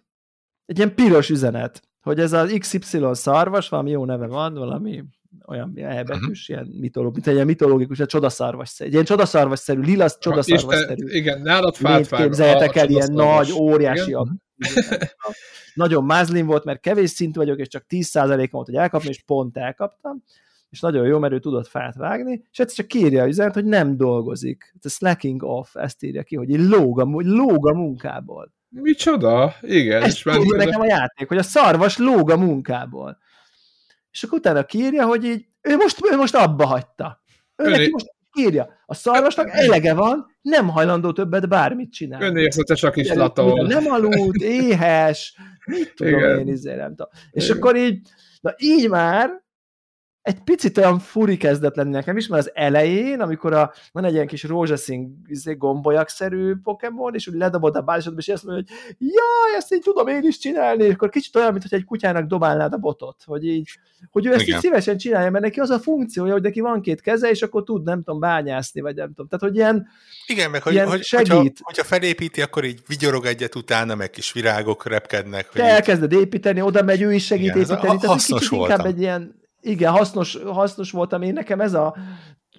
Speaker 2: egy ilyen piros üzenet, hogy ez az XY szarvas, valami jó neve van, valami olyan elbetűs, uh-huh. ilyen mitológikus, mint egy ilyen mitológikus, egy csodaszarvasszerű, egy ilyen csodaszarvasszerű, lilasz csodaszarvasszerű.
Speaker 1: Igen, nálad fát vág.
Speaker 2: Képzeljetek el, ilyen nagy, óriási, nagyon mázlin volt, mert kevés szint vagyok, és csak 10%-om volt, hogy elkapni, és pont elkaptam, és nagyon jó, mert ő tudott fát vágni, és egyszer csak kírja a üzenet, hogy nem dolgozik. Ez slacking off, ezt írja ki, hogy lóg a, lóg a munkából.
Speaker 1: Micsoda? Igen.
Speaker 2: Ezt tudja nekem a játék, hogy a szarvas lóg a munkából. És akkor utána kírja, hogy így, ő most, ő most abba hagyta. Ő Öné... neki most írja. A szarvasnak elege van, nem hajlandó többet bármit csinálni.
Speaker 1: Önérzetes a kis latol.
Speaker 2: Nem aludt, éhes, mit tudom Igen. én, izé, nem tudom. És Igen. akkor így, na így már egy picit olyan furi kezdett lenni nekem is, mert az elején, amikor a, van egy ilyen kis rózsaszín izé, gombolyagszerű Pokémon, és úgy ledobod a bázisodba, és azt mondja, hogy jaj, ezt így tudom én is csinálni, és akkor kicsit olyan, mintha egy kutyának dobálnád a botot, hogy így, hogy ő ezt Igen. így szívesen csinálja, mert neki az a funkciója, hogy neki van két keze, és akkor tud, nem tudom, bányászni, vagy nem tudom. Tehát, hogy ilyen,
Speaker 3: Igen, meg hogy, ilyen hogy segít. Hogyha, hogyha felépíti, akkor így vigyorog egyet utána, meg kis virágok repkednek.
Speaker 2: Te elkezded építeni, oda megy, ő is segít Igen, építeni. Tehát kicsit inkább egy ilyen, igen, hasznos, hasznos voltam. Én, nekem ez a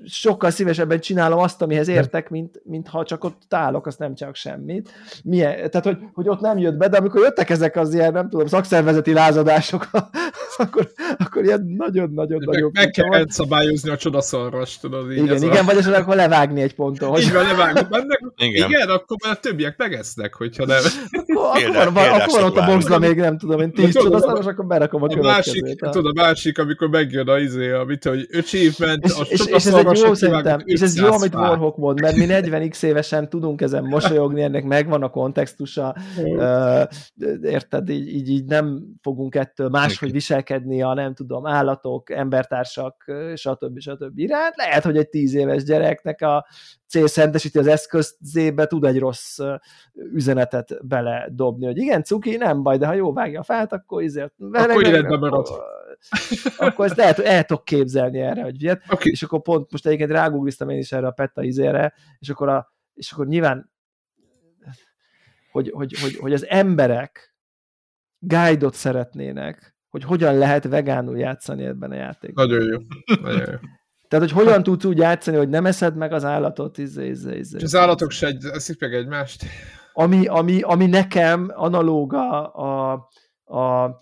Speaker 2: sokkal szívesebben csinálom azt, amihez értek, mint, mint ha csak ott állok, azt nem csak semmit. Milyen, tehát, hogy, hogy ott nem jött be, de amikor jöttek ezek az ilyen, nem tudom, szakszervezeti lázadások, akkor, akkor ilyen nagyon-nagyon nagyobb.
Speaker 1: Meg, meg kell szabályozni a csodaszarras, tudod.
Speaker 2: Így igen, igen, a... vagy esetleg akkor levágni egy ponton.
Speaker 1: Hogy... Így van, levágni. Mennek, igen. igen, akkor már a többiek megesznek, hogyha nem.
Speaker 2: Akkor, akkor, van, akkor van ott a boxla még, nem tudom, én tíz csodaszaros, akkor berakom a, a
Speaker 1: következőt. Másik, tudod, a másik, amikor megjön a izé, amit, hogy achievement,
Speaker 2: a és, és ez egy jó szerintem, és ez jó, amit Warhawk mond, mert mi 40x évesen tudunk ezen mosolyogni, ennek megvan a kontextusa, érted, így, így, így nem fogunk ettől máshogy viselkedni a nem tudom állatok, embertársak, stb. stb. iránt. Lehet, hogy egy tíz éves gyereknek a cél szentesíti az eszközébe, tud egy rossz üzenetet bele dobni, hogy igen, cuki, nem baj, de ha jó vágja a fát, akkor izért
Speaker 1: akkor életben marad.
Speaker 2: Akkor, ezt lehet, el tudok képzelni erre, hogy viet.
Speaker 1: Okay.
Speaker 2: És akkor pont most egyébként rágoogliztam én is erre a Petta izére, és akkor, a, és akkor nyilván hogy, hogy, hogy, hogy az emberek guide-ot szeretnének, hogy hogyan lehet vegánul játszani ebben a játékban.
Speaker 1: Nagyon jó. Nagyon jó.
Speaker 2: Tehát, hogy hogyan tudsz úgy játszani, hogy nem eszed meg az állatot, izé, izé, izé.
Speaker 1: És az állatok se egy, eszik meg egymást.
Speaker 2: Ami, ami, ami nekem analóga a, a,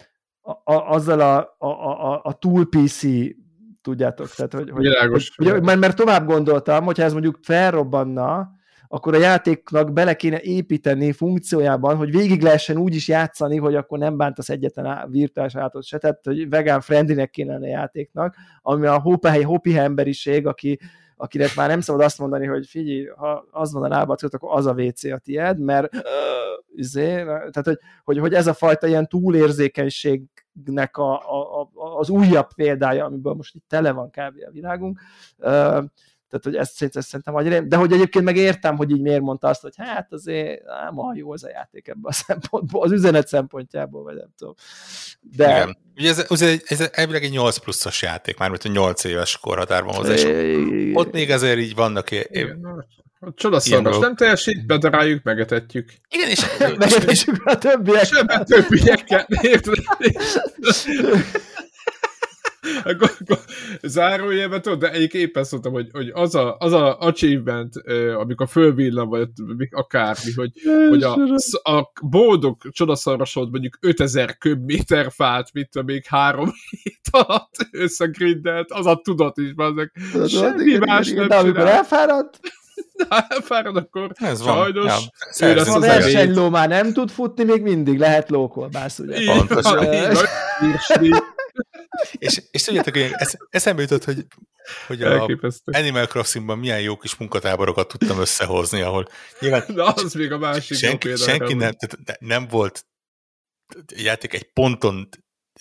Speaker 2: a, a, azzal a, a, a, a túl PC tudjátok, tehát, hogy, hogy,
Speaker 1: Világos.
Speaker 2: hogy, hogy mert, mert tovább gondoltam, hogyha ez mondjuk felrobbanna, akkor a játéknak bele kéne építeni funkciójában, hogy végig lehessen úgy is játszani, hogy akkor nem bántasz egyetlen virtuális állatot se, tehát hogy vegán friendlynek kéne a játéknak, ami a hópehely, hopi emberiség, aki, akinek már nem szabad azt mondani, hogy figyelj, ha az van a lábad, akkor az a WC a tied, mert izé, tehát hogy, hogy, hogy ez a fajta ilyen túlérzékenységnek a, a, a, az újabb példája, amiből most itt tele van kb. a világunk, tehát, hogy ezt, ezt szerintem annyira, de hogy egyébként meg értem, hogy így miért mondta azt, hogy hát azért nem olyan jó az a játék ebben a szempontból, az üzenet szempontjából, vagy nem tudom. De... Igen.
Speaker 3: Ugye ez, ez, ez, ez elvileg egy 8 pluszos játék, már mint a 8 éves korhatárban hozzá, és ott még azért így vannak
Speaker 1: a csodaszoros nem teljesít, bedaráljuk, megetetjük.
Speaker 3: Igen, és
Speaker 2: megetetjük a többiek. És
Speaker 1: a többiekkel. Zárójelben tudod, de egyik éppen szóltam, hogy, hogy az, a, az a achievement, amikor fölvillan, vagy akármi, hogy, hogy a, a boldog csodaszarosod mondjuk 5000 köbméter fát, mint még három hét alatt összegrindelt, az a tudat is, azok semmi más nem
Speaker 2: De amikor elfáradt,
Speaker 1: Na, elfárad, akkor
Speaker 3: ez
Speaker 1: sajnos
Speaker 3: van. Ja,
Speaker 2: a versenyló már nem tud futni, még mindig lehet lókolbász, ugye?
Speaker 3: Pontosan. És, és tudjátok, hogy ez, eszembe jutott, hogy, hogy a Animal Crossingban milyen jó kis munkatáborokat tudtam összehozni, ahol nyilván
Speaker 1: Na, az még a másik
Speaker 3: senki, senki nem, tehát nem volt játék egy ponton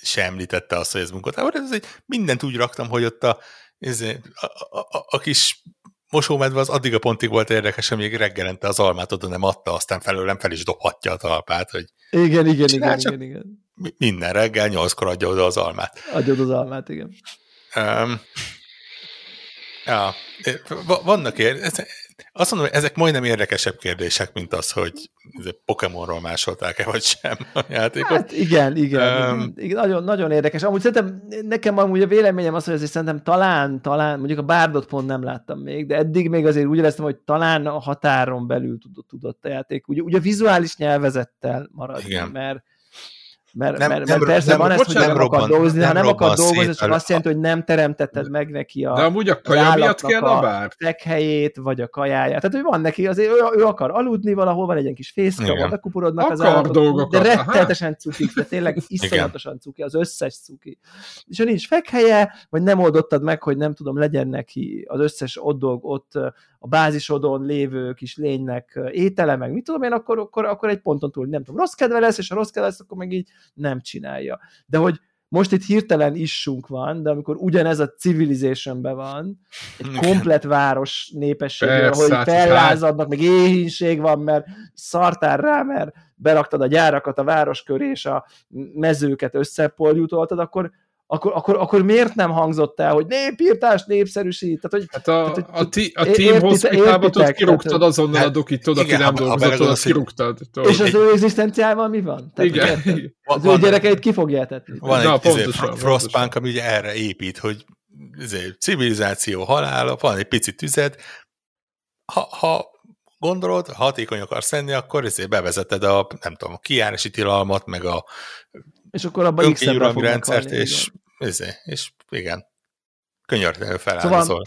Speaker 3: sem említette azt, hogy ez munkatábor, ez egy, mindent úgy raktam, hogy ott a, ez, a, a, a, a kis mosómedve az addig a pontig volt érdekes, amíg reggelente az almát oda nem adta, aztán felőlem fel is dobhatja a talpát. Hogy
Speaker 2: igen, igen, igen, igen, igen.
Speaker 3: Minden reggel nyolckor adja oda az almát.
Speaker 2: Adja oda az almát, igen. Um,
Speaker 3: ja, vannak ér, azt mondom, hogy ezek majdnem érdekesebb kérdések, mint az, hogy Pokémonról másolták-e, vagy sem a játékot. Hát
Speaker 2: igen, igen, um, igen, nagyon, nagyon érdekes. Amúgy szerintem nekem amúgy a véleményem az, hogy azért szerintem talán, talán, mondjuk a Bárdot pont nem láttam még, de eddig még azért úgy éreztem, hogy talán a határon belül tudott, tudott a játék. Ugye, ugye a vizuális nyelvezettel igen. mert mert, nem, mert, mert nem, persze nem, van ez, hogy nem, nem akar dolgozni, ha nem akar dolgozni, csak azt jelenti, hogy nem teremtetted meg neki a
Speaker 1: De amúgy a kaja miatt kell a bár?
Speaker 2: helyét, vagy a kajáját. Tehát, hogy van neki, azért ő, ő akar aludni valahol, van egy ilyen kis fészka, van a kuporodnak az
Speaker 1: állatok, dolgokat.
Speaker 2: de rettenetesen cukik, de tényleg iszonyatosan cuki, az összes cuki. És ha nincs fekhelye, vagy nem oldottad meg, hogy nem tudom, legyen neki az összes ott dolg ott a bázisodon lévő kis lénynek étele, meg mit tudom én, akkor, akkor, akkor egy ponton túl nem tudom, rossz kedve lesz, és ha rossz kedve lesz, akkor meg így nem csinálja. De hogy most itt hirtelen issunk van, de amikor ugyanez a civilizationben van, egy komplet város népességről, ahol hát fellázadnak, meg éhínség van, mert szartál rá, mert beraktad a gyárakat a város köré, és a mezőket összepoljutoltad, akkor akkor, akkor, akkor miért nem hangzott el, hogy népírtás, népszerűsít? Tehát, hogy,
Speaker 1: hát a, tehát, a, ti, a team hospitalba tudod, kirúgtad azonnal hát, a dokit, aki nem dolgozott, tudod, kirúgtad.
Speaker 2: És az ő egzisztenciával mi van? Tehát,
Speaker 1: igen.
Speaker 2: Az van, ő gyerekeit ki fogja etetni.
Speaker 3: Van Na, egy izé, pontosan, Frostpunk, ami ugye erre épít, hogy izé, civilizáció halála, van egy picit tüzet, ha, ha gondolod, ha hatékony akarsz lenni, akkor ezért bevezeted a, nem tudom, a kiárási tilalmat, meg a
Speaker 2: és akkor abban x
Speaker 3: rendszert, halni, és, izé, és igen, könyörtelenül feláldozol.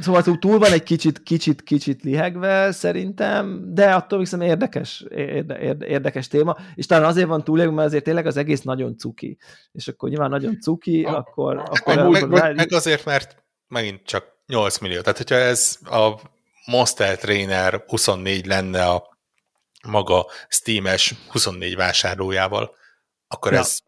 Speaker 3: Szóval,
Speaker 2: szóval túl van egy kicsit, kicsit, kicsit lihegve szerintem, de attól viszont érdekes, érde, érde, érdekes téma, és talán azért van túl, mert azért tényleg az egész nagyon cuki, és akkor nyilván nagyon cuki, a, akkor... akkor
Speaker 3: meg, meg, meg, meg azért, mert megint csak 8 millió, tehát hogyha ez a Monster Trainer 24 lenne a maga Steam-es 24 vásárlójával, akkor ja. ez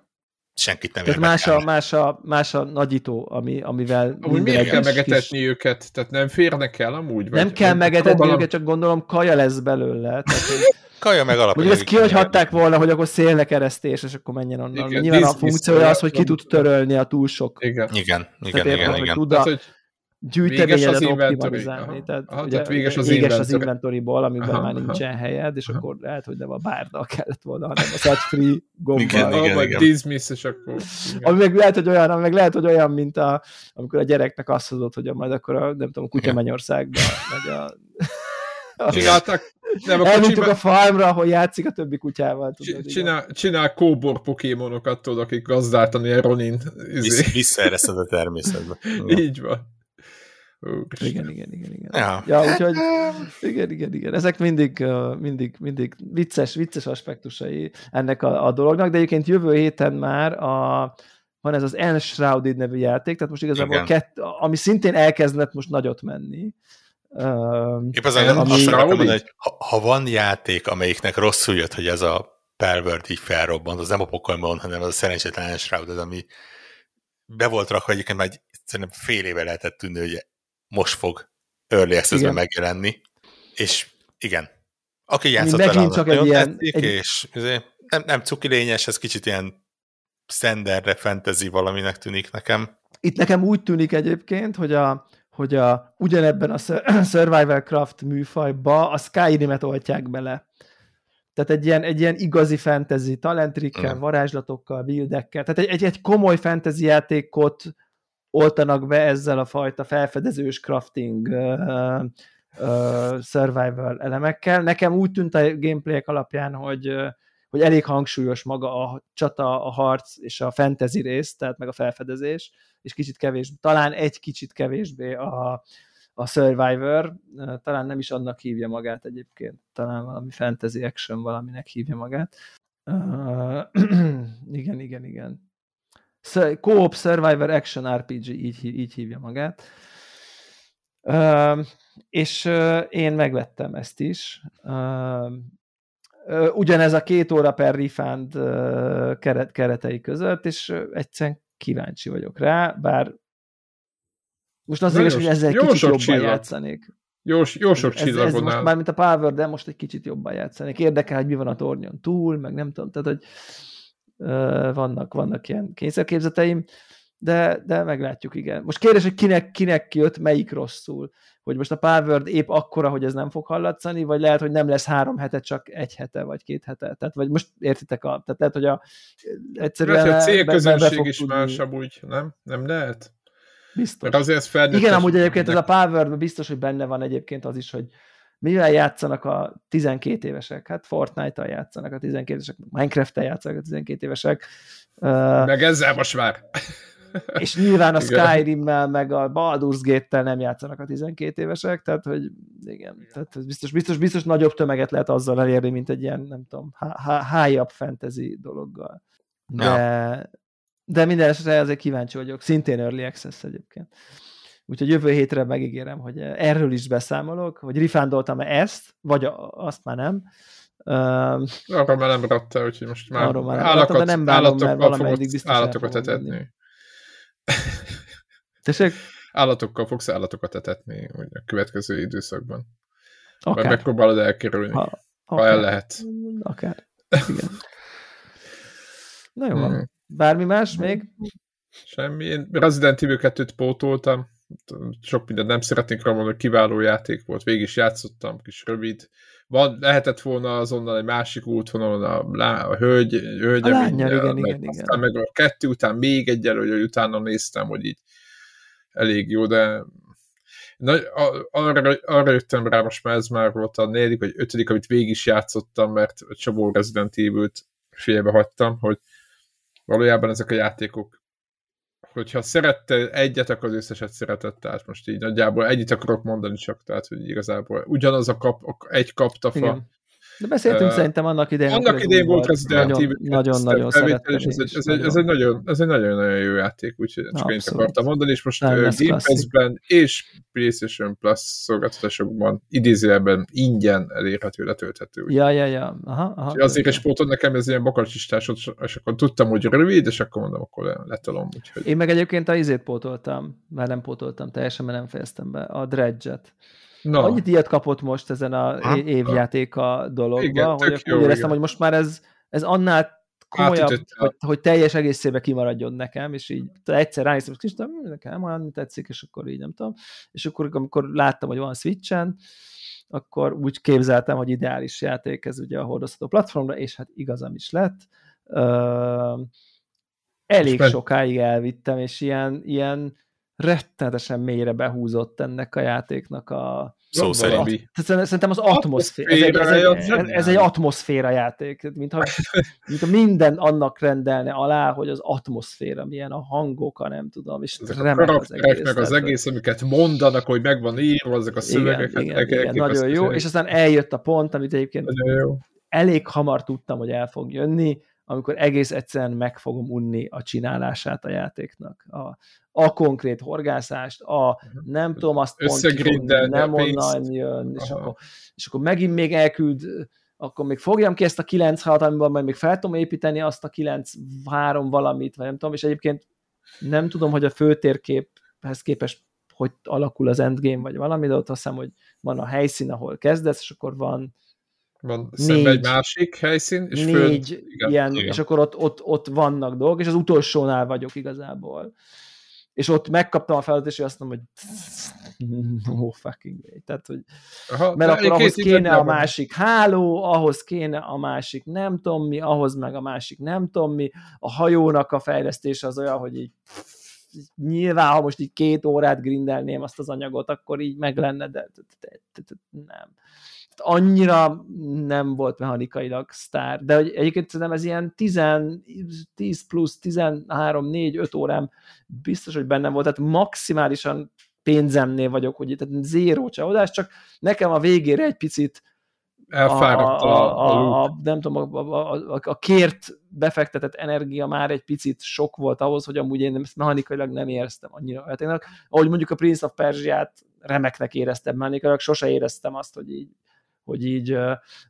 Speaker 3: senkit nem
Speaker 2: Tehát más a, más, a, más a nagyító, ami, amivel
Speaker 1: Amúgy miért kell megetetni kis... őket? Tehát nem férnek el amúgy?
Speaker 2: Vagy, nem kell megetetni próbálom... őket, csak gondolom kaja lesz belőle. Tehát,
Speaker 3: kaja meg alapvetően.
Speaker 2: Ugye ezt kihagyhatták volna, hogy akkor szélnek keresztés, és akkor menjen onnan. Igen, Nyilván a funkciója az, hogy ki tud törölni a túl sok.
Speaker 3: Igen, igen, igen. igen, igen, igen.
Speaker 2: Tud a, tehát, hogy gyűjteményedet optimalizálni. Tehát, aha, ugye, tehát véges az, véges az inventory-ból, amiben aha, már nincsen aha. helyed, és aha. akkor lehet, hogy nem a bárdal kellett volna, hanem a set free gombbal.
Speaker 1: Igen, igen, vagy igen. dismiss, és akkor...
Speaker 2: Igen. Ami meg lehet, hogy olyan, ami meg lehet, hogy olyan, mint a, amikor a gyereknek azt hozott, hogy majd akkor a, nem tudom, a kutya Mennyországba megy a...
Speaker 1: Csináltak,
Speaker 2: nem, a Elmintük a farmra, ahol játszik a többi kutyával.
Speaker 1: Tudod, csinál, csinál kóbor pokémonokat, tudod, akik gazdáltani a Ronin.
Speaker 3: Izé. Visszaereszed a természetbe.
Speaker 1: Így van.
Speaker 2: Igen, igen, igen, igen. Ja, ja úgyhogy igen, igen, igen. Ezek mindig, mindig, mindig vicces, vicces aspektusai ennek a, a dolognak, de egyébként jövő héten már a, van ez az Enshrouded nevű játék, tehát most igazából kett, ami szintén elkezdett most nagyot menni.
Speaker 3: Épp az ami, azt mondani, hogy ha, ha van játék, amelyiknek rosszul jött, hogy ez a pervert így felrobbant, az nem a Pokémon, hanem az a szerencsétlen Enshrouded, ami be volt rakva egyébként már egy, szerintem fél éve lehetett tűnni, hogy most fog Early access megjelenni, és igen, aki játszott vele, csak egy ilyen, tetszik, egy... és nem, nem cuki lényes, ez kicsit ilyen standardre fantasy valaminek tűnik nekem.
Speaker 2: Itt nekem úgy tűnik egyébként, hogy a, hogy a, ugyanebben a Survival Craft műfajba a Skyrim-et oltják bele. Tehát egy ilyen, egy ilyen igazi fantasy, talentrikkel, mm. varázslatokkal, buildekkel, tehát egy, egy, egy komoly fantasy játékot oltanak be ezzel a fajta felfedezős crafting uh, uh, survival elemekkel. Nekem úgy tűnt a gameplayek alapján, hogy, hogy elég hangsúlyos maga a csata, a harc és a fantasy rész, tehát meg a felfedezés, és kicsit kevés, talán egy kicsit kevésbé a, a Survivor, talán nem is annak hívja magát egyébként, talán valami fantasy action valaminek hívja magát. Uh, igen, igen, igen. Co-op Survivor Action RPG, így, így hívja magát. Uh, és uh, én megvettem ezt is. Uh, ugyanez a két óra per refund keret, keretei között, és egyszerűen kíváncsi vagyok rá, bár most az igaz, hogy ezzel jó kicsit jobban csillag. játszanék.
Speaker 1: Jó, jó sok csillagon
Speaker 2: Most már, mint a Power, de most egy kicsit jobban játszanék. Érdekel, hogy mi van a tornyon túl, meg nem tudom, tehát, hogy vannak, vannak ilyen kényszerképzeteim, de, de meglátjuk, igen. Most kérdés, hogy kinek, kinek jött, melyik rosszul. Hogy most a Power épp akkora, hogy ez nem fog hallatszani, vagy lehet, hogy nem lesz három hete, csak egy hete, vagy két hete. Tehát, vagy most értitek, a, tehát lehet, hogy a
Speaker 1: egyszerűen... Lehet, a célközönség is másabb úgy, nem? Nem lehet?
Speaker 2: Biztos.
Speaker 1: Mert azért ez
Speaker 2: Igen, amúgy egyébként ez a Power biztos, hogy benne van egyébként az is, hogy mivel játszanak a 12 évesek? Hát Fortnite-tal játszanak a 12 évesek, Minecraft-tel játszanak a 12 évesek.
Speaker 1: Meg ezzel most már.
Speaker 2: És nyilván a Skyrim-mel, meg a Baldur's Gate-tel nem játszanak a 12 évesek, tehát hogy igen, tehát biztos, biztos, biztos nagyobb tömeget lehet azzal elérni, mint egy ilyen, nem tudom, high-up fantasy dologgal. De, ja. de minden esetre azért kíváncsi vagyok. Szintén Early Access egyébként. Úgyhogy jövő hétre megígérem, hogy erről is beszámolok, hogy rifándoltam-e ezt, vagy azt már nem.
Speaker 1: Uh, arra már nem ratta, úgyhogy most már,
Speaker 2: arra már nem állakat, rattam, de nem bánom, mert valameddig biztos
Speaker 1: állatokat etetni.
Speaker 2: Tessék?
Speaker 1: Állatokkal fogsz állatokat etetni úgy a következő időszakban. Akár. Vagy megpróbálod elkerülni, ha, ha el lehet.
Speaker 2: Akár. Igen. Na jó, hmm. bármi más még?
Speaker 1: Semmi. Én Resident Evil 2-t pótoltam, sok mindent nem szeretnék rá mondani, kiváló játék volt, végig is játszottam, kis rövid. Van, lehetett volna azonnal egy másik útvonalon a, lá, a hölgy, hölgy
Speaker 2: a lányjal, igen, meg, igen,
Speaker 1: aztán igen. meg a kettő után még egyel, hogy utána néztem, hogy így elég jó, de na, arra, arra jöttem rá, most már ez már volt a negyedik vagy ötödik, amit végig is játszottam, mert a csomó Resident Evil-t félbe hagytam, hogy valójában ezek a játékok hogyha szerette egyet, akkor az összeset szeretett, tehát most így nagyjából egyet akarok mondani csak, tehát hogy igazából ugyanaz a kap, egy kaptafa. Igen.
Speaker 2: De beszéltünk uh, szerintem annak idején.
Speaker 1: Annak idején volt Resident
Speaker 2: Evil. Nagyon-nagyon szerettem.
Speaker 1: Ez, ez, ez, egy, ez, egy nagyon, ez egy nagyon-nagyon jó játék, úgyhogy csak én akartam mondani, és most Game Pass-ben és PlayStation Plus szolgáltatásokban idézőjelben ingyen elérhető, letölthető.
Speaker 2: Ja, ja, ja. Aha, aha,
Speaker 1: és azért is pótod nekem ez ilyen bakarcsistásod, és akkor tudtam, hogy rövid, és akkor mondom, akkor letolom. Úgyhogy...
Speaker 2: Én meg egyébként a izét pótoltam, már nem pótoltam teljesen, mert nem fejeztem be, a Dredge-et. Na. Annyit ilyet kapott most ezen a ha? évjátéka dologba, Igen, hogy jó, úgy éreztem, hogy most már ez, ez annál komolyabb, hogy, hogy teljes egészébe kimaradjon nekem, és így egyszer ránéztem, és hm, nekem olyan tetszik, és akkor így nem tudom. És akkor, amikor láttam, hogy van Switchen, akkor úgy képzeltem, hogy ideális játék ez ugye a hordozható platformra, és hát igazam is lett. Uh, elég sokáig elvittem, és ilyen, ilyen rettenetesen mélyre behúzott ennek a játéknak a,
Speaker 3: Szó szerint.
Speaker 2: Szerintem az atmoszféra. Ez egy, ez, egy, ez egy atmoszféra játék. Mintha, mintha minden annak rendelne alá, hogy az atmoszféra milyen, a hangok, a nem tudom, és
Speaker 1: ezek remek a az egész. Meg az egész, amiket mondanak, hogy megvan írva, ezek a szövegek.
Speaker 2: Igen, igen, igen, nagyon jó, és aztán eljött a pont, amit egyébként elég hamar tudtam, hogy el fog jönni, amikor egész egyszerűen meg fogom unni a csinálását a játéknak. A, a konkrét horgászást, a nem tudom azt pont nem onnan jön, és akkor, és akkor megint még elküld, akkor még fogjam ki ezt a 9 6 amiben majd még fel tudom építeni azt a 9 3 valamit, vagy nem tudom, és egyébként nem tudom, hogy a főtérképhez képest hogy alakul az endgame, vagy valami, de ott azt hiszem, hogy van a helyszín, ahol kezdesz, és akkor van
Speaker 1: van négy, egy másik helyszín, és
Speaker 2: négy föl, igen, ilyen, igen. és akkor ott, ott, ott vannak dolgok, és az utolsónál vagyok igazából. És ott megkaptam a feladatot, és azt mondom, hogy no fucking way. Tehát, hogy, Aha, mert akkor ahhoz kéne a másik háló, ahhoz kéne a másik nem tudom mi, ahhoz meg a másik nem tudom mi. A hajónak a fejlesztése az olyan, hogy így nyilván, ha most így két órát grindelném azt az anyagot, akkor így meg lenne, de nem annyira nem volt mechanikailag sztár, de hogy egyébként szerintem ez ilyen 10, 10 plusz 13, 4, 5 órám biztos, hogy bennem volt, tehát maximálisan pénzemnél vagyok, hogy tehát zéró csalódás, csak nekem a végére egy picit
Speaker 1: elfáradt a, a, a,
Speaker 2: a, nem tudom, a, a, a, a kért befektetett energia már egy picit sok volt ahhoz, hogy amúgy én ezt mechanikailag nem éreztem annyira. Én, ahogy mondjuk a Prince of Persia-t remeknek éreztem mechanikailag, sose éreztem azt, hogy így hogy így,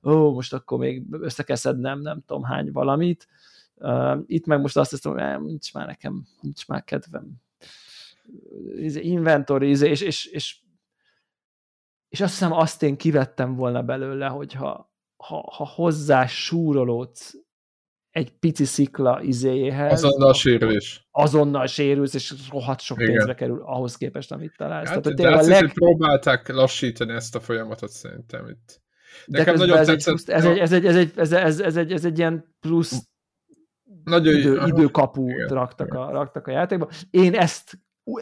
Speaker 2: ó, most akkor még össze kell szednem, nem tudom hány valamit. Itt meg most azt hiszem, hogy nincs már nekem, nincs már kedvem. Inventory, és, és, és, és azt hiszem azt én kivettem volna belőle, hogyha ha, ha hozzá súrolódsz egy pici szikla izéjéhez.
Speaker 1: Azonnal sérülés.
Speaker 2: Azonnal sérülsz, és rohadt sok Igen. pénzbe kerül ahhoz képest, amit találsz.
Speaker 1: Hát, Tehát, de azt leg... hogy próbálták lassítani ezt a folyamatot szerintem itt.
Speaker 2: Nekem nagyon ez tetszett. Egy, ez, egy, ez, egy, ez, egy, ez, ez, ez, egy, ez egy ilyen plusz nagyon idő, időkapu raktak a, raktak a játékba. Én ezt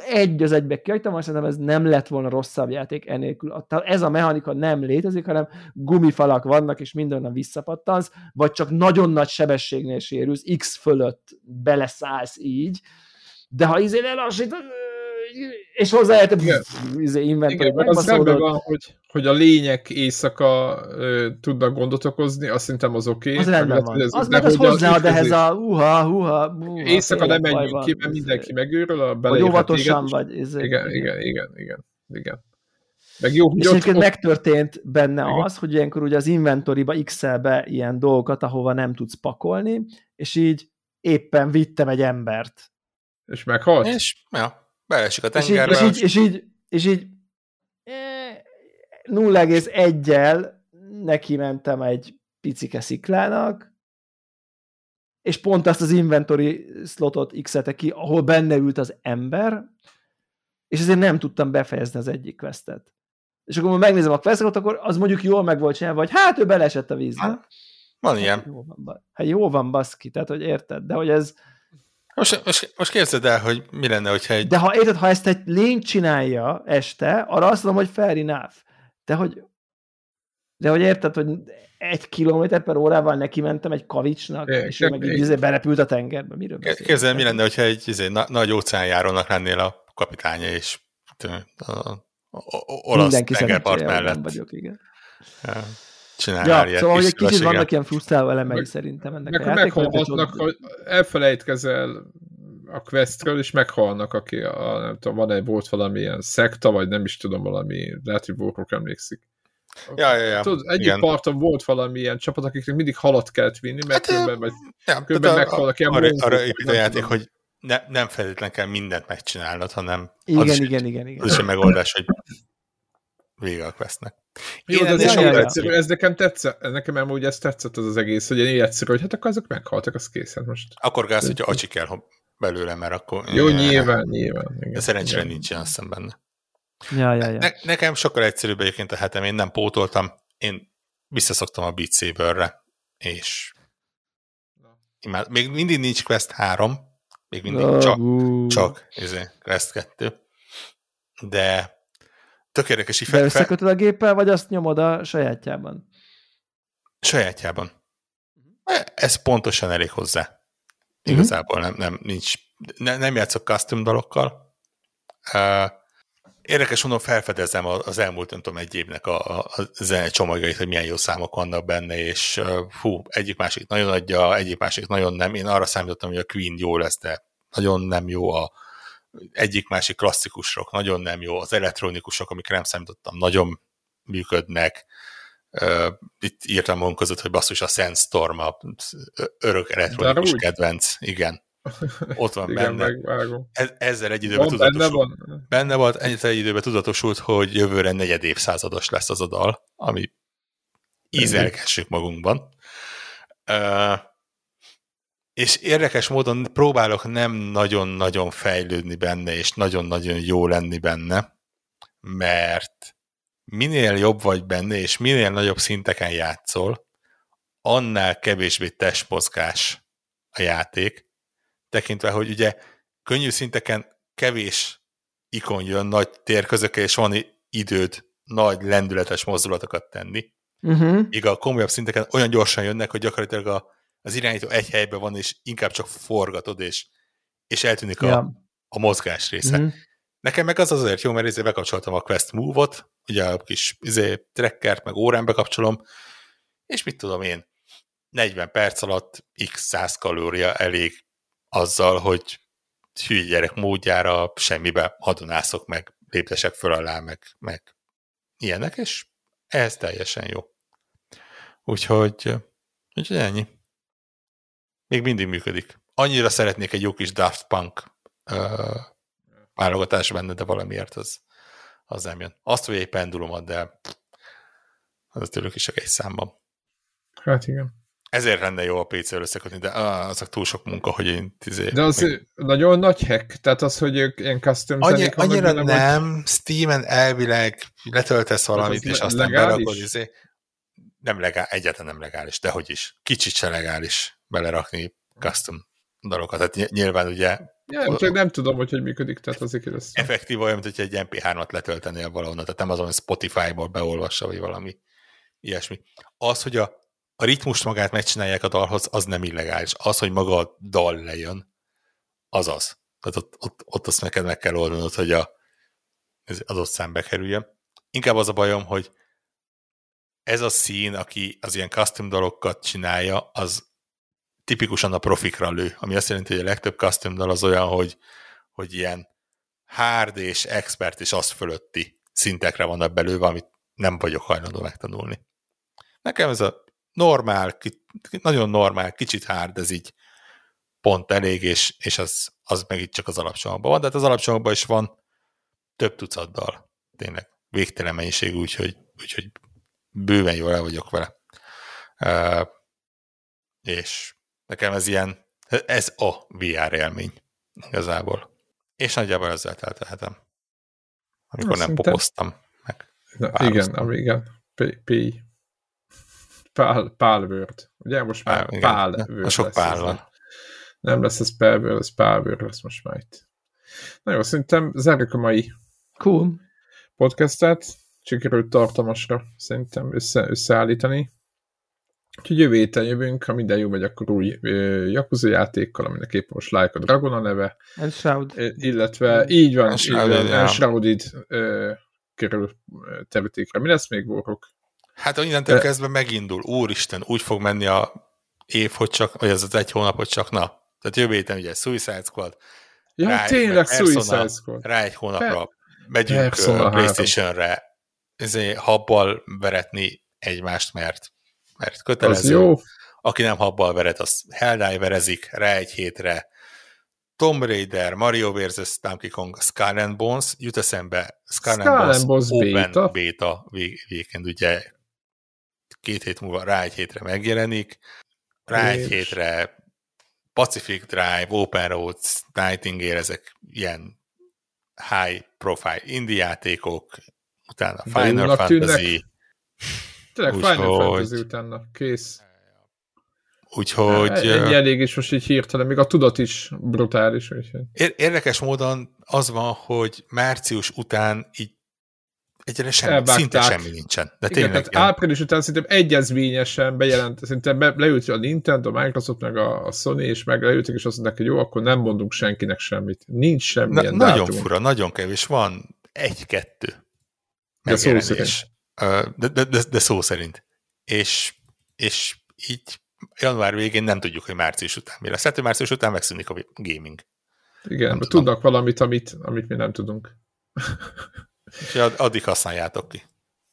Speaker 2: egy az egybe kihagytam, azt szerintem ez nem lett volna rosszabb játék enélkül. Ez a mechanika nem létezik, hanem gumifalak vannak, és mindenhonnan visszapattansz, vagy csak nagyon nagy sebességnél sérülsz, X fölött beleszállsz így, de ha izé lelassítod, és hozzájöttem, izé, inventory
Speaker 1: Igen, az van, hogy, hogy a lények éjszaka ö, tudnak gondot okozni, azt szerintem az oké. Okay,
Speaker 2: az rendben van. Ez, az meg az hozzáad ehhez a uha, uha,
Speaker 1: uha Éjszaka nem menjünk ki, mert mindenki megőrül, a
Speaker 2: Vagy óvatosan vagy.
Speaker 1: Izé, igen, igen, igen, igen, igen. Meg jó,
Speaker 2: és egyébként ott... megtörtént benne igen. az, hogy ilyenkor ugye az inventoriba x be ilyen dolgokat, ahova nem tudsz pakolni, és így éppen vittem egy embert.
Speaker 1: És meghalt?
Speaker 3: És, ja. Belesik a tengerbe. És
Speaker 2: így, és így, és így, és így 0,1-el neki mentem egy picike sziklának, és pont azt az inventory slotot x ki, ahol benne ült az ember, és ezért nem tudtam befejezni az egyik questet. És akkor megnézem a questet, akkor az mondjuk jól meg volt csinálva, vagy hát ő belesett a vízbe. Ha,
Speaker 3: van ilyen.
Speaker 2: Hát jó van, hát jó van baszki, tehát hogy érted, de hogy ez,
Speaker 3: most, most, most képzeld el, hogy mi lenne, hogyha egy...
Speaker 2: De ha érted, ha ezt egy lény csinálja este, arra azt mondom, hogy fair enough. De hogy, de hogy érted, hogy egy kilométer per órával neki mentem egy kavicsnak, é, és ő meg így izé berepült a tengerbe. Miről
Speaker 3: beszél? Képzeld, mi lenne, hogyha egy izé, na, nagy óceánjárónak lennél a kapitánya, és a, a, a, olasz tengerpart mellett.
Speaker 2: vagyok, igen.
Speaker 3: Ja csinálnál
Speaker 2: ja, Szóval, hogy egy kicsit vannak ilyen frusztráló elemei meg, szerintem ennek meg, a
Speaker 1: Meghalhatnak, hogy elfelejtkezel a questről, és meghalnak, aki a, nem tudom, van egy volt valamilyen szekta, vagy nem is tudom, valami, lehet, hogy Borok emlékszik.
Speaker 3: Ja, ja, ja.
Speaker 1: Tudod, egyik
Speaker 3: Igen.
Speaker 1: parton volt valamilyen csapat, akiknek mindig halat kellett vinni, mert
Speaker 3: Hát,
Speaker 1: különben, vagy
Speaker 3: Ja,
Speaker 1: Különben
Speaker 3: a-
Speaker 1: meghalnak ilyen
Speaker 3: arra, arra épít a
Speaker 1: nem
Speaker 3: játék,
Speaker 1: tudom.
Speaker 3: hogy ne, nem feltétlenül kell mindent megcsinálnod, hanem
Speaker 2: Igen,
Speaker 3: az is,
Speaker 2: igen, igen, igen.
Speaker 3: az is egy megoldás, hogy vége a questnek.
Speaker 1: Jó,
Speaker 3: Én
Speaker 1: de ez sokkal egyszerű, ez nekem tetszett, nekem amúgy ez tetszett az az egész, hogy ilyen egyszerű, hogy hát akkor azok meghaltak, az kész, hát most.
Speaker 3: Akkor gáz, hogyha acsi kell belőle, mert akkor...
Speaker 1: Jó, nyilván, nyilván. Igen,
Speaker 3: De szerencsére
Speaker 1: igen.
Speaker 3: nincsen azt hiszem benne.
Speaker 2: Ja, ja, ja.
Speaker 3: Ne, nekem sokkal egyszerűbb egyébként a hetem, én nem pótoltam, én visszaszoktam a Beat Saberre, és imád, még mindig nincs Quest 3, még mindig csak, csak izé, Quest 2, de tök érdekes, így
Speaker 2: De
Speaker 3: fel, fel,
Speaker 2: összekötöd a géppel, vagy azt nyomod a sajátjában?
Speaker 3: sajátjában. Ez pontosan elég hozzá.
Speaker 2: Mhm.
Speaker 3: Igazából nem, nem, nincs, ne, nem játszok custom dalokkal. Uh, érdekes mondom, felfedezem az elmúlt, nem tudom, egy évnek a, a, a zene csomagjait, hogy milyen jó számok vannak benne, és uh, hú, egyik másik nagyon adja, egyik másik nagyon nem. Én arra számítottam, hogy a Queen jó lesz, de nagyon nem jó a egyik másik klasszikusok, nagyon nem jó, az elektronikusok, amikre nem számítottam, nagyon működnek. Itt írtam magunk között, hogy basszus a Sandstorm, a örök elektronikus kedvenc, igen. Ott van
Speaker 1: Igen,
Speaker 3: benne.
Speaker 1: megvágom.
Speaker 3: Ez, ezzel egy időben
Speaker 1: Van, benne
Speaker 3: tudatosult,
Speaker 1: van.
Speaker 3: benne volt, egyetlen egy időben tudatosult, hogy jövőre negyed évszázados lesz az a dal, ami ízelgessük magunkban. Uh, és érdekes módon próbálok nem nagyon-nagyon fejlődni benne, és nagyon-nagyon jó lenni benne, mert minél jobb vagy benne, és minél nagyobb szinteken játszol, annál kevésbé testmozgás a játék, tekintve, hogy ugye könnyű szinteken kevés ikon jön nagy térközökkel, és van időd nagy lendületes mozdulatokat tenni.
Speaker 2: Uh-huh.
Speaker 3: Míg a komolyabb szinteken olyan gyorsan jönnek, hogy gyakorlatilag a, az irányító egy helyben van, és inkább csak forgatod, és, és eltűnik a,
Speaker 2: Ja.
Speaker 3: a mozgás része.
Speaker 2: Uh-huh.
Speaker 3: Nekem meg az azért jó, mert ezért bekapcsoltam a Quest Move-ot, ugye a kis izé, trackert, meg órán bekapcsolom, és mit tudom én, 40 perc alatt x 100 kalória elég azzal, hogy hülye gyerek módjára semmibe hadonászok, meg léptesek föl alá, meg, meg ilyenek, és ez teljesen jó. Úgyhogy, úgyhogy ennyi. Még mindig működik. Annyira szeretnék egy jó kis Daft Punk uh, válogatás benne, de valamiért az, az nem jön. Azt, hogy egy pendulumat, de az tőlük is csak egy számban.
Speaker 1: Hát igen.
Speaker 3: Ezért lenne jó a PC-ről összekötni, de ah, azok túl sok munka, hogy én tizé,
Speaker 1: De az
Speaker 3: meg-
Speaker 1: nagyon nagy hack, tehát az, hogy ők ilyen custom
Speaker 3: Annyi,
Speaker 1: zenék
Speaker 3: annyira
Speaker 1: vagy-
Speaker 3: nem, Steam-en elvileg letöltesz valamit,
Speaker 1: az
Speaker 3: és aztán
Speaker 1: legális?
Speaker 3: berakod, izé, nem legál, egyáltalán nem legális, de hogy is. Kicsit se legális belerakni custom dalokat. Tehát ny- nyilván ugye
Speaker 1: Nem, csak nem tudom, hogy hogy működik, tehát azért kérdeztem.
Speaker 3: effektív olyan, mint hogy egy MP3-at letöltenél valahonnan, tehát nem azon, hogy Spotify-ból beolvassa, vagy valami ilyesmi. Az, hogy a, a ritmust magát megcsinálják a dalhoz, az nem illegális. Az, hogy maga a dal lejön, az az. Tehát ott, ott, ott azt neked meg kell oldanod, hogy a, ez adott szám bekerüljön. Inkább az a bajom, hogy ez a szín, aki az ilyen custom dalokat csinálja, az tipikusan a profikra lő, ami azt jelenti, hogy a legtöbb custom dal az olyan, hogy, hogy ilyen hard és expert és az fölötti szintekre vannak belőve, amit nem vagyok hajlandó megtanulni. Nekem ez a normál, nagyon normál, kicsit hard, ez így pont elég, és, és az, az meg itt csak az alapcsomagban van, de hát az alapcsomagban is van több tucat dal. Tényleg végtelen mennyiség, úgyhogy, úgyhogy bőven jól el vagyok vele. Uh, és nekem ez ilyen, ez a VR élmény igazából. És nagyjából ezzel teltehetem. Amikor
Speaker 1: Na,
Speaker 3: nem
Speaker 1: szerintem-
Speaker 3: popoztam meg.
Speaker 1: Na, igen, ami igen. P. P. Pál, Pálvört. Ugye most már
Speaker 3: Pál.
Speaker 1: Pálvört
Speaker 3: A sok
Speaker 1: lesz
Speaker 3: pál
Speaker 1: ez.
Speaker 3: van.
Speaker 1: Nem lesz ez Pálvör, ez Pálvör lesz most már itt. Na jó, szerintem zárjuk a mai
Speaker 2: Cool.
Speaker 1: podcastet. Sikerült tartalmasra szerintem össze, összeállítani. Úgyhogy jövő héten jövünk, ha minden jó megy, akkor új ö, Yakuza játékkal, aminek éppen most Like a Dragon a neve,
Speaker 2: And Shroud.
Speaker 1: Ö, illetve így van,
Speaker 3: Enshrouded,
Speaker 1: ö, kerül terítékre. Mi lesz még, Borok?
Speaker 3: Hát innentől
Speaker 1: De-
Speaker 3: kezdve megindul. Úristen, úgy fog menni a év, hogy csak, vagy ez az egy hónap, hogy csak na, Tehát jövő héten ugye Suicide Squad.
Speaker 1: Ja,
Speaker 3: rá,
Speaker 1: tényleg Suicide Squad.
Speaker 3: Rá egy hónapra megyünk
Speaker 1: Persona
Speaker 3: uh. Playstation-re ezért habbal veretni egymást, mert, mert
Speaker 1: Az
Speaker 3: kötelező.
Speaker 1: jó.
Speaker 3: Aki nem habbal veret, az Helldiverezik rá egy hétre. Tomb Raider, Mario vs. Donkey Kong, Skull and Bones, jut eszembe Skull,
Speaker 1: Skull and
Speaker 3: Bones,
Speaker 1: Bones
Speaker 3: Open
Speaker 1: beta.
Speaker 3: beta vég- weekend, ugye két hét múlva rá egy hétre megjelenik, rá egy hétre Pacific Drive, Open Roads, Nightingale, ezek ilyen high profile indie játékok, utána Final
Speaker 1: jónak tűnnek. Tényleg
Speaker 3: Úgyhogy-
Speaker 1: Final Fantasy utána. Kész.
Speaker 3: úgyhogy
Speaker 1: Ennyi elég is most így hirtelen, még a tudat is brutális. Úgyhogy.
Speaker 3: ér- érdekes módon az van, hogy március után így egyre semmi,
Speaker 1: Elvágták.
Speaker 3: szinte semmi nincsen. De
Speaker 1: Igen,
Speaker 3: tényleg,
Speaker 1: tehát
Speaker 3: ilyen-
Speaker 1: április után szerintem egyezményesen bejelent, szerintem be, leült a Nintendo, a Microsoft, meg a, a Sony, és meg leültek, és azt mondták, hogy jó, akkor nem mondunk senkinek semmit. Nincs semmilyen
Speaker 3: Na, nagyon
Speaker 1: dátum.
Speaker 3: fura, nagyon kevés. Van egy-kettő megjelenés. De, de, de, de szó szerint. És, és így január végén nem tudjuk, hogy március után mi lesz. Hát, hogy március után megszűnik a gaming.
Speaker 1: Igen,
Speaker 3: Nem tudom.
Speaker 1: tudnak valamit, amit, amit mi nem tudunk.
Speaker 3: Ad- addig használjátok ki.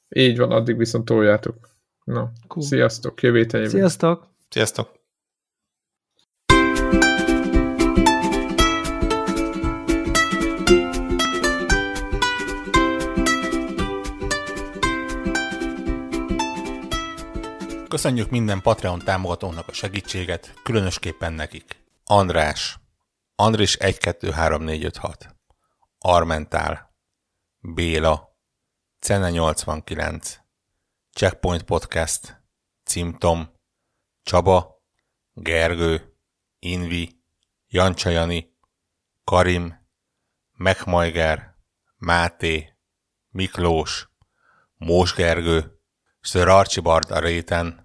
Speaker 1: Így van, addig viszont toljátok. Na,
Speaker 2: Cool.
Speaker 1: sziasztok, jövő.
Speaker 2: Sziasztok!
Speaker 3: Sziasztok! Köszönjük minden Patreon támogatónak a segítséget, különösképpen nekik. András, Andris 123456, Armentál, Béla, Cene 89, Checkpoint Podcast, Cimtom, Csaba, Gergő, Invi, Jancsajani, Karim, Megmajger, Máté, Miklós, Mós Gergő, Sir Archibald a réten,